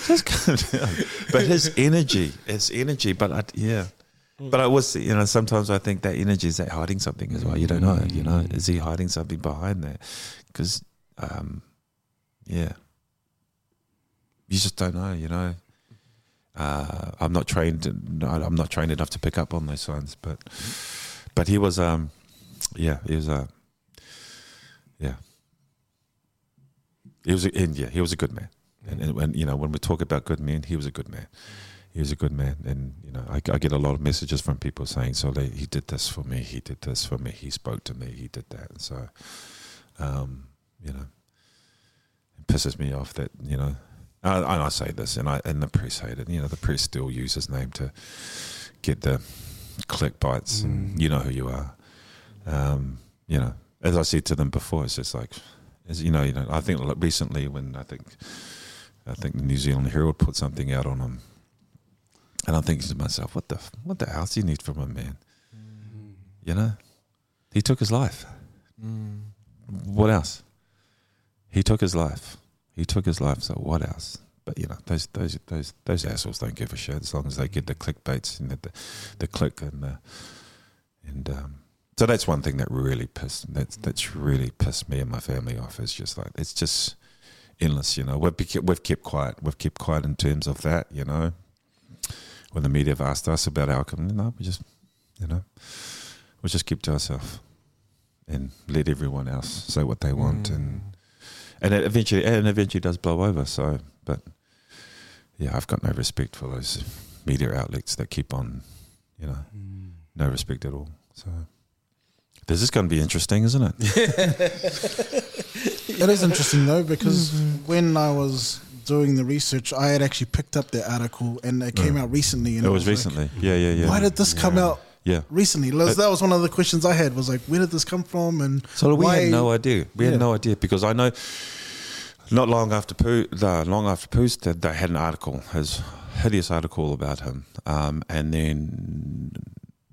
just calm down." But his energy, his energy. But I, yeah. But I was, you know, sometimes I think that energy is that hiding something as well. You don't know, you know, is he hiding something behind that? Because, um, yeah, you just don't know, you know. Uh, I'm not trained. I'm not trained enough to pick up on those signs, but but he was, um, yeah, he was a, yeah, he was, a, and yeah, he was a good man. And, and when you know when we talk about good men, he was a good man. He was a good man, and you know I, I get a lot of messages from people saying, "So they, he did this for me. He did this for me. He spoke to me. He did that." And so, um, you know, it pisses me off that you know, and I, and I say this, and I and the press hate it. You know, the press still use his name to get the click bites, and you know who you are. Um, you know, as I said to them before, it's just like, as you know, you know. I think recently when I think, I think the New Zealand Herald put something out on him, and I'm thinking to myself, what the what the else do you need from a man? You know, he took his life. What else? He took his life. He took his life. So what else? But you know, those those those those assholes don't give a shit as long as they get the clickbaits and the the, the click and the and um, so that's one thing that really pissed that's that's really pissed me and my family off. Is just like it's just endless. You know, we've we've kept quiet. We've kept quiet in terms of that. You know, when the media have asked us about our company, no, we just you know we just keep to ourselves and let everyone else say what they want and mm. and it eventually and eventually does blow over. So, but yeah, I've got no respect for those media outlets that keep on, you know, no mm. respect at all. So. This is going to be interesting, isn't it? It is interesting though because when I was doing the research, I had actually picked up that article and it came out recently. And It was like, recently. Yeah, yeah, yeah. Why did this come out Yeah. recently. That that was one of the questions I had. Was like, where did this come from? And So we why- had no idea. We Yeah. had no idea because I know not long after Poo, no, long after Pooh's dead, they had an article, his hideous article about him, um, and then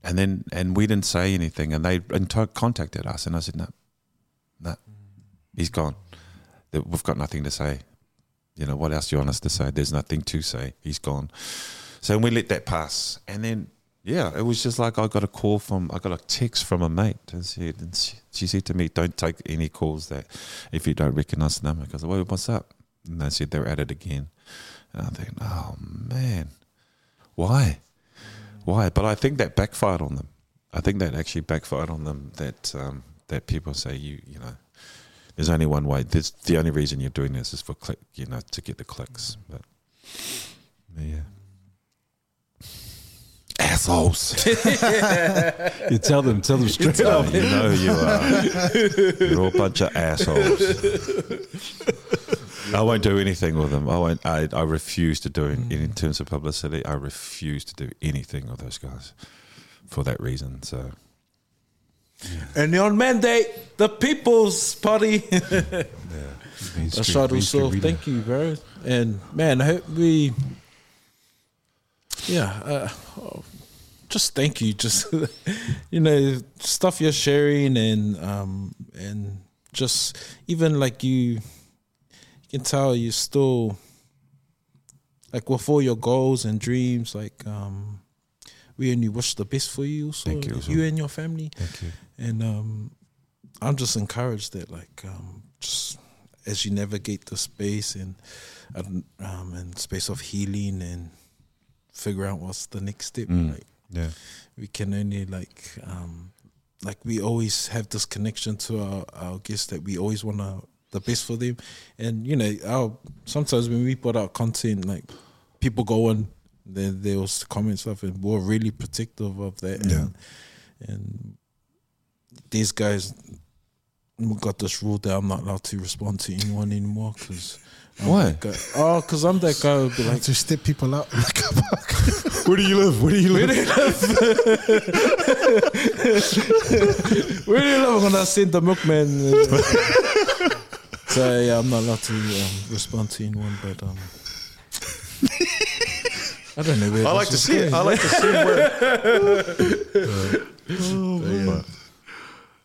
and then and we didn't say anything, and they and to- contacted us, and I said no, no, he's gone. That We've got nothing to say. You know what else do you want us to say? There's nothing to say. He's gone. So we let that pass, and then yeah, it was just like I got a call from I got a text from a mate, and she, and she, she said to me, "Don't take any calls that if you don't recognise the number." Because well, what's up? And they said they're at it again, and I think, oh man, why, why? But I think that backfired on them. I think that actually backfired on them. That um, that people say you you know. There's only one way. There's the only reason you're doing this is for click, you know, to get the clicks. But yeah, assholes. You tell them, tell them straight up. you know who you are. You're all a bunch of assholes. I won't do anything with them. I won't. I, I refuse to do it in, in terms of publicity. I refuse to do anything with those guys for that reason. So And on mandate, the People's Party. Mainstream- Ashadu mainstream so media. thank you, bro. And man, I hope we, yeah, uh, oh, just thank you. Just you know, stuff you're sharing and um and just even like you, you can tell you still like with all your goals and dreams. Like um, we only wish the best for you. Also, Thank you, also. you and your family. thank you. And um, I'm just encouraged that like um, just as you navigate the space and and, um, and space of healing and figure out what's the next step. Mm. Like Yeah, we can only like um, like we always have this connection to our, our guests that we always want to the best for them. And you know, our sometimes when we put out content, like people go on there there was comment stuff and we're really protective of that. Yeah. And, and these guys we got this rule that I'm not allowed to respond to anyone anymore because. Why? Oh, because I'm that guy who'd be like, to step people out in the car park. Where do you live? Where do you live? Where do you live? I'm gonna send the milkman. so yeah, I'm not allowed to um, respond to anyone, but um, I don't know where. I like to see it. I like to see where.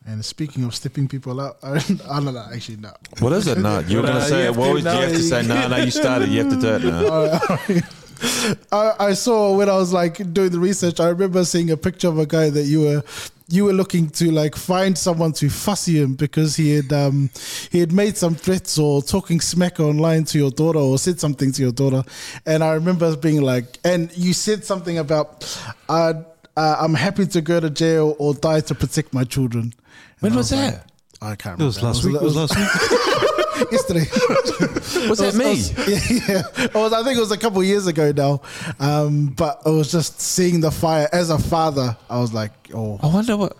and speaking of stepping people out, I don't, I don't know. Actually, no. What is it? No, you were going to say you it. have What to was, you have to say no, no. You started. You have to do it now. I, I saw when I was like doing the research. I remember seeing a picture of a guy that you were you were looking to like find someone to fussy him because he had um he had made some threats or talking smack online to your daughter or said something to your daughter, and I remember being like, and you said something about, uh, uh, I'm happy to go to jail or die to protect my children. When And I was like, that? I can't That was remember. last week. It was last week. yesterday. Was that It me? yeah, yeah. It was, I think it was a couple of years ago now. Um, but it was just seeing the fire as a father. I was like, oh, I wonder what.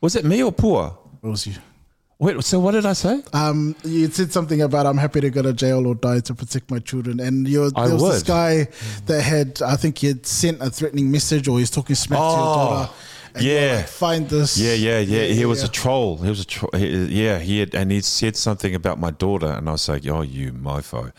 Was it me or poor? it was you. Wait. So what did I say? Um, you said something about I'm happy to go to jail or die to protect my children, and you're, I there was this guy that had I think he had sent a threatening message or he's talking smack to your Oh, daughter. Yeah. like, find this. Yeah, yeah, yeah. He was a troll. He was a troll. Yeah, he had, and he said something about my daughter, and I was like, "Oh, you mofo."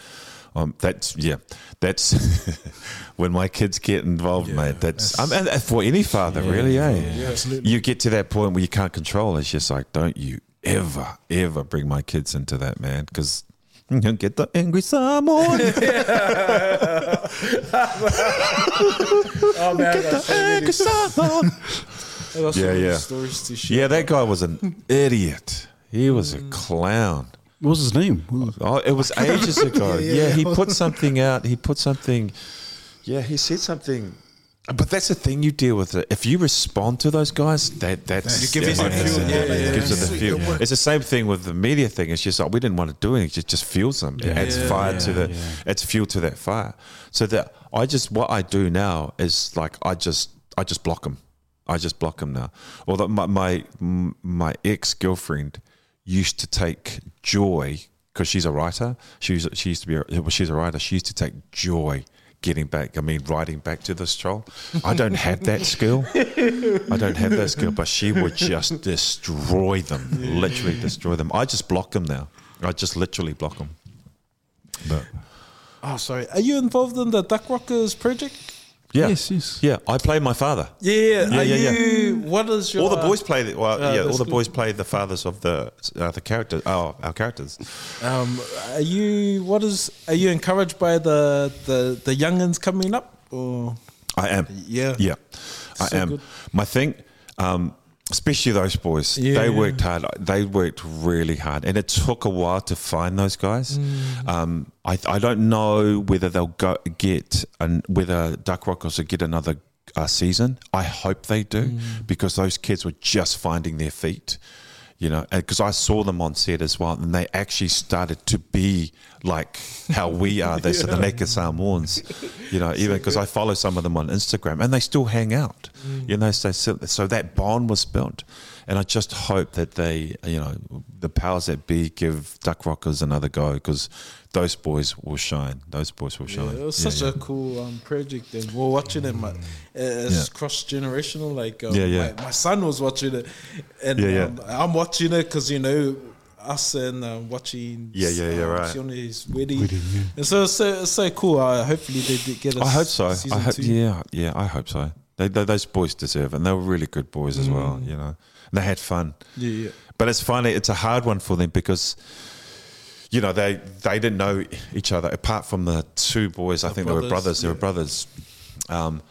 Um, that's yeah. That's when my kids get involved, mate. That's I mean, for any father, really, eh? absolutely. You get to that point where you can't control. It's just like, don't you ever, ever bring my kids into that, man, because. You'll get the angry Samoan. oh man, Get the angry Samoan. Yeah, yeah. Stories to share. Yeah, that guy was an idiot. He was a clown. What was his name? Oh, it was ages ago. Yeah, yeah, yeah. he put something out. He put something. Yeah, he said something. But that's the thing you deal with it. If you respond to those guys, that that's You give that's them what the fuel. Yeah, It yeah, gives yeah. them the fuel. it. It's the same thing with the media thing. It's just like we didn't want to do anything. It just, just fuels them. It adds fire to the. It's fuel to that fire. So that I just what I do now is like I just I just block them. I just block them now. Although my my my ex girlfriend used to take joy because she's a writer. She used, she used to be a, well, she's a writer. She used to take joy getting back. I mean, riding back to this troll. I don't have that skill. I don't have that skill, but she would just destroy them, literally destroy them. I just block them now. I just literally block them. But Oh, sorry. Are you involved in the Duck Rockers project? Yeah, Yes, yes. yeah. I play my father. Yeah. Yeah, are yeah, yeah. you? What is your? All the boys play. The, well, uh, yeah, all the school- boys play the fathers of the uh, the characters. Oh, our characters. Um, are you? What is? Are you encouraged by the the the youngins coming up? Or I am. Yeah. Yeah, I So am. good. My thing, um, especially those boys, Yeah. they worked hard. They worked really hard, and it took a while to find those guys. Mm. Um, I, I don't know whether they'll go get and whether Duck Rockers will get another uh, season. I hope they do Mm. because those kids were just finding their feet. You know, because I saw them on set as well, and they actually started to be like how we are. The naked Samoans, you know. Even because I follow some of them on Instagram, and they still hang out. Mm. You know, so so that bond was built, and I just hope that they, you know, the powers that be give Duck Rockers another go because those boys will shine. Those boys will yeah, shine. it was Yeah, such yeah. a cool um, project, and we're watching it. My, it's Yeah. cross generational. Like, um, Yeah, yeah. My, my son was watching it, and Yeah, yeah. um, I'm watching it because you know us and um, watching. Yeah, yeah, yeah, um, right. Sione's wedding. Wedding, yeah. And so it's so, it's so cool. Uh, hopefully they did get. a I hope so. I hope, two. yeah, yeah, I hope so. They, they, those boys deserve it, and they were really good boys as well. Mm. You know, and they had fun. Yeah, yeah. But it's funny. It's a hard one for them because, you know, they they didn't know each other apart from the two boys. I The think they were brothers, brothers. They were brothers. Um,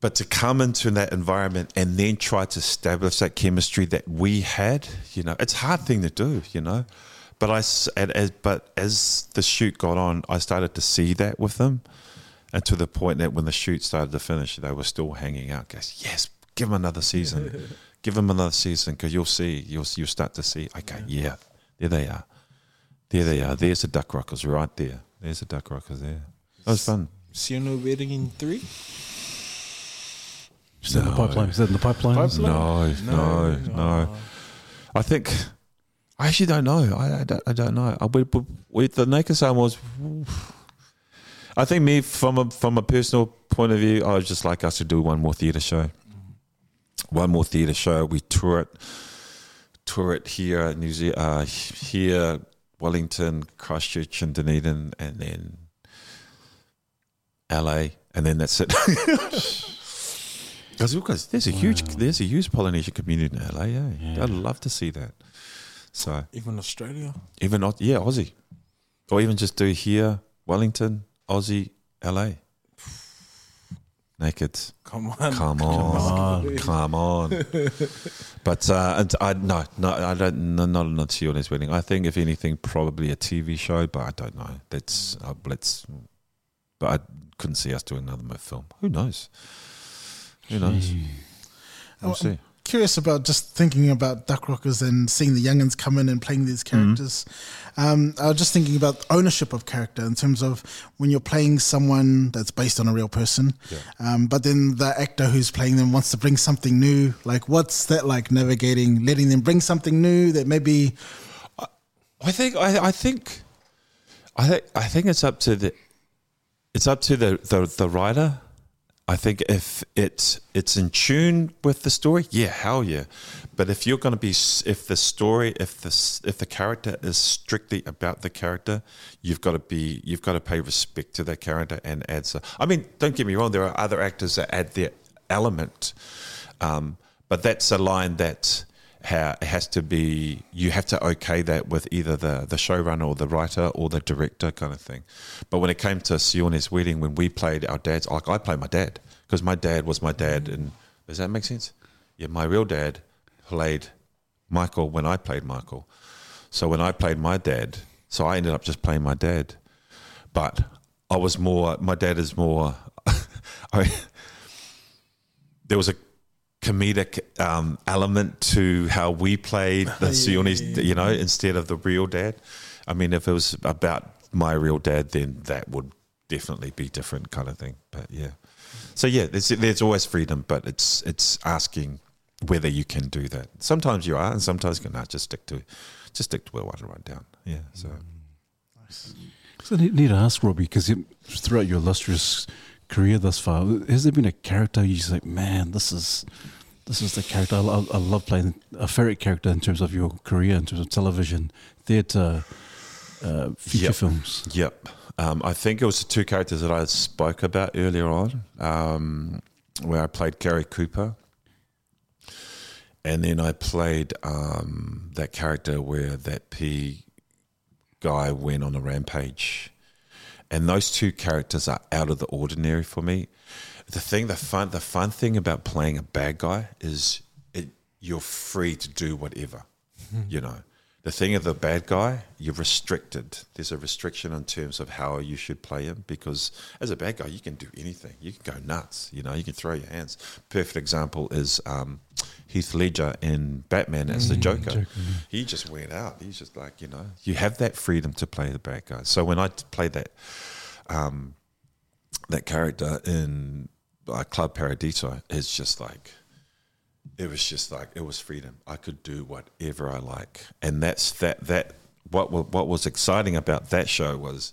but to come into that environment and then try to establish that chemistry that we had, you know, it's a hard thing to do, you know. But I, and as, but as the shoot got on, I started to see that with them, and to the point that when the shoot started to finish, they were still hanging out. Guys, yes, give them another season, give them another season, because you'll see, you'll you'll start to see. Okay, yeah, there they are, there they are. There's the duck rockers right there. There's the duck rockers there. That was fun. Sione wedding in three. Is that in the pipeline? Is that in the pipeline? Pipeline? No, no, no. I think I actually don't know. I, I, don't, I don't know. I, with, with the Naked Samoans, I think me from a from a personal point of view, I would just like us to do one more theatre show. One more theatre show. We tour it, tour it here, New Zealand, uh, here, Wellington, Christchurch, and Dunedin, and then LA, and then that's it. Because because there's a huge there's a huge Polynesian community in LA. Eh? Yeah, I'd love to see that. So Even Australia. even yeah Aussie, or even just do here Wellington, Aussie, LA. Naked, Come on. come on, come on. But uh, and I no no I don't no, not another Sione's wedding. I think if anything probably a TV show, but I don't know. That's uh, let's. But I couldn't see us doing another film. Who knows? Who knows? We'll Oh, see. Curious about just thinking about Duck Rockers and seeing the youngins come in and playing these characters. Um, I was just thinking about ownership of character in terms of when you're playing someone that's based on a real person, um, but then the actor who's playing them wants to bring something new. Like, what's that like navigating, letting them bring something new that maybe I think I, I think I think I think it's up to the it's up to the, the the writer. I think if it's it's in tune with the story, yeah, hell yeah. But if you're going to be if the story if the if the character is strictly about the character, you've got to be you've got to pay respect to that character and add. So, I mean, don't get me wrong. There are other actors that add their element, um, but that's a line that ha- has to be you have to okay that with either the the showrunner or the writer or the director kind of thing. But when it came to Sione's wedding, when we played our dads, like I played my dad because my dad was my dad, mm. and does that make sense? Yeah, my real dad played Michael when I played Michael. So when I played my dad, so I ended up just playing my dad. But I was more. My dad is more. I, there was a comedic um, element to how we played the Sionis, you know, instead of the real dad. I mean, if it was about my real dad, then that would definitely be different kind of thing. But yeah, so yeah, there's there's always freedom, but it's it's asking whether you can do that. Sometimes you are, and sometimes you can not. Just stick to just stick to what I write down. Yeah. So So I need, need to ask Robbie because throughout your illustrious career thus far, has there been a character you just like, man, this is this is the character I, love, I love playing a ferret character in terms of your career, in terms of television, theatre, uh, feature Yep. films. Yep. Um, I think it was the two characters that I spoke about earlier on, um, where I played Gary Cooper. And then I played um, that character where that P guy went on a rampage. And those two characters are out of the ordinary for me. The thing, the fun, the fun thing about playing a bad guy is it, you're free to do whatever. You know, the thing of the bad guy, you're restricted. There's a restriction in terms of how you should play him because as a bad guy, you can do anything. You can go nuts. You know, you can throw your hands. Perfect example is um, Heath Ledger in Batman as the Joker. Joker, He just went out. He's just like you know, you have that freedom to play the bad guy. So when I played that um, that character in uh, Club Paradiso, is just like it was just like it was freedom. I could do whatever I like, and that's that. That what what was exciting about that show was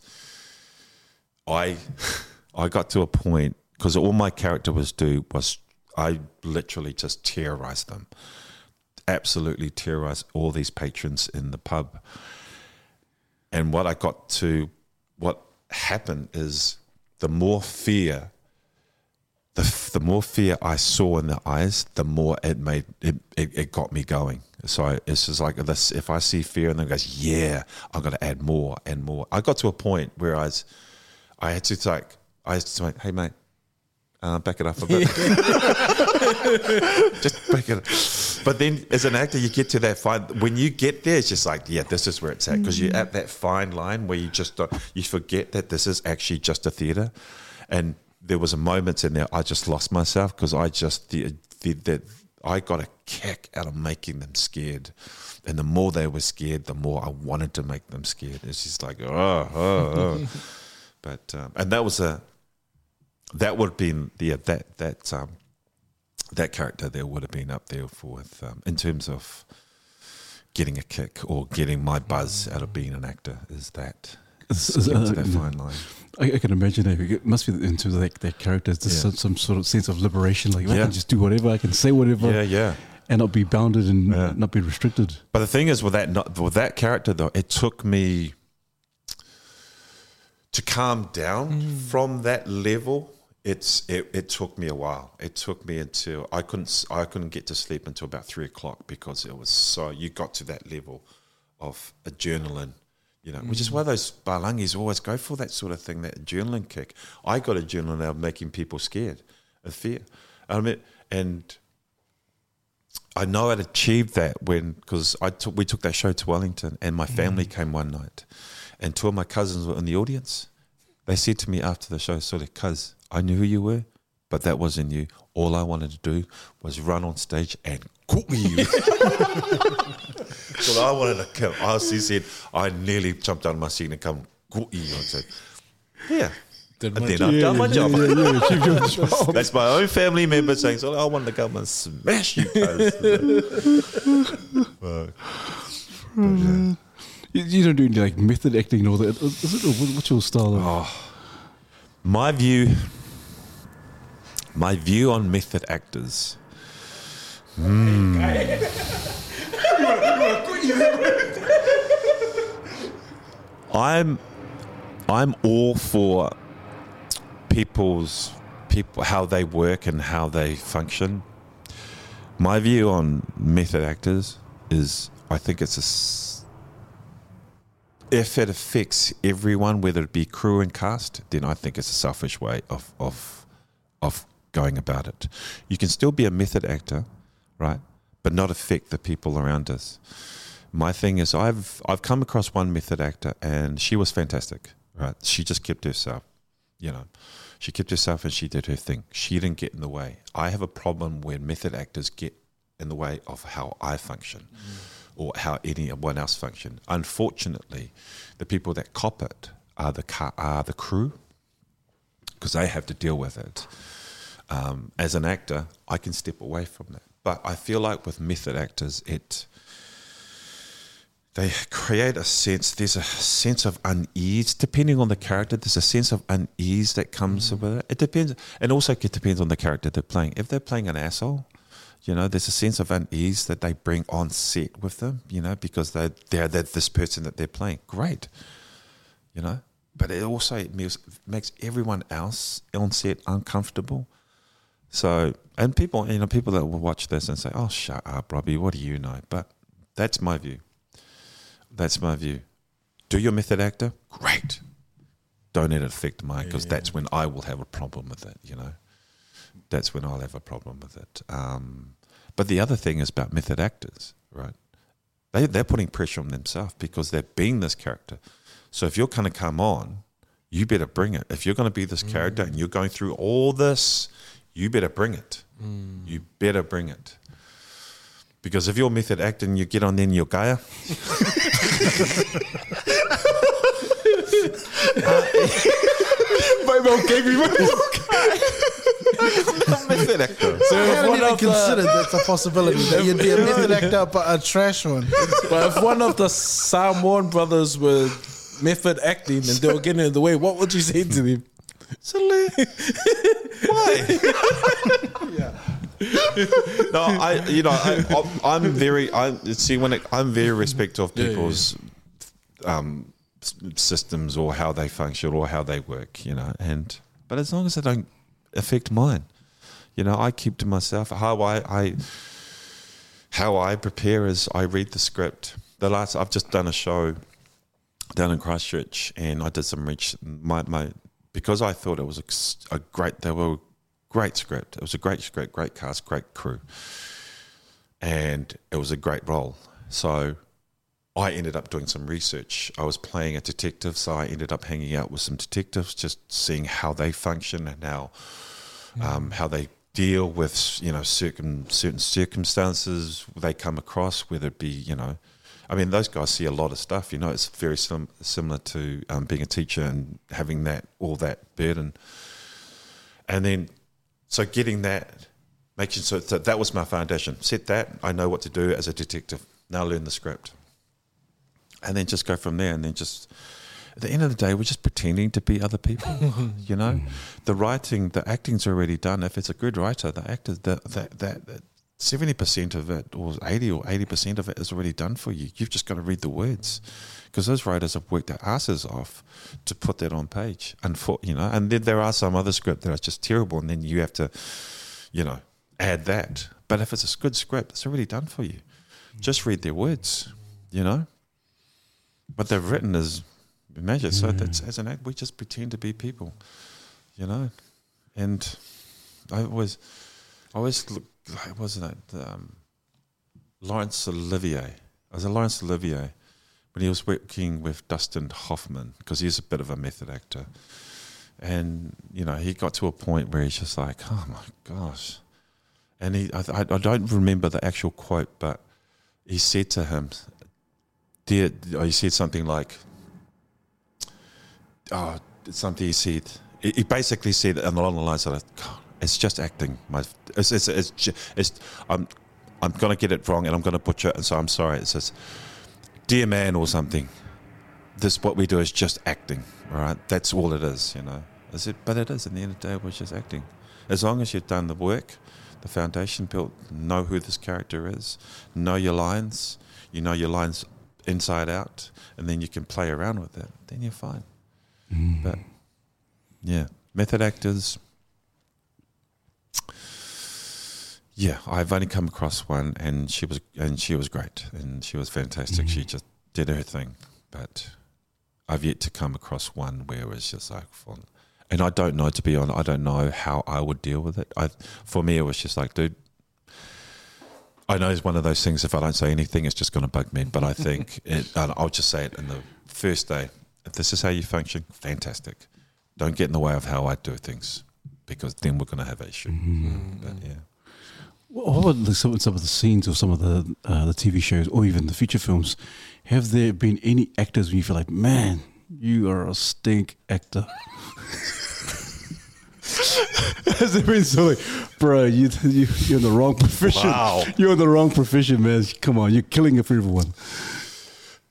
I I got to a point because all my character was do was I literally just terrorized them, absolutely terrorized all these patrons in the pub. And what I got to, what happened is the more fear the, the more fear I saw in their eyes, the more it made it, it, it got me going. So it's just like this: if I see fear and then goes, yeah, I'm going to add more and more. I got to a point where I was, I had to like, I had to like, hey mate, uh, back it up a bit, just back it. up. But then, as an actor, you get to that fine. When you get there, it's just like, yeah, this is where it's at because you're at that fine line where you just you forget that this is actually just a theater, and there was a moment in there I just lost myself because I just the, the, the I got a kick out of making them scared, and the more they were scared, the more I wanted to make them scared. It's just like oh, oh, oh. but um, and that was a that would have been yeah that that um, that character there would have been up there for with um, in terms of getting a kick or getting my buzz out of being an actor is that Is- it's is- getting that fine line. I, I can imagine it. It must be into like their characters, there's Yeah. some, some sort of sense of liberation. Like I can just do whatever, I can say whatever, Yeah, yeah. and not be bounded and Yeah. not be restricted. But the thing is, with that not, with that character though, it took me to calm down mm. from that level. It's it, it took me a while. It took me until I couldn't s- I couldn't get to sleep until about three o'clock because it was so you got to that level of adrenaline. You know, which is mm. why those palangis always go for that sort of thing, that adrenaline kick. I got adrenaline out of making people scared of fear. I mean, and I know I'd achieved that when because I took we took that show to Wellington and my family mm. came one night, and two of my cousins were in the audience. They said to me after the show, "Sort of, cuz I knew who you were, but that wasn't you. All I wanted to do was run on stage and cook you." so I wanted to come. I he said I nearly jumped out of my seat and come cook you. I said, "Yeah." Did and then job. I've done my job. Yeah, yeah, achieved job. That's my own family member saying, "So I wanted to come and smash you." cuz." But, yeah. You, you don't do any like method acting and all that. Is it, or what- what's your style? Of, My view, my view on method actors. Hmm. I'm, I'm all for people's people how they work and how they function. My view on method actors is I think it's a if it affects everyone, whether it be crew and cast, then I think it's a selfish way of of of going about it. You can still be a method actor, right, but not affect the people around us. My thing is, I've I've come across one method actor, and she was fantastic. Right, she just kept herself, you know. She kept herself and she did her thing. She didn't get in the way. I have a problem when method actors get in the way of how I function or how anyone else function. Unfortunately, the people that cop it are the car, are the crew because they have to deal with it. Um, as an actor, I can step away from that, but I feel like with method actors, it they create a sense. There's a sense of unease, depending on the character. There's a sense of unease that comes mm. with it. It depends, and also it depends on the character they're playing. If they're playing an asshole, you know, there's a sense of unease that they bring on set with them. You know, because they they're, they're this person that they're playing. Great, you know, but it also makes, makes everyone else on set uncomfortable. So, and people, you know, people that will watch this and say, "Oh, shut up, Robbie. What do you know?" But that's my view. That's my view. Do your method actor? Great. Don't let it affect mine because that's when I will have a problem with it. You know, that's when I'll have a problem with it. Um, but the other thing is about method actors, right? They they're putting pressure on themselves because they're being this character. So if you're going to come on, you better bring it. If you're going to be this character and you're going through all this, you better bring it. You better bring it. Because if you're method acting, you get on then you're Gaia. method actor. So I if hadn't one even of the, considered that's a possibility that you'd be a method actor but a trash one. but if one of the Sam Samoan brothers were method acting and they were getting in the way, what would you say to them? Silly. Why? No, I, you know, I, I'm very, I see when it, I'm very respectful of people's um, systems or how they function or how they work, you know, and but as long as they don't affect mine, you know, I keep to myself. How I, I how I prepare is I read the script. The last I've just done a show down in Christchurch, and I did some reach. My my because I thought it was a great. They were a great script. It was a great script, great cast, great crew, and it was a great role. So I ended up doing some research. I was playing a detective, so I ended up hanging out with some detectives, just seeing how they function and how um, how they deal with you know certain certain circumstances they come across, whether it be you know, I mean those guys see a lot of stuff. You know, it's very sim- similar to um, being a teacher and having that all that burden, and then so getting that, making sure that that was my foundation. Set that, I know what to do as a detective. Now learn the script, and then just go from there, and then just at the end of the day, we're just pretending to be other people. you know, mm. the writing, the acting's already done. If it's a good writer, the actor, that that that seventy percent of it, or eighty or eighty percent of it, is already done for you. You've just got to read the words, because those writers have worked their asses off to put that on page. And for you know, and then there are some other script that are just terrible, and then you have to, you know, add that. But if it's a good script, it's already done for you. Just read their words. You know what they've written is magic. So mm. that's as an act, we just pretend to be people, you know. And I always, I always look. Wasn't it um, Laurence Olivier? I was it Laurence Olivier when he was working with Dustin Hoffman because he's a bit of a method actor, and you know he got to a point where he's just like, oh my gosh, and he, I, I don't remember the actual quote, but he said to him, dear, he said something like, oh, something he said. He basically said and along the lines of, God, it's just acting. My, it's, it's, it's, it's, I'm, I'm going to get it wrong and I'm going to butcher it, and so I'm sorry. It says, dear man or something, this, what we do is just acting, all right? That's all it is, you know. Is it, but it is, in the end of the day, we're just acting. As long as you've done the work, the foundation built, know who this character is, know your lines, you know your lines inside out, and then you can play around with it, then you're fine. Mm. But yeah, method actors. Yeah, I've only come across one, and she was and she was great, and she was fantastic. She mm-hmm. just did her thing, but I've yet to come across one where it was just like fun. And I don't know, to be honest, I don't know how I would deal with it. I, for me, it was just like, dude, I know it's one of those things. If I don't say anything, it's just going to bug me. But I think it, and I'll just say it in the first day. If this is how you function, fantastic. Don't get in the way of how I do things, because then we're going to have an issue. Mm-hmm. But yeah, What about some, some of the scenes or some of the uh, the TV shows or even the feature films? Have there been any actors where you feel like, man, you are a stink actor? Has there been so like, bro, you, you you're in the wrong profession. Wow. You're in the wrong profession, man. Come on, you're killing it for everyone.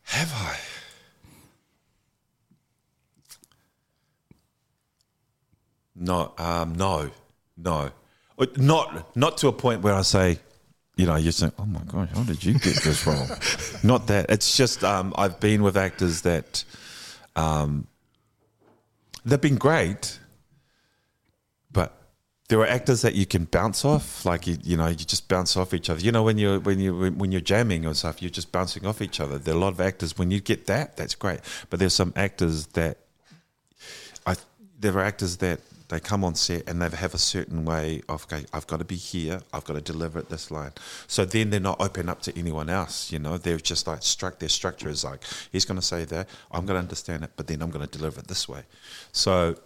Have I? No, um, no, no, not not to a point where I say, you know, you say, "Oh my gosh, how did you get this wrong? not that. It's just um, I've been with actors that um, they've been great, but there are actors that you can bounce off, like you, you know, you just bounce off each other. You know, when you're when you when you're jamming or stuff, you're just bouncing off each other. There are a lot of actors when you get that, that's great. But there's some actors that I there are actors that they come on set and they have a certain way of okay, I've got to be here, I've got to deliver at this line. So then they're not open up to anyone else. You know, they're just like struck. Their structure is like he's going to say that, I'm going to understand it, but then I'm going to deliver it this way. So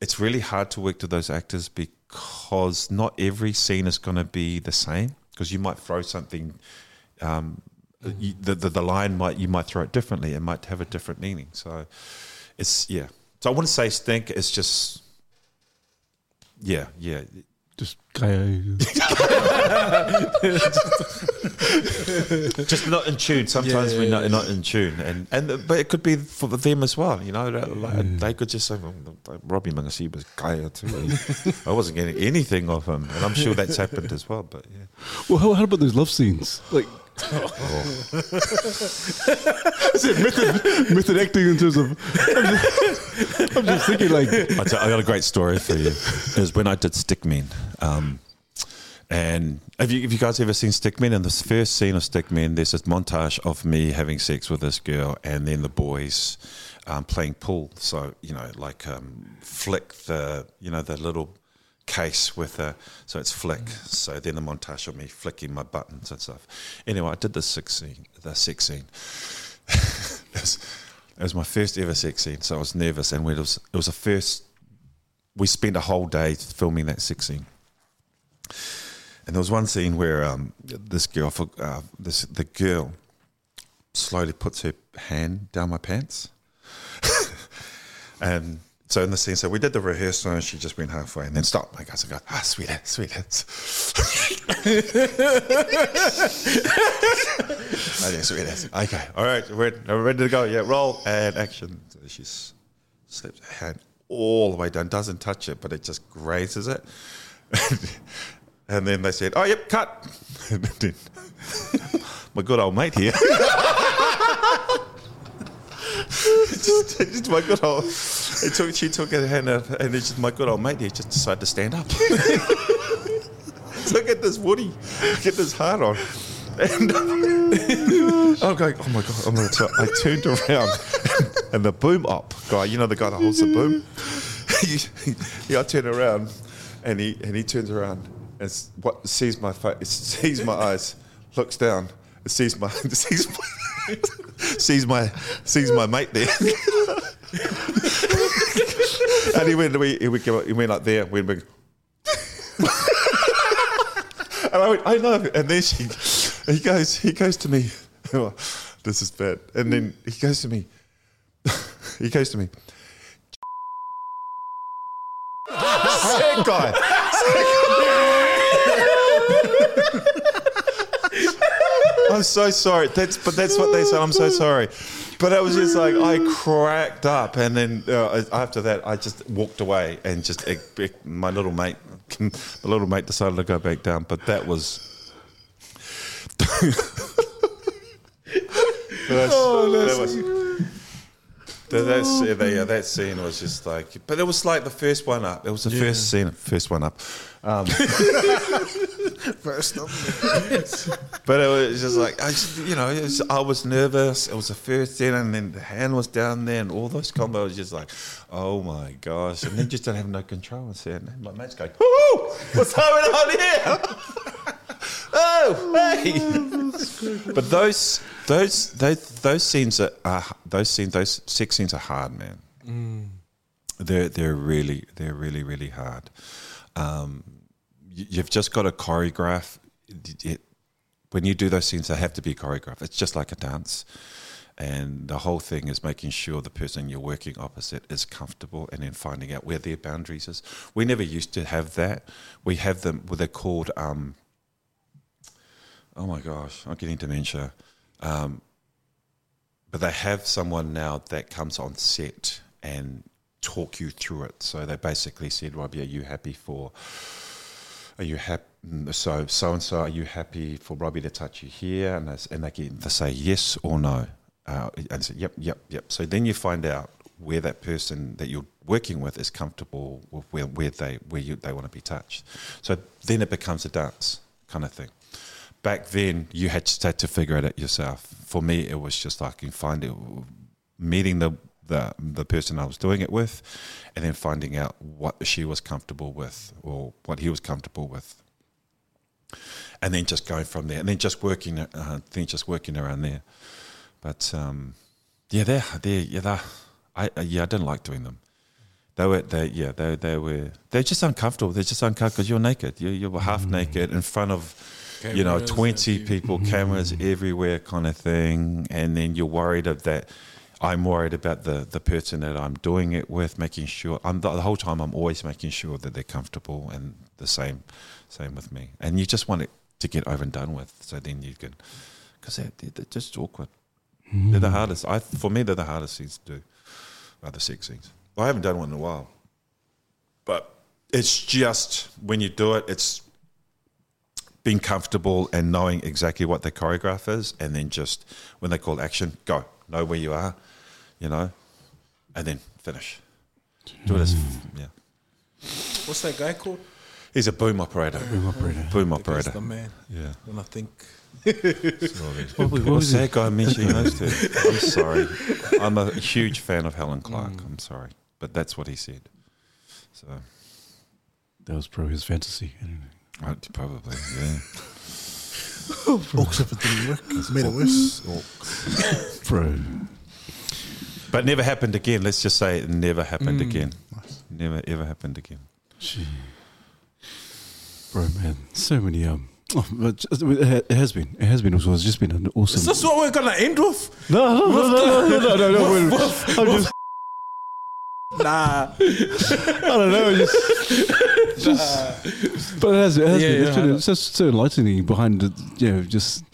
it's really hard to work to those actors because not every scene is going to be the same. Because you might throw something, um, you, the, the the line might you might throw it differently. It might have a different meaning. So it's yeah. So I wouldn't say stink. It's just yeah, yeah. Just kaya. just not in tune. Sometimes Yeah, we're yeah, not, not in tune, and and but it could be for them as well. You know, that- like, mm. they could just say, "Robbie Magasiva was kaya too." I wasn't getting anything of him, and I'm sure that's happened as well. But yeah, Well, how, how about those love scenes? Like, is said method, method acting in terms of? I'm just, I'm just thinking, like, I, tell, I got a great story for you. It was when I did Stickmen. Um, and have you, have you guys ever seen Stickmen? In this first scene of Stickmen, there's this montage of me having sex with this girl, and then the boys um, playing pool. So you know, like um, flick the you know the little case with a so it's flick. So then the montage of me flicking my buttons and stuff. Anyway, I did the sex scene. The sex scene. it, was, it was my first ever sex scene, so I was nervous, and it was it was the first. We spent a whole day filming that sex scene. And there was one scene where um, this girl, uh, this the girl, slowly puts her hand down my pants, and so in the scene, so we did the rehearsal, and she just went halfway, and then stopped. My guys, I go, ah, sweetheart, sweetheart. okay, sweetheart. Okay, all right, we're, we're ready to go. Yeah, roll and action. So she slips her hand all the way down, doesn't touch it, but it just grazes it. and then they said, "Oh, yep, cut." My good old mate here. just, just my good old. He took, she took her hand out, and uh, it's just my good old mate here just decided to stand up. so get this Woody, get this heart on. And I'm going, oh my god! Oh my god! I turned around, and the boom up guy, you know the guy that holds the boom. yeah, I turn around, and he and he turns around and what sees my face, sees my eyes, looks down, sees my sees my sees my sees my mate there. and he went, he, he, went, he went like there, went big. and I went, I know. And then she, he goes, he goes to me, this is bad. And then he goes to me, he goes to me, Sick guy. I'm so sorry. That's but that's what they said. I'm so sorry. But I was just like I cracked up, and then uh, after that, I just walked away, and just it, it- my little mate, my little mate decided to go back down. But that was. That's, that was. That, that's, yeah, that, yeah, that scene was just like, but it was like the first one up. It was the first scene, first one up. Um, First up. But it was just like I, just, you know, was, I was nervous. It was the first scene, and then the hand was down there, and all those combos. was just like, oh my gosh! And then just don't have no control. And saying, my mate's going, "Woo! What's going on here?" oh, hey! but those, those, those, those scenes are, are those scenes, those sex scenes are hard, man. They're they're really they're really really hard. Um, you- you've just got to choreograph. It, when you do those scenes, they have to be choreographed. It's just like a dance. And the whole thing is making sure the person you're working opposite is comfortable and then finding out where their boundaries is. We never used to have that. We have them, what they're called, um, oh my gosh, I'm getting dementia. Um, but they have someone now that comes on set and talk you through it. So they basically said, Robbie, are you happy for? Are you happy? So so and so, are you happy for Robbie to touch you here? And they, and they get they say yes or no, uh, and say yep, yep, yep. So then you find out where that person that you're working with is comfortable with where, where they where you, they want to be touched. So then it becomes a dance kind of thing. Back then, you had to, had to figure it out yourself. For me, it was just like you find it, meeting the, the the person I was doing it with, and then finding out what she was comfortable with or what he was comfortable with, and then just going from there, and then just working, uh, then just working around there. But um, yeah, they they yeah they I yeah I didn't like doing them. They were they yeah they they were they're just uncomfortable. They're just uncomfortable because you're naked. You you're half naked in front of you know twenty people, cameras mm-hmm. everywhere, kind of thing, and then you're worried of that. I'm worried about the the person that I'm doing it with, making sure I'm the, the whole time. I'm always making sure that they're comfortable, and the same same with me. And you just want it to get over and done with, so then you can because they're, they're, just awkward. They're the mm. hardest. I for me, they're the hardest things to do. Are the sex scenes. I haven't done one in a while, but it's just when you do it, it's being comfortable and knowing exactly what the choreograph is, and then just when they call action, go, know where you are, you know, and then finish. Do it as mm. yeah. What's that guy called? He's a boom operator. Boom operator. Boom I operator. the man. Yeah. And I think What, was- what was that guy mentioning those two? I'm sorry. I'm a huge fan of Helen Clark. Mm. I'm sorry. But that's what he said. So, That was probably his fantasy. Uh, probably, yeah. Orcs if it didn't work. It's made it worse. Bro. But never happened again. Let's just say it never happened Mm. again. Never, ever happened again. Gee. Bro, man. So many. um. Oh, but just- it has been. It has been. Also, it's just been an awesome. is this what we're gonna end with? no, no, no, no, no, no, no, no. wait, I'm just, Nah. I don't know. Just, just, but it has, it has Yeah, been. yeah, it's, I been it's just so enlightening behind the, you know, just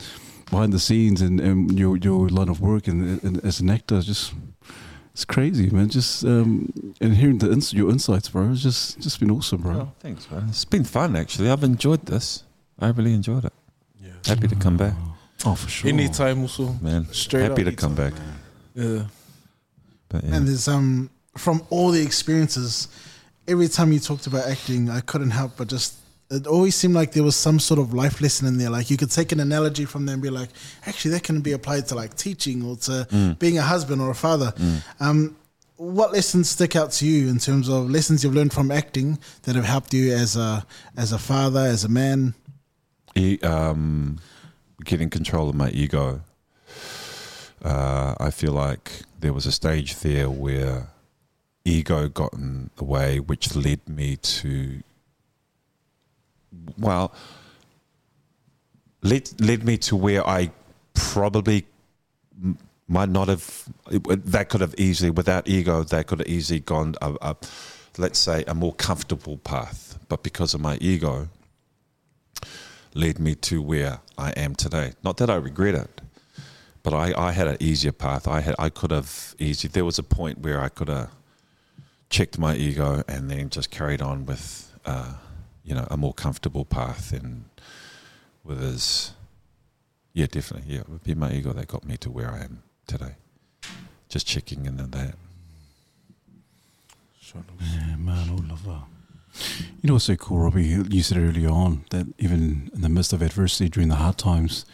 behind the scenes and, and your your line of work and, and as an actor, just it's crazy, man. Just um, and hearing the ins- your insights, bro. It's just just been awesome, bro. Oh, thanks, man. It's been fun, actually. I've enjoyed this. I really enjoyed it. Yeah. Happy to come back, Oh, for sure. Anytime also. man. Straight Happy up. to come back. Yeah. But yeah. And there's um from all the experiences, every time you talked about acting, I couldn't help but just it always seemed like there was some sort of life lesson in there. Like you could take an analogy from there and be like, actually, that can be applied to like teaching or to being a husband or a father. Um, what lessons stick out to you in terms of lessons you've learned from acting that have helped you as a as a father, as a man? e- um, getting control of my ego. Uh, I feel like there was a stage there where ego got in the way, which led me to, well, led led me to where I probably might not have. That could have easily, without ego, that could have easily gone a, a let's say, a more comfortable path. But because of my ego, led me to where I am today. Not that I regret it, but I, I had an easier path. I had I could have easy. There was a point where I could have checked my ego and then just carried on with, uh, you know, a more comfortable path and with his. Yeah, definitely. Yeah, it would be my ego that got me to where I am today. Just checking in on that. Yeah, man, oh love that. You know what's so cool, Robbie? You you said earlier on that even in the midst of adversity during the hard times,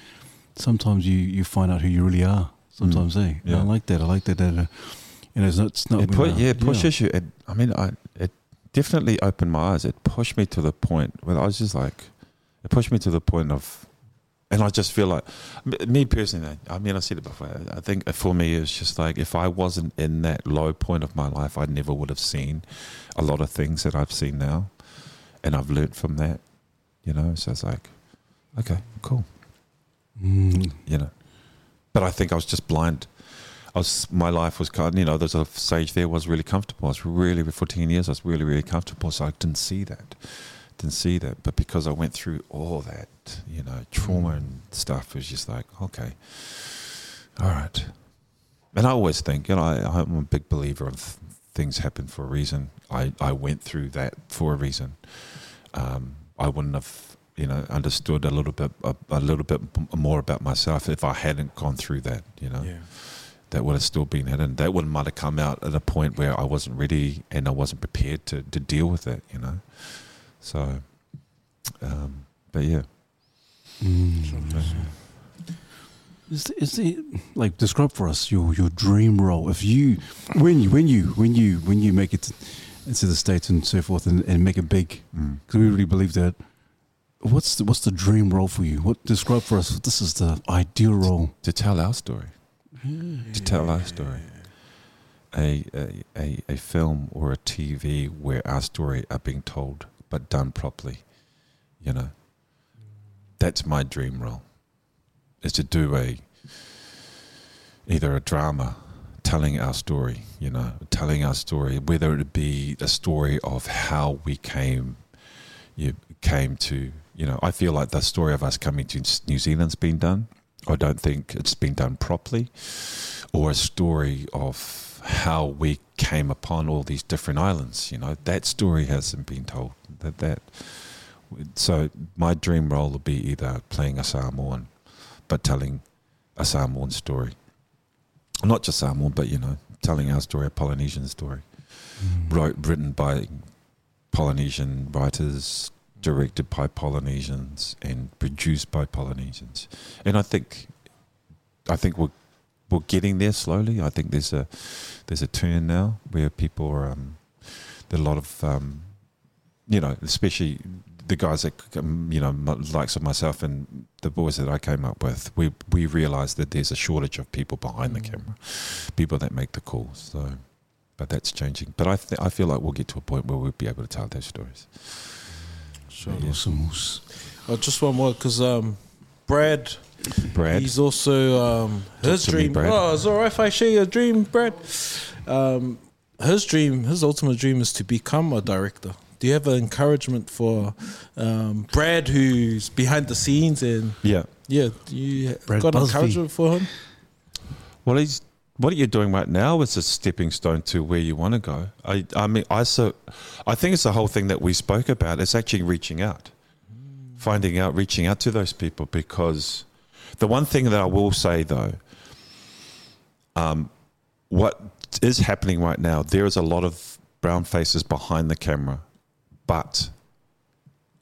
sometimes you, you find out who you really are. Sometimes, eh? And I like that. I like that. that uh, you know, it's not. It's not It put, yeah, it pushes you. It, I mean, I it definitely opened my eyes. It pushed me to the point where I was just like, it pushed me to the point of, and I just feel like, me personally. I mean, I said it before. I think for me, it's just like if I wasn't in that low point of my life, I never would have seen a lot of things that I've seen now, and I've learned from that. You know, so it's like, okay, cool. Mm, You know, but I think I was just blind. I was my life was kind. You know, there's a stage there was really comfortable. I was really for 14 years. I was really really comfortable. So I didn't see that, didn't see that. But because I went through all that, you know, trauma and stuff, it was just like okay, all right, and I always think, you know, I, I'm a big believer of things happen for a reason. I, I went through that for a reason. Um, I wouldn't have, you know, understood a little bit a, a little bit more about myself if I hadn't gone through that. You know, Yeah. That would have still been hidden. That would might have come out at a point where I wasn't ready and I wasn't prepared to, to deal with it. You know, so. Um, but yeah, Is the, is the like describe for us your your dream role if you when you when you when you when you make it into the states and so forth and, and make it big because we really believe that. What's the what's the dream role for you? What describe for us? This is the ideal role. to tell our story, to tell our story. A, a, a, a film or a TV where our story are being told but done properly, you know. That's my dream role. Is to do a either a drama telling our story, you know, telling our story, whether it be a story of how we came you came to you know, I feel like the story of us coming to New Zealand's been done. I don't think it's been done properly, or a story of how we came upon all these different islands. You know, that story hasn't been told. That that. So my dream role would be either playing a Samoan, but telling a Samoan story. Not just Samoan, but you know, telling our story, a Polynesian story, mm. wrote, written by Polynesian writers, directed by Polynesians, and produced by Polynesians. And I think, I think we're we're getting there slowly. I think there's a there's a turn now where people are um, there are a lot of um, you know, especially the guys that um, you know, likes of myself and the boys that I came up with. We we realised that there's a shortage of people behind the camera, people that make the calls. So, but that's changing. But I th- I feel like we'll get to a point where we'll be able to tell those stories. Sure. Yeah. Awesome. Oh, just one more because um, Brad, Brad, he's also um, his to me, dream. Brad. Oh, is it alright if I share your dream, Brad? Um, his dream, his ultimate dream is to become a director. Do you have an encouragement for um, Brad, who's behind the scenes, and yeah. yeah, do you Brad got an Busby. encouragement for him? What he's what you're doing right now is a stepping stone to where you want to go. I I mean I so I think it's the whole thing that we spoke about. It's actually reaching out, finding out, reaching out to those people. Because the one thing that I will say though, um, what is happening right now, there is a lot of brown faces behind the camera, but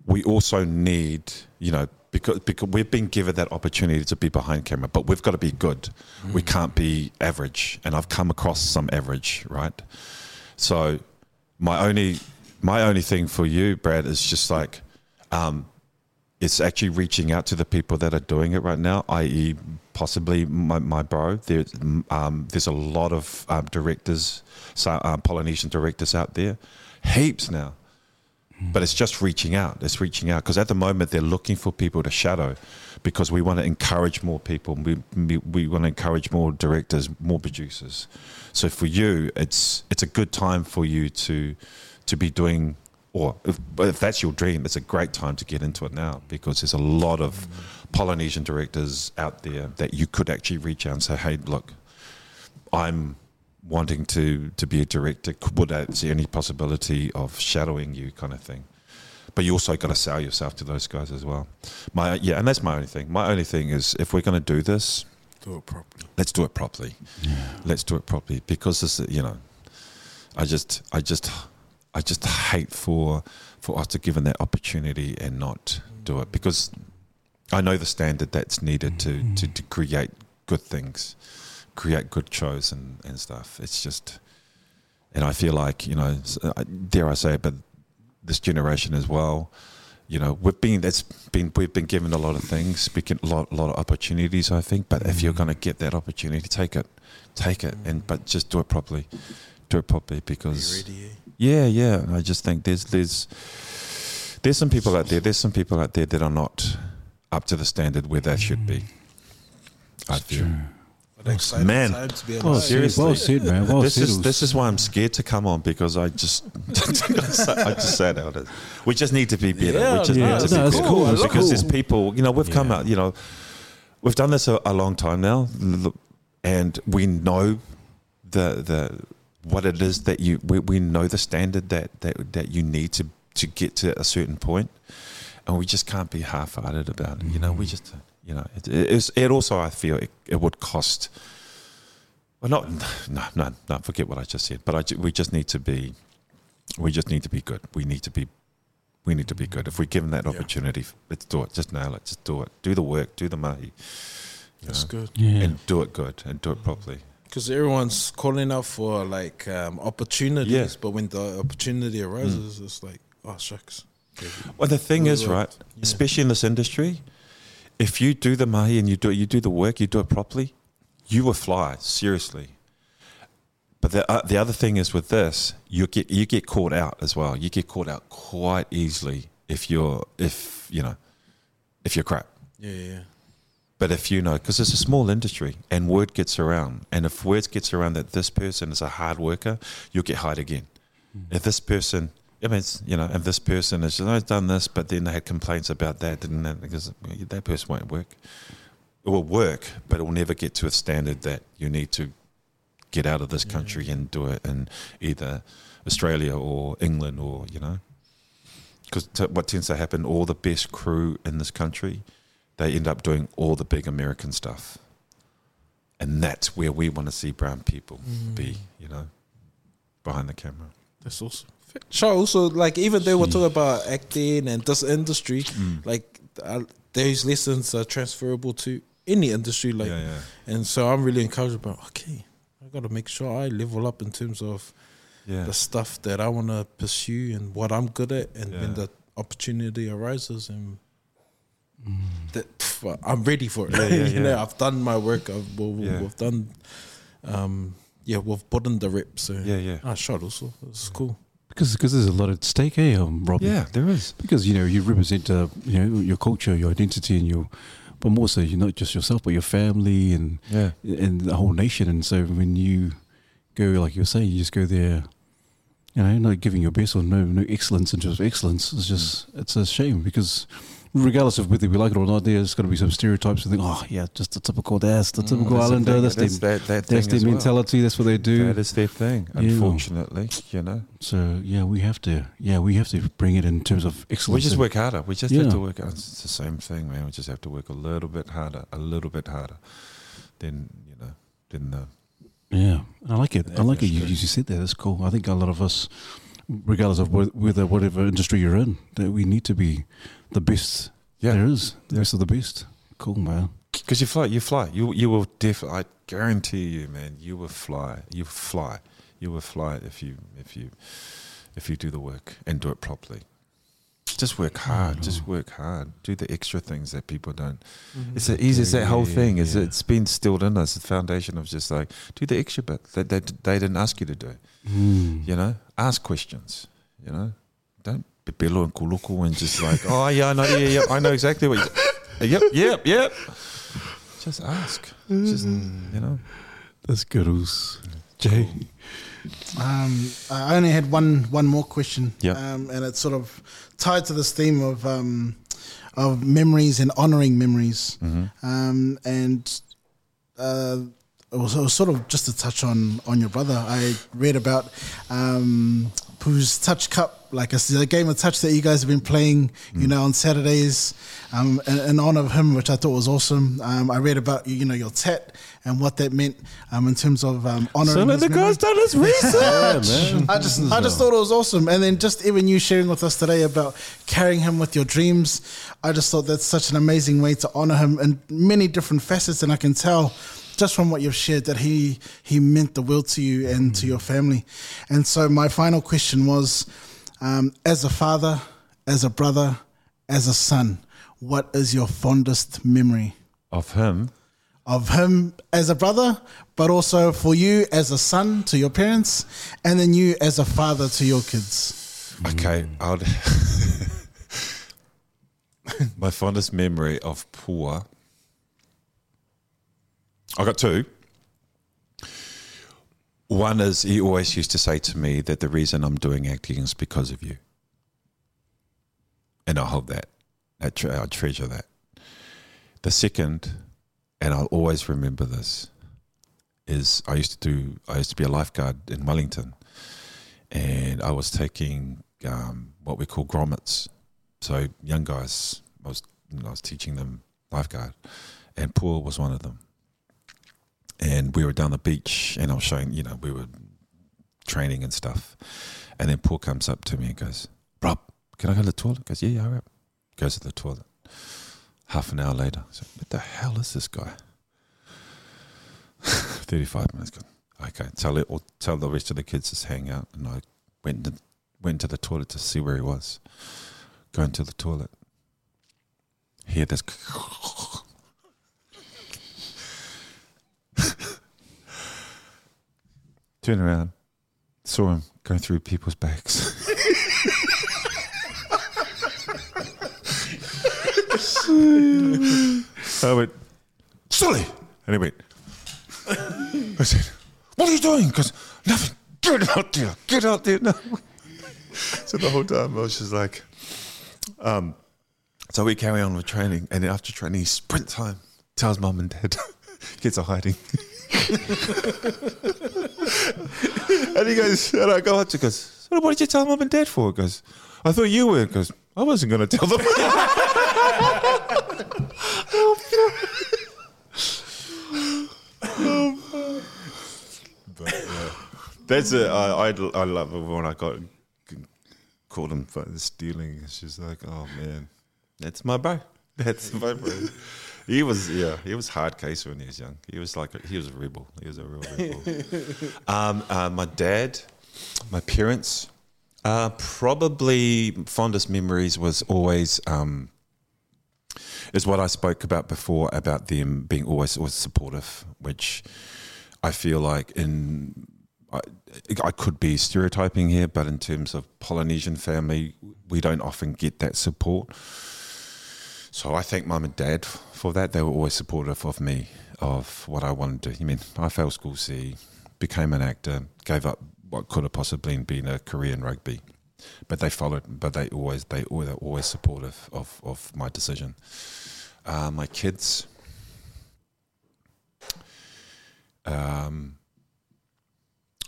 we also need, you know, because because we've been given that opportunity to be behind camera, but we've got to be good. We can't be average, and I've come across some average, right? So my only my only thing for you, Brad, is just like um, it's actually reaching out to the people that are doing it right now, i.e., possibly my, my bro. There's um, there's a lot of um, directors, so, um, Polynesian directors out there, heaps now. But it's just reaching out. It's reaching out because at the moment they're looking for people to shadow, because we want to encourage more people. We we, we want to encourage more directors, more producers. So for you, it's it's a good time for you to to be doing or if, if that's your dream, it's a great time to get into it now because there's a lot of Polynesian directors out there that you could actually reach out and say, "Hey, look, I'm wanting to to be a director. Would I see any possibility of shadowing you, kind of thing?" But you also got to sell yourself to those guys as well. My yeah, and that's my only thing. My only thing is if we're going to do this, Do it properly. let's do it properly. Let's do it properly because this, you know, I just, I just, I just hate for for us to given that opportunity and not do it because I know the standard that's needed to to, mm-hmm. to create good things, create good shows and and stuff. It's just, and I feel like you know, uh, dare I say it, but this generation as well. You know, we've been that's been we've been given a lot of things, we get a lot, lot of opportunities. I think, but if you're going to get that opportunity, take it, take it, and but just do it properly, do it properly because Be ready. eh? yeah, yeah. I just think there's there's there's some people out there. There's some people out there that are not up to the standard where they should be. I feel. What an exciting Man. time to be Well seriously. well said, man. Well this said. is this is why I'm scared to come on because I just I just said how it is. We just need to be better. Yeah, we just yeah, need to no, be it's better. cool, because cool. there's people. You know, we've come out. You know, we've done this a, a long time now, and we know the the what it is that you we, we know the standard that, that that you need to to get to a certain point, and we just can't be half-hearted about it. You know, we mm. just you know it, it's, it also I feel it, it would cost. Well, not no no no. Forget what I just said. But I we just need to be, we just need to be good. We need to be, we need to be good. If we're given that Yeah. opportunity, let's do it. Just nail it. Just do it. Do the work. Do the mahi. you That's know, good. Yeah. And do it good and do it properly. Because everyone's calling out for like um, opportunities, Yeah. but when the opportunity arises, it's like, oh shucks. Well, the thing is, Right. right, Yeah. especially in this industry, if you do the mahi and you do you do the work, you do it properly, you will fly seriously. But the uh, the other thing is with this, you get you get caught out as well. You get caught out quite easily if you're if you know if you're crap. Yeah, yeah, yeah. But if you know, because it's a small industry and word gets around, and if word gets around that this person is a hard worker, you'll get hired again. If this person, I mean, it's, you know, if this person has just oh, done this, but then they had complaints about that, didn't that, because that person won't work. It will work, but it will never get to a standard that you need to get out of this country and do it in either Australia or England or, you know. Because t- what tends to happen, all the best crew in this country, they end up doing all the big American stuff. And that's where we want to see brown people mm. be, you know, behind the camera. That's awesome. Sure. Also, like even though we're talking about acting and this industry, like uh, those lessons are transferable to any industry. Like, yeah, yeah. and so I'm really encouraged about. Okay, I got to make sure I level up in terms of Yeah. the stuff that I want to pursue and what I'm good at, and when the opportunity arises, and that pff, I'm ready for it. Yeah, yeah, you know. I've done my work. I've, we- Yeah. We've done, um, yeah, we've put in the reps. So Yeah, yeah. I shot also. It's cool. Because because there's a lot at stake, eh, um, Rob? Yeah, there is. Because you know you represent uh, you know your culture, your identity, and your, but more so you're not just yourself, but your family and Yeah. and the whole nation. And so when you go, like you're saying, you just go there, you know, not giving your best or no no excellence in terms of excellence. It's just it's a shame because regardless of whether we like it or not, there's going to be some stereotypes and think, oh yeah, just the typical that's the mm, typical That's islander. thing, That's, that's their, that, that that's thing their well. mentality. That's what they do. That is their thing, Yeah. unfortunately, you know. so yeah, we have to yeah we have to bring it in terms of excellence. We just work harder. We just Yeah. have to work. It's the same thing, man. We just have to work a little bit harder, a little bit harder. Then you know, then the Yeah, I like it. I like it. You, you said that. That's cool. I think a lot of us, regardless of whe- whether whatever industry you're in, that we need to be the best Yeah. there is, the Yeah. best of the best. Cool, man. because you fly, you fly. You you will definitely. I guarantee you, man. You will fly. You fly. You will fly if you if you if you do the work and do it properly. Just work hard. Just mm-hmm. work hard. Do the extra things that people don't. Mm-hmm. It's as easy as that whole Yeah, thing. Is yeah. it's been stilled in us. The foundation of just like do the extra bit that they, they didn't ask you to do. Mm. You know, ask questions. You know, don't be bello and kuluku and just like, oh yeah, I know, yeah, yeah, I know exactly what. you Yep, yep, yep. Just ask. Just you know. That's good, Oos. Jay. Um, I only had one one more question. Yeah. Um, and it's sort of tied to this theme of um, of memories and honoring memories. Um, and uh, it was, it was sort of just to touch on on your brother. I read about um, Pua's Touch Cup, like a, a game of touch that you guys have been playing, you know, on Saturdays, um, in, in honor of him, which I thought was awesome. Um, I read about you know your tat and what that meant um, in terms of um, honoring. his memory. done his research. I just I just thought it was awesome. And then just even you sharing with us today about carrying him with your dreams, I just thought that's such an amazing way to honor him in many different facets. And I can tell just from what you've shared that he he meant the world to you and to your family. And so my final question was, um, as a father, as a brother, as a son, what is your fondest memory? of him. of him as a brother, but also for you as a son to your parents, and then you as a father to your kids. Okay, I'd my fondest memory of Pua. I got two. One is he always used to say to me that the reason I'm doing acting is because of you, and I hold that. I, tre- I treasure that. The second, and I'll always remember this, is I used to do I used to be a lifeguard in Wellington, and I was taking um, what we call grommets, so young guys. I was I was teaching them lifeguard, and Pua was one of them. And we were down the beach, and I was showing you know we were training and stuff, and then Pua comes up to me and goes, "Rob, can I go to the toilet?" Goes, "Yeah, yeah, right." Goes to the toilet. Half an hour later, I said, "What the hell is this guy?" 35 minutes gone. Okay, tell it or tell the rest of the kids to hang out. And I went to, went to the toilet to see where he was. Going to the toilet. Hear this. Turn around. Saw him going through people's bags. I went, Sully! And he went, I said, What are you doing? Because nothing. Get out there. Get out there now. so the whole time I was just like, um, so we carry on with training. And after training, he sprints home, tells mum and dad, kids are hiding. And he goes, and I go up to, goes, so what did you tell mum and dad for? He goes, I thought you were. He goes, I wasn't going to tell them. but, yeah. That's it. I, I, I love it when I got called him for stealing. Just like, oh man, that's my bro. That's my bro. He was yeah, he was hard case when he was young. He was like a, he was a rebel. He was a real rebel. um, uh, my dad, my parents, uh, probably fondest memories was always um, is what I spoke about before about them being always always supportive, which I feel like in I, I could be stereotyping here, but in terms of Polynesian family, we don't often get that support. So I thank mum and dad for that. They were always supportive of me, of what I wanted to. do. I mean, I failed school C, became an actor, gave up what could have possibly been a career in rugby, but they followed. But they always, they always, always supportive of of my decision. Uh, my kids. Um,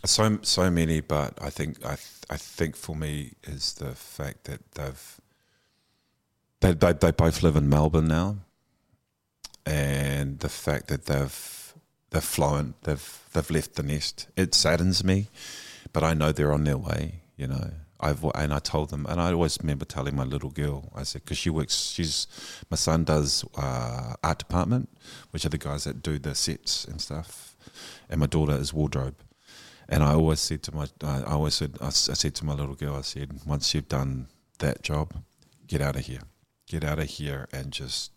so so many, but I think I th- I think for me is the fact that they've they, they they both live in Melbourne now, and the fact that they've they've flown, they've they've left the nest. It saddens me, but I know they're on their way. You know, I've and I told them, and I always remember telling my little girl, I said, because she works, she's my son does uh, art department, which are the guys that do the sets and stuff, and my daughter is wardrobe. And I always said to my, I always said, I said to my little girl, I said, once you've done that job, get out of here, get out of here, and just,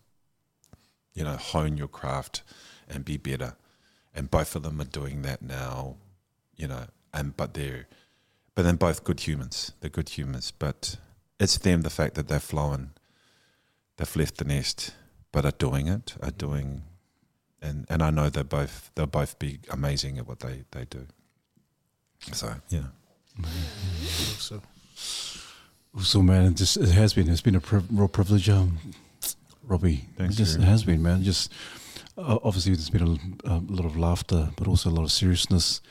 you know, hone your craft and be better. And both of them are doing that now, you know, and but they're, but then both good humans. They're good humans, but it's them the fact that they've flown, they've left the nest, but are doing it, are doing, and and I know they're both they'll both be amazing at what they they do. So yeah. So So man, it just it has been it's been a priv- real privilege, um, Robbie. Thanks, it just it has been, man. Just uh, obviously there's been a, a lot of laughter, but also a lot of seriousness,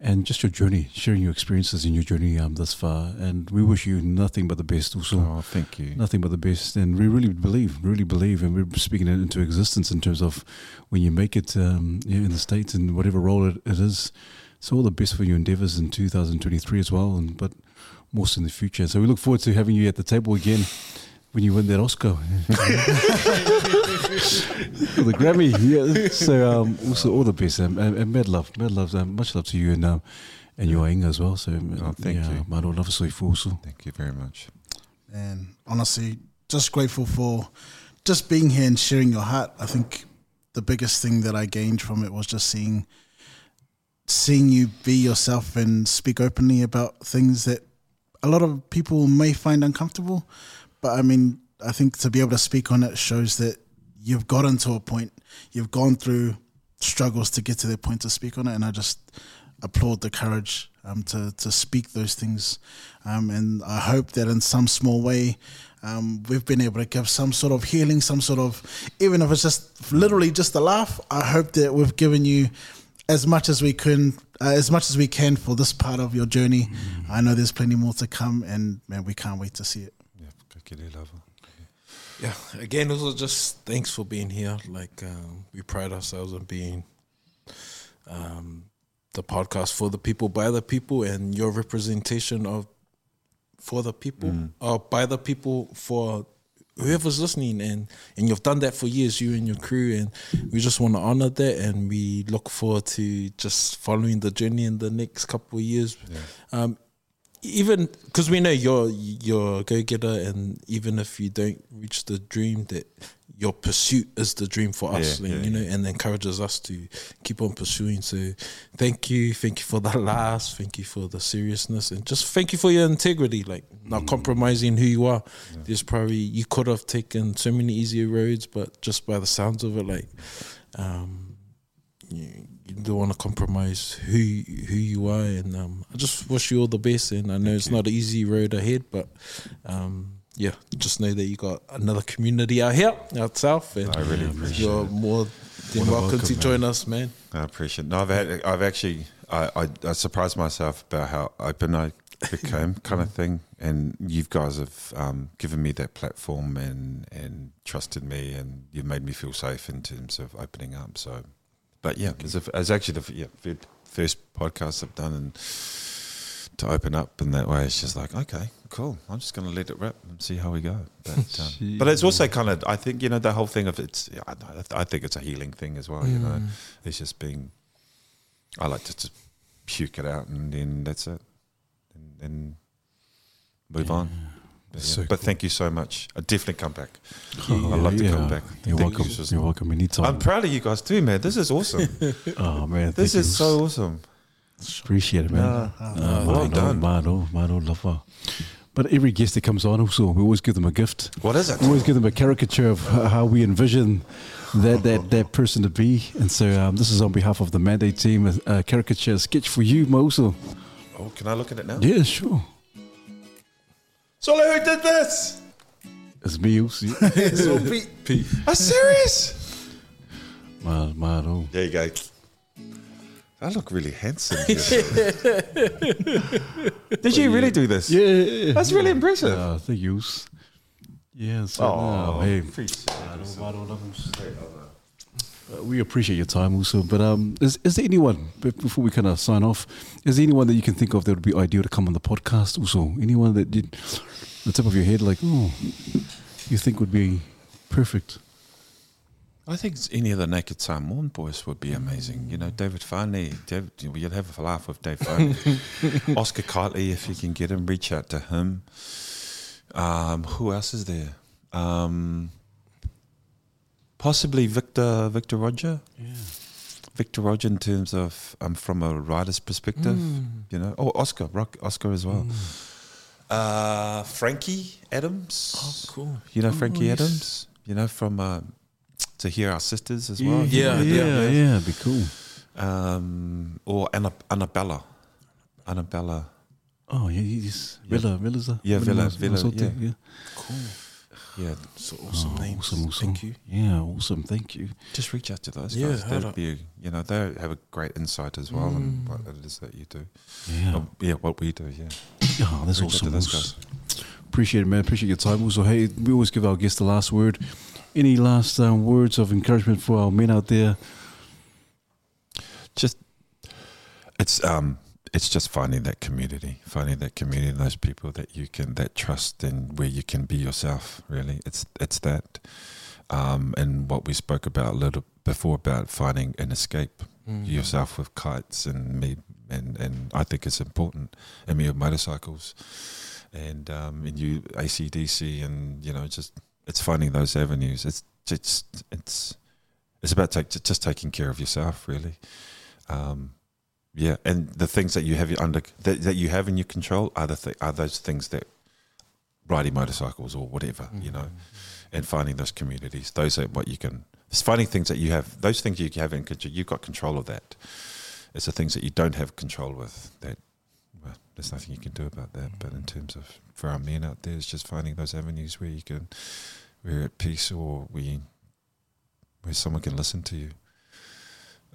and just your journey, sharing your experiences in your journey um thus far. And we wish you nothing but the best. Also, Oh, thank you. nothing but the best. And we really believe, really believe, and we're speaking it into existence in terms of when you make it um, yeah, in the States and whatever role it, it is. So all the best for your endeavors in 2023 as well, and but more so in the future. So we look forward to having you at the table again when you win that Oscar. For the Grammy, yeah. So um, also all the best, um, and, and mad love, mad love, um, much love to you and um, and your Inga as well. So um, Oh, thank yeah, you. Maro love so also. Thank you very much. and honestly, just grateful for just being here and sharing your heart. I think the biggest thing that I gained from it was just seeing seeing you be yourself and speak openly about things that a lot of people may find uncomfortable. But I mean, I think to be able to speak on it shows that you've gotten to a point, you've gone through struggles to get to the point to speak on it, and I just applaud the courage um, to to speak those things, um, and I hope that in some small way. Um, we've been able to give some sort of healing, some sort of, even if it's just literally just a laugh. I hope that we've given you as much as we can, uh, as much as we can for this part of your journey. I know there's plenty more to come, and man, we can't wait to see it. Yeah, ka kere lava. Again, also just thanks for being here. Like, um, we pride ourselves on being um, the podcast for the people, by the people, and your representation of for the people, or by the people for whoever's listening. And, and you've done that for years, you and your crew. And we just want to honor that. And we look forward to just following the journey in the next couple of years. Um, even because we know you're you're a go getter, and even if you don't reach the dream, that your pursuit is the dream for us, Yeah, and, yeah, you know, and encourages us to keep on pursuing. So, thank you, thank you for the last, thank you for the seriousness, and just thank you for your integrity, like not compromising who you are. There's probably you could have taken so many easier roads, but just by the sounds of it, like. Um, you, you don't want to compromise who who you are, and um, I just wish you all the best. And I know it's not an easy road ahead, but um, yeah, just know that you got another community out here, out south, and I really appreciate you're more than More than welcome, welcome, to man. join us, man. I appreciate. it. No, I've had, I've actually, I, I, I surprised myself about how open I became, kind of thing. And you guys have um, given me that platform and and trusted me, and you've made me feel safe in terms of opening up. So, but yeah, it's, a, it's actually the yeah, first podcast I've done, and to open up in that way, it's just like okay, cool. I'm just going to let it rip and see how we go. But, um, but it's also kind of, I think you know, the whole thing of it's. I, I think it's a healing thing as well. You know, it's just being I like to just puke it out and then that's it. And, and move on. But, yeah. So But cool. thank you so much. I definitely come back. Yeah, I'd love to come back. You're Thank welcome. you. You're welcome anytime. I'm proud of you guys too, man. This is awesome. oh man, this is you. so awesome. Appreciate it, man. Yeah. Uh, well man, done. Oh, man, oh, man, oh, love But every guest that comes on, also, we always give them a gift. What is it? We always give them a caricature of how we envision that that, that person to be. And so um, this is on behalf of the Mandate team, a, a caricature sketch for you, Mosul. Oh, can I look at it now? Yeah, sure. Solo, who did this? It's me, also. so Pete, Are you serious? man, man, oh. There you go. I look really handsome. Did you really do this? Yeah. That's really impressive. Uh, thank you. Yeah, so Oh, uh, hey, appreciate Uh, we appreciate your time also. But um, is, is there anyone, before we kind of sign off, is there anyone that you can think of that would be ideal to come on the podcast also? Anyone that did the tip of your head, like, oh, you think would be perfect? I think any of the Naked Samoan boys would be amazing. You know, David Fane, David, you'd have a laugh with Dave Fane. Oscar Kightley, if you can get him, reach out to him. Um, who else is there? Um, possibly Victor Victor Rodger. Yeah. Victor Rodger in terms of um, from a writer's perspective, you know. Oh, Oscar, Rock, Oscar as well. Uh, Frankie Adams. Oh, cool. You know Frankie yes. Adams. You know from uh, To Hear Our Sisters as well. Yeah, yeah, yeah, yeah, yeah. it'd be cool. Um, or Anna, Annabella. Annabella. Oh, yeah, yes. Yeah. Villa, Villa's a Yeah, Villa, Mas- Villa, Masote, yeah. yeah. Cool. Yeah, So awesome Oh, names. awesome, awesome. Thank you. Yeah, awesome. Thank you. just reach out to those Yeah, guys. how They'd be, you know, they have a great insight as well on what it is that you do. Yeah. Oh, yeah, what we do. Yeah, Oh, that's reach out to awesome. those guys. Appreciate it, man. Appreciate your time. Also, hey, we always give our guests the last word. Any last um, words of encouragement for our men out there? Just it's um it's just finding that community, finding that community, and those people that you can that trust and where you can be yourself. Really, it's it's that. Um, and what we spoke about a little before about finding an escape yourself with kites and me and and I think it's important and me with motorcycles and um and you ACDC and you know just it's finding those avenues. It's just it's it's about take, just taking care of yourself really. Um yeah and the things that you have under that, that you have in your control are the th- are those things that riding motorcycles or whatever you know and finding those communities. Those are what you can it's finding things that you have those things you have in control you've got control of that. It's the things that you don't have control with that well, there's nothing you can do about that. But in terms of for our men out there it's just finding those avenues where you can where you're at peace or where you, where someone can listen to you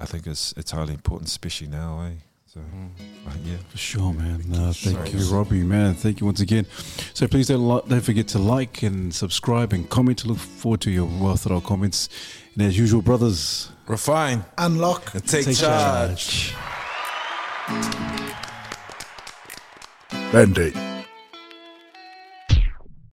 I think it's it's highly important, especially now, eh? So, uh, yeah. For sure, man. No, thank you, Robbie, man. Thank you once again. So please don't li- don't forget to like and subscribe and comment. Look forward to your well thought comments. And as usual, brothers, Refine Unlock. and take, take charge. charge. Band-Aid.